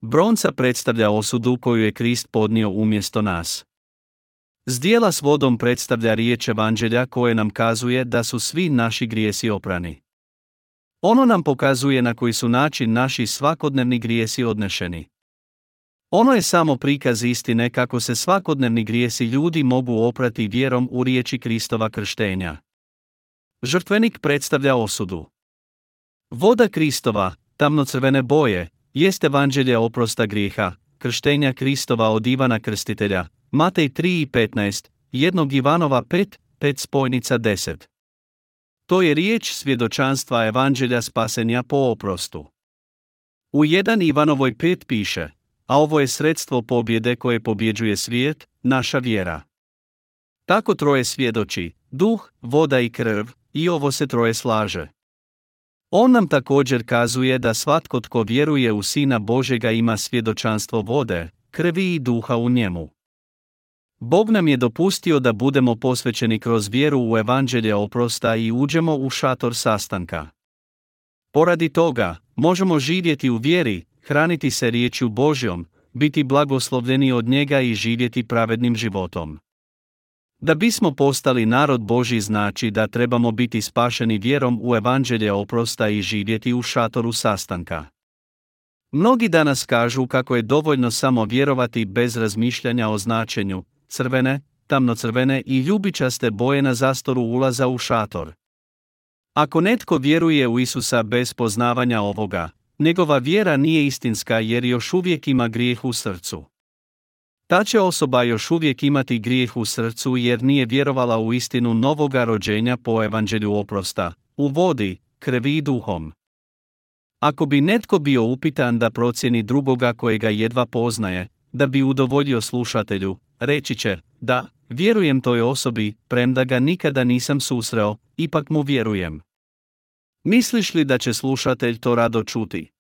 Bronca predstavlja osudu koju je Krist podnio umjesto nas. Zdjela s vodom predstavlja riječ evanđelja koje nam kazuje da su svi naši grijesi oprani. Ono nam pokazuje na koji su način naši svakodnevni grijesi odnešeni. Ono je samo prikaz istine kako se svakodnevni grijesi ljudi mogu oprati vjerom u riječi Kristova krštenja. Žrtvenik predstavlja osudu. Voda Kristova, tamnocrvene boje, jest evanđelje oprosta grijeha, krštenja Kristova od Ivana Krstitelja, Matej 3 i 15, jednog Ivanova 5, 5 spojnica 10. To je riječ svjedočanstva evanđelja spasenja po oprostu. U 1 Ivanovoj 5 piše, a ovo je sredstvo pobjede koje pobjeđuje svijet, naša vjera. Tako troje svjedoči, duh, voda i krv, i ovo se troje slaže. On nam također kazuje da svatko tko vjeruje u Sina Božega ima svjedočanstvo vode, krvi i duha u njemu. Bog nam je dopustio da budemo posvećeni kroz vjeru u evanđelje oprosta i uđemo u šator sastanka. Poradi toga, možemo živjeti u vjeri, hraniti se riječju Božjom, biti blagoslovljeni od njega i živjeti pravednim životom. Da bismo postali narod Boži znači da trebamo biti spašeni vjerom u evanđelje oprosta i živjeti u šatoru sastanka. Mnogi danas kažu kako je dovoljno samo vjerovati bez razmišljanja o značenju, crvene, tamnocrvene i ljubičaste boje na zastoru ulaza u šator. Ako netko vjeruje u Isusa bez poznavanja ovoga, njegova vjera nije istinska jer još uvijek ima grijeh u srcu. Ta će osoba još uvijek imati grijeh u srcu jer nije vjerovala u istinu novoga rođenja po evanđelju oprosta, u vodi, krvi i duhom. Ako bi netko bio upitan da procjeni drugoga kojega jedva poznaje, da bi udovoljio slušatelju, reći će, da, vjerujem toj osobi, premda ga nikada nisam susreo, ipak mu vjerujem. Misliš li da će slušatelj to rado čuti?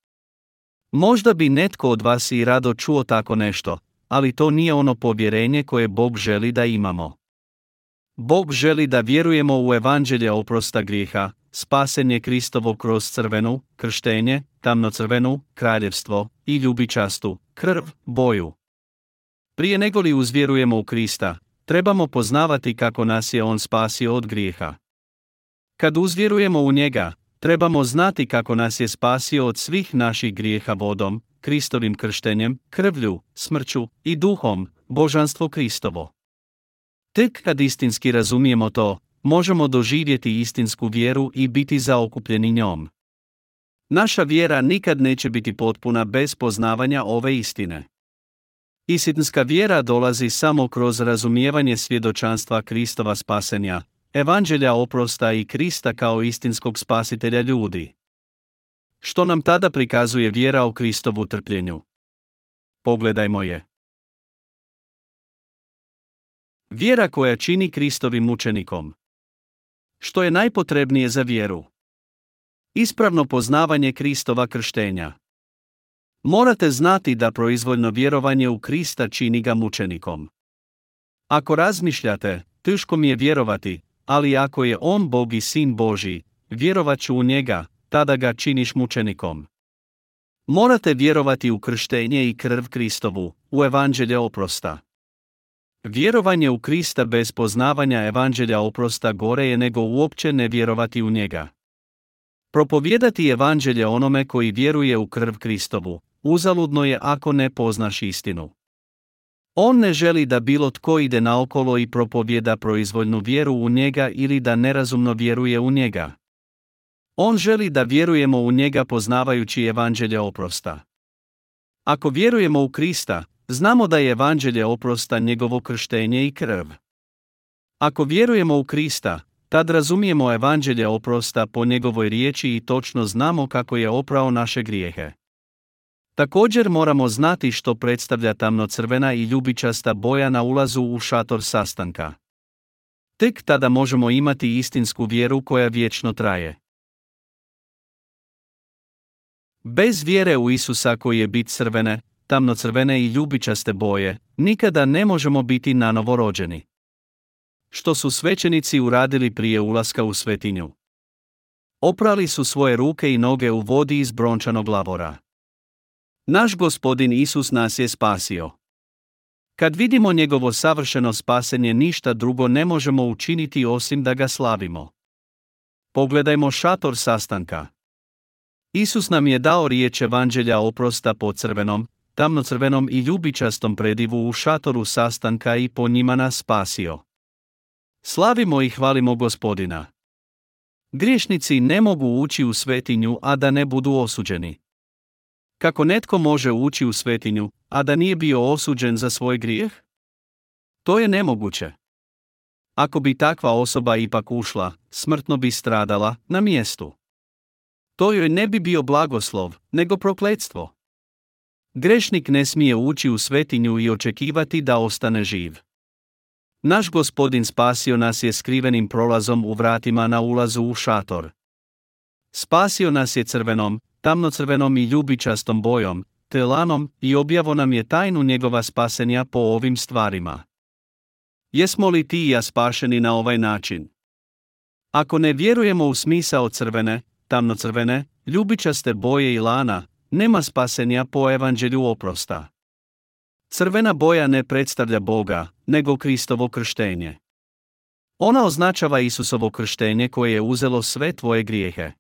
Možda bi netko od vas i rado čuo tako nešto, ali to nije ono povjerenje koje Bog želi da imamo. Bog želi da vjerujemo u evanđelje oprosta grijeha, spasenje Kristovo kroz crvenu, krštenje, tamnocrvenu, kraljevstvo i ljubičastu, krv, boju. Prije nego li uzvjerujemo u Krista, trebamo poznavati kako nas je On spasio od grijeha. Kad uzvjerujemo u njega, trebamo znati kako nas je spasio od svih naših grijeha vodom, Kristovim krštenjem, krvlju, smrću i duhom, božanstvo Kristovo. Tek kad istinski razumijemo to, možemo doživjeti istinsku vjeru i biti zaokupljeni njom. Naša vjera nikad neće biti potpuna bez poznavanja ove istine. Istinska vjera dolazi samo kroz razumijevanje svjedočanstva Kristova spasenja, evanđelja oprosta i Krista kao istinskog spasitelja ljudi. Što nam tada prikazuje vjera u Kristovu trpljenju? Pogledajmo je. Vjera koja čini Kristovim mučenikom. Što je najpotrebnije za vjeru? Ispravno poznavanje Kristova krštenja. Morate znati da proizvoljno vjerovanje u Krista čini ga mučenikom. Ako razmišljate, teško mi je vjerovati, ali ako je On Bog i Sin Boži, vjerovat ću u njega, tada ga činiš mučenikom. Morate vjerovati u krštenje i krv Kristovu, u evanđelje oprosta. Vjerovanje u Krista bez poznavanja evanđelja oprosta gore je nego uopće ne vjerovati u njega. Propovijedati evanđelje onome koji vjeruje u krv Kristovu, uzaludno je ako ne poznaš istinu. On ne želi da bilo tko ide naokolo i propovjeda proizvoljnu vjeru u njega ili da nerazumno vjeruje u njega. On želi da vjerujemo u njega poznavajući evanđelje oprosta. Ako vjerujemo u Krista, znamo da je evanđelje oprosta njegovo krštenje i krv. Ako vjerujemo u Krista, tad razumijemo evanđelje oprosta po njegovoj riječi i točno znamo kako je oprao naše grijehe. Također moramo znati što predstavlja tamno-crvena i ljubičasta boja na ulazu u šator sastanka. Tek tada možemo imati istinsku vjeru koja vječno traje. Bez vjere u Isusa koji je bit crvene, tamno-crvene i ljubičaste boje, nikada ne možemo biti nanovo rođeni. Što su svećenici uradili prije ulaska u svetinju? Oprali su svoje ruke i noge u vodi iz brončanog lavora. Naš gospodin Isus nas je spasio. Kad vidimo njegovo savršeno spasenje ništa drugo ne možemo učiniti osim da ga slavimo. Pogledajmo šator sastanka. Isus nam je dao riječ evanđelja oprosta po crvenom, tamnocrvenom i ljubičastom predivu u šatoru sastanka i po njima nas spasio. Slavimo i hvalimo gospodina. Griješnici ne mogu ući u svetinju, a da ne budu osuđeni. Kako netko može ući u svetinju, a da nije bio osuđen za svoj grijeh? To je nemoguće. Ako bi takva osoba ipak ušla, smrtno bi stradala na mjestu. To joj ne bi bio blagoslov, nego prokletstvo. Grešnik ne smije ući u svetinju i očekivati da ostane živ. Naš gospodin spasio nas je skrivenim prolazom u vratima na ulazu u šator. Spasio nas je crvenom, tamnocrvenom i ljubičastom bojom, te lanom i objavo nam je tajnu njegova spasenja po ovim stvarima. Jesmo li ti i ja spašeni na ovaj način? Ako ne vjerujemo u smisao crvene, tamnocrvene, ljubičaste boje i lana, nema spasenja po evanđelju oprosta. Crvena boja ne predstavlja Boga, nego Kristovo krštenje. Ona označava Isusovo krštenje koje je uzelo sve tvoje grijehe.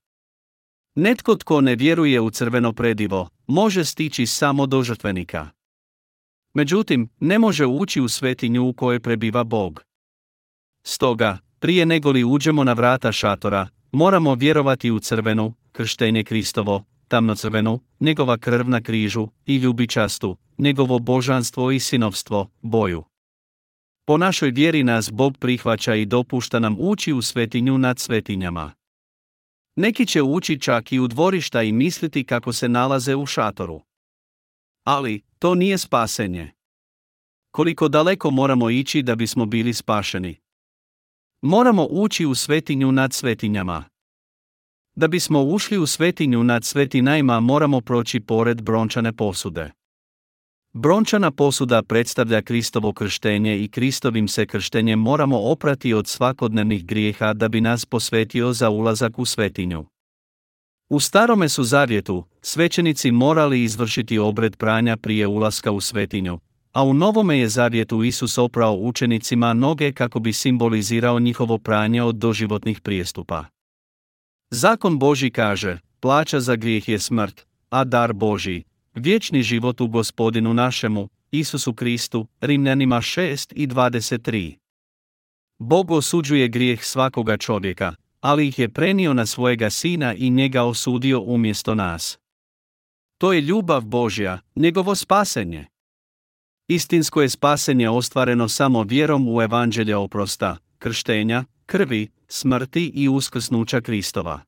Netko tko ne vjeruje u crveno predivo, može stići samo do žrtvenika. Međutim, ne može ući u svetinju u kojoj prebiva Bog. Stoga, prije nego li uđemo na vrata šatora, moramo vjerovati u crvenu, krštenje Kristovo, tamnocrvenu, njegova krv na križu i ljubičastu, njegovo božanstvo i sinovstvo, boju. Po našoj vjeri nas Bog prihvaća i dopušta nam ući u svetinju nad svetinjama. Neki će ući čak i u dvorišta i misliti kako se nalaze u šatoru. Ali, to nije spasenje. Koliko daleko moramo ići da bismo bili spašeni? Moramo ući u svetinju nad svetinjama. Da bismo ušli u svetinju nad svetinajma moramo proći pored brončane posude. Brončana posuda predstavlja Kristovo krštenje i Kristovim se krštenjem moramo oprati od svakodnevnih grijeha da bi nas posvetio za ulazak u svetinju. U starome su zavjetu, svećenici morali izvršiti obred pranja prije ulaska u svetinju, a u novome je zavjetu Isus oprao učenicima noge kako bi simbolizirao njihovo pranje od doživotnih prijestupa. Zakon Boži kaže, plaća za grijeh je smrt, a dar Boži, vječni život u gospodinu našemu, Isusu Kristu, Rimljanima 6 i 23. Bog osuđuje grijeh svakoga čovjeka, ali ih je prenio na svojega sina i njega osudio umjesto nas. To je ljubav Božja, njegovo spasenje. Istinsko je spasenje ostvareno samo vjerom u evanđelje oprosta, krštenja, krvi, smrti i uskrsnuća Kristova.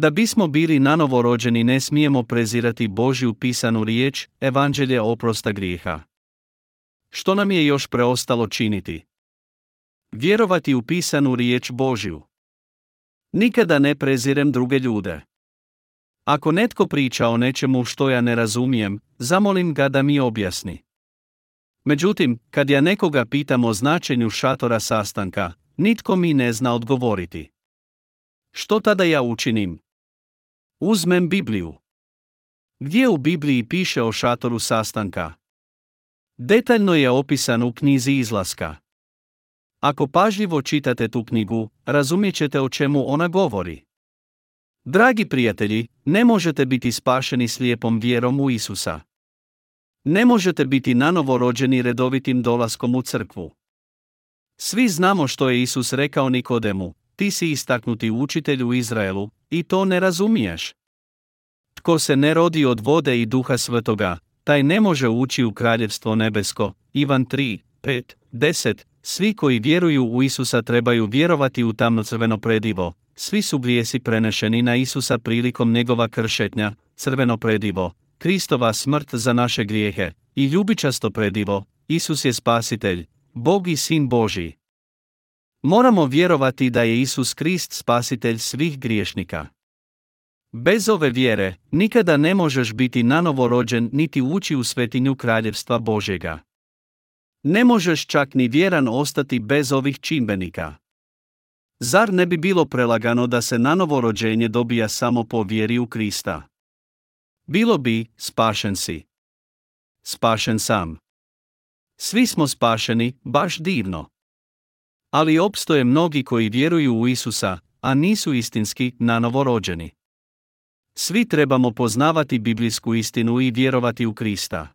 Da bismo bili nanovo rođeni ne smijemo prezirati Božju pisanu riječ, evanđelje oprosta grijeha. Što nam je još preostalo činiti? Vjerovati u pisanu riječ Božju. Nikada ne prezirem druge ljude. Ako netko priča o nečemu što ja ne razumijem, zamolim ga da mi objasni. Međutim, kad ja nekoga pitam o značenju šatora sastanka, nitko mi ne zna odgovoriti. Što tada ja učinim? Uzmem Bibliju. Gdje u Bibliji piše o šatoru sastanka? Detaljno je opisan u knjizi izlaska. Ako pažljivo čitate tu knjigu, razumjet ćete o čemu ona govori. Dragi prijatelji, ne možete biti spašeni slijepom vjerom u Isusa. Ne možete biti nanovo rođeni redovitim dolaskom u crkvu. Svi znamo što je Isus rekao Nikodemu, ti si istaknuti učitelj u Izraelu, i to ne razumiješ. Tko se ne rodi od vode i duha svetoga, taj ne može ući u kraljevstvo nebesko. Ivan 3, 5, 10. Svi koji vjeruju u Isusa trebaju vjerovati u tamno-crveno predivo. Svi su grijesi prenešeni na Isusa prilikom njegova kršetnja, crveno predivo, Kristova smrt za naše grijehe i ljubičasto predivo, Isus je spasitelj, Bog i Sin Božji. Moramo vjerovati da je Isus Krist spasitelj svih griješnika. Bez ove vjere, nikada ne možeš biti nanovo rođen niti ući u svetinju kraljevstva Božjega. Ne možeš čak ni vjeran ostati bez ovih čimbenika. Zar ne bi bilo prelagano da se nanovo rođenje dobija samo po vjeri u Krista? Bilo bi, spašen si. Spašen sam. Svi smo spašeni, baš divno. Ali opstoje mnogi koji vjeruju u Isusa, a nisu istinski nanovo rođeni. Svi trebamo poznavati biblijsku istinu i vjerovati u Krista.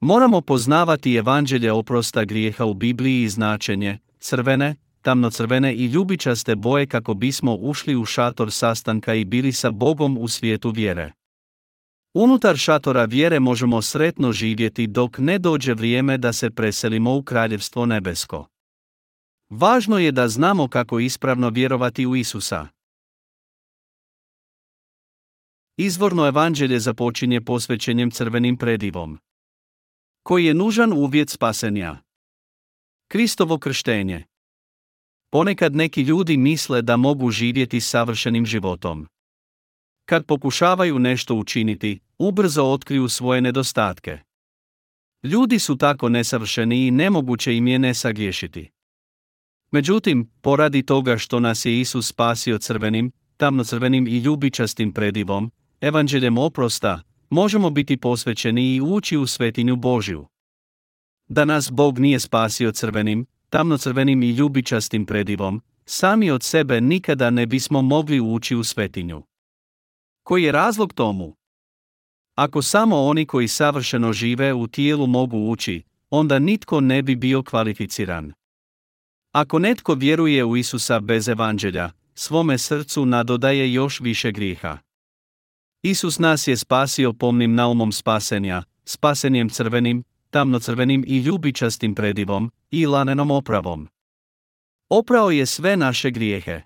Moramo poznavati evanđelje oprosta grijeha u Bibliji i značenje, crvene, tamnocrvene i ljubičaste boje kako bismo ušli u šator sastanka i bili sa Bogom u svijetu vjere. Unutar šatora vjere možemo sretno živjeti dok ne dođe vrijeme da se preselimo u kraljevstvo nebesko. Važno je da znamo kako ispravno vjerovati u Isusa. Izvorno evanđelje započinje posvećenjem crvenim predivom. Koji je nužan uvjet spasenja. Kristovo krštenje. Ponekad neki ljudi misle da mogu živjeti savršenim životom. Kad pokušavaju nešto učiniti, ubrzo otkriju svoje nedostatke. Ljudi su tako nesavršeni i nemoguće im je ne sagriješiti. Međutim, poradi toga što nas je Isus spasio crvenim, tamnocrvenim i ljubičastim predivom, evanđeljem oprosta, možemo biti posvećeni i ući u svetinju Božju. Da nas Bog nije spasio crvenim, tamnocrvenim i ljubičastim predivom, sami od sebe nikada ne bismo mogli ući u svetinju. Koji je razlog tomu? Ako samo oni koji savršeno žive u tijelu mogu ući, onda nitko ne bi bio kvalificiran. Ako netko vjeruje u Isusa bez evanđelja, svome srcu nadodaje još više grijeha. Isus nas je spasio pomnim naumom spasenja, spasenjem crvenim, tamnocrvenim i ljubičastim predivom i lanenom opravom. Oprao je sve naše grijehe.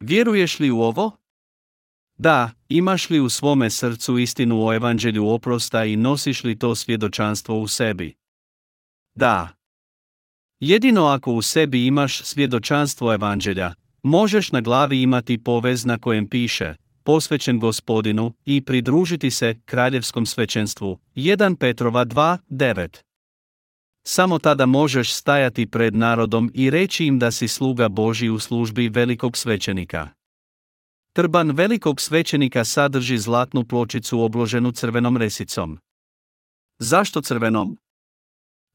Vjeruješ li u ovo? Da, imaš li u svome srcu istinu o evanđelju oprosta i nosiš li to svjedočanstvo u sebi? Da. Jedino ako u sebi imaš svjedočanstvo evanđelja, možeš na glavi imati povez na kojem piše posvećen gospodinu i pridružiti se kraljevskom svećenstvu. 1 Petrova 2, 9. Samo tada možeš stajati pred narodom i reći im da si sluga Boži u službi velikog svećenika. Trban velikog svećenika sadrži zlatnu pločicu obloženu crvenom resicom. Zašto crvenom?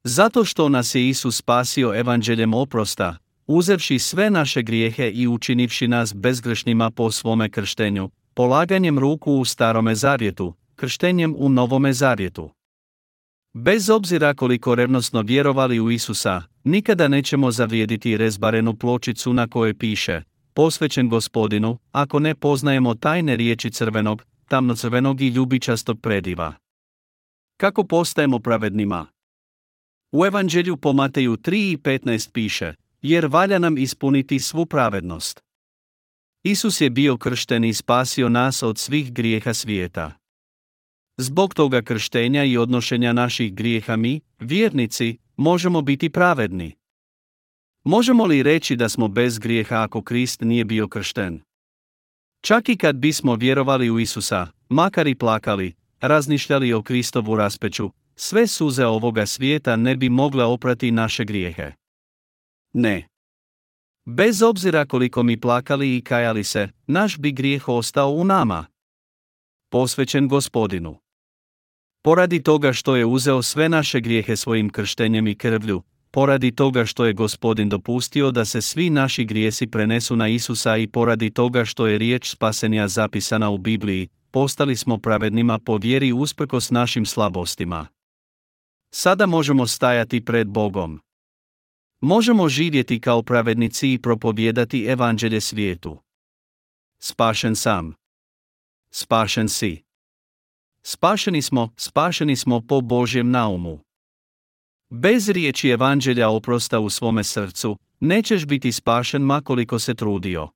Zato što nas je Isus spasio evanđeljem oprosta, uzevši sve naše grijehe i učinivši nas bezgrešnima po svome krštenju, polaganjem ruku u starome zavjetu, krštenjem u novome zavjetu. Bez obzira koliko revnosno vjerovali u Isusa, nikada nećemo zavrijediti rezbarenu pločicu na kojoj piše posvećen gospodinu, ako ne poznajemo tajne riječi crvenog, tamnocrvenog i ljubičastog prediva. Kako postajemo pravednima? U Evanđelju po Mateju 3 i 15 piše, jer valja nam ispuniti svu pravednost. Isus je bio kršten i spasio nas od svih grijeha svijeta. Zbog toga krštenja i odnošenja naših grijeha mi, vjernici, možemo biti pravedni. Možemo li reći da smo bez grijeha ako Krist nije bio kršten? Čak i kad bismo vjerovali u Isusa, makar i plakali, razmišljali o Kristovu raspeću, sve suze ovoga svijeta ne bi mogle oprati naše grijehe. Ne. Bez obzira koliko mi plakali i kajali se, naš bi grijeh ostao u nama. Posvećen gospodinu. Poradi toga što je uzeo sve naše grijehe svojim krštenjem i krvlju, poradi toga što je gospodin dopustio da se svi naši grijesi prenesu na Isusa i poradi toga što je riječ spasenja zapisana u Bibliji, postali smo pravednima po vjeri usprkos našim slabostima. Sada možemo stajati pred Bogom. Možemo živjeti kao pravednici i propovjedati evanđelje svijetu. Spašen sam. Spašen si. Spašeni smo, spašeni smo po Božjem naumu. Bez riječi evanđelja oprosta u svome srcu, nećeš biti spašen makoliko se trudio.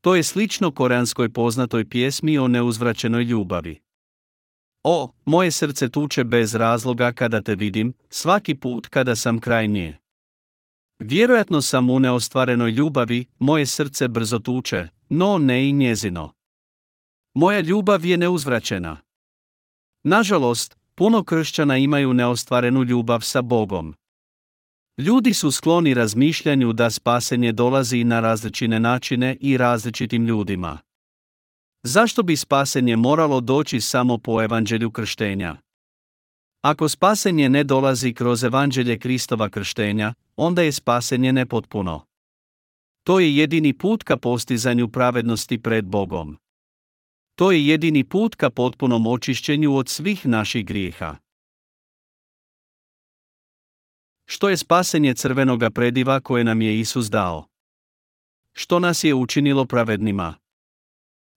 To je slično koranskoj poznatoj pjesmi o neuzvraćenoj ljubavi. O, moje srce tuče bez razloga kada te vidim, svaki put kada sam kraj nje. Vjerojatno sam u neostvarenoj ljubavi, moje srce brzo tuče, no ne i njezino. Moja ljubav je neuzvraćena. Nažalost, puno kršćana imaju neostvarenu ljubav sa Bogom. Ljudi su skloni razmišljanju da spasenje dolazi na različite načine i različitim ljudima. Zašto bi spasenje moralo doći samo po evanđelju krštenja? Ako spasenje ne dolazi kroz evanđelje Kristova krštenja, onda je spasenje nepotpuno. To je jedini put ka postizanju pravednosti pred Bogom. To je jedini put ka potpunom očišćenju od svih naših grijeha. Što je spasenje crvenoga prediva koje nam je Isus dao? Što nas je učinilo pravednima?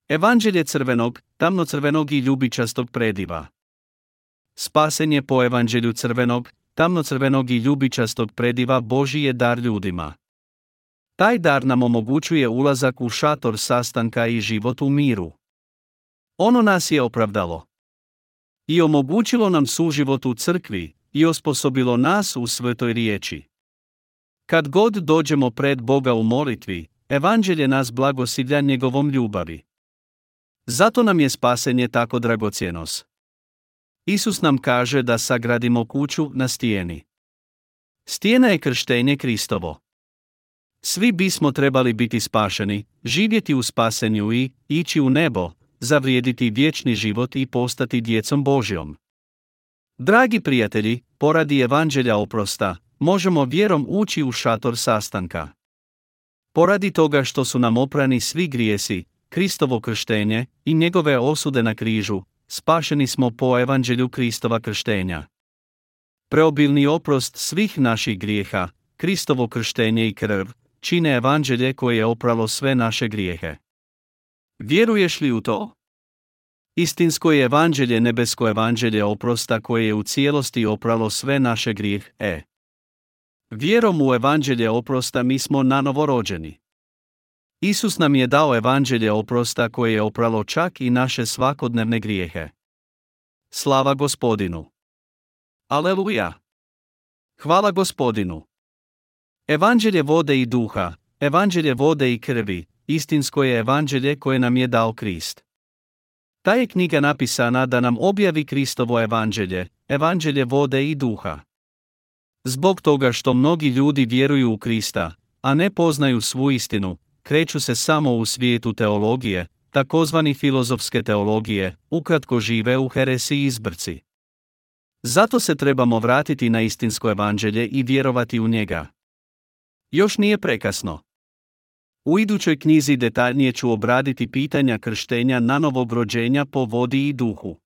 Evanđelje crvenog, tamno-crvenog i ljubičastog prediva. Spasenje po evanđelju crvenog, tamno-crvenog i ljubičastog prediva Boži je dar ljudima. Taj dar nam omogućuje ulazak u šator sastanka i život u miru. Ono nas je opravdalo. I omogućilo nam suživot u crkvi, i osposobilo nas u svetoj riječi. Kad god dođemo pred Boga u molitvi, evanđelje nas blagosilja njegovom ljubavi. Zato nam je spasenje tako dragocjenos. Isus nam kaže da sagradimo kuću na stijeni. Stijena je krštenje Kristovo. Svi bismo trebali biti spašeni, živjeti u spasenju i ići u nebo, zavrijediti vječni život i postati djecom Božjom. Dragi prijatelji, poradi evanđelja oprosta, možemo vjerom ući u šator sastanka. Poradi toga što su nam oprani svi grijesi, Kristovo krštenje i njegove osude na križu, spašeni smo po evanđelju Kristova krštenja. Preobilni oprost svih naših grijeha, Kristovo krštenje i krv, čine evanđelje koje je opralo sve naše grijehe. Vjeruješ li u to? Istinsko je evanđelje nebesko evanđelje oprosta koje je u cijelosti opralo sve naše grijeh, e. Vjerom u evanđelje oprosta mi smo nanovo rođeni. Isus nam je dao evanđelje oprosta koje je opralo čak i naše svakodnevne grijehe. Slava gospodinu! Aleluja! Hvala gospodinu! Evanđelje vode i duha, evanđelje vode i krvi, istinsko je evanđelje koje nam je dao Krist. Ta je knjiga napisana da nam objavi Kristovo evanđelje, evanđelje vode i duha. Zbog toga što mnogi ljudi vjeruju u Krista, a ne poznaju svu istinu, kreću se samo u svijetu teologije, takozvani filozofske teologije, ukratko žive u heresi i izbrci. Zato se trebamo vratiti na istinsko evanđelje i vjerovati u njega. Još nije prekasno. U idućoj knjizi detaljnije ću obraditi pitanja krštenja na novog rođenja po vodi i duhu.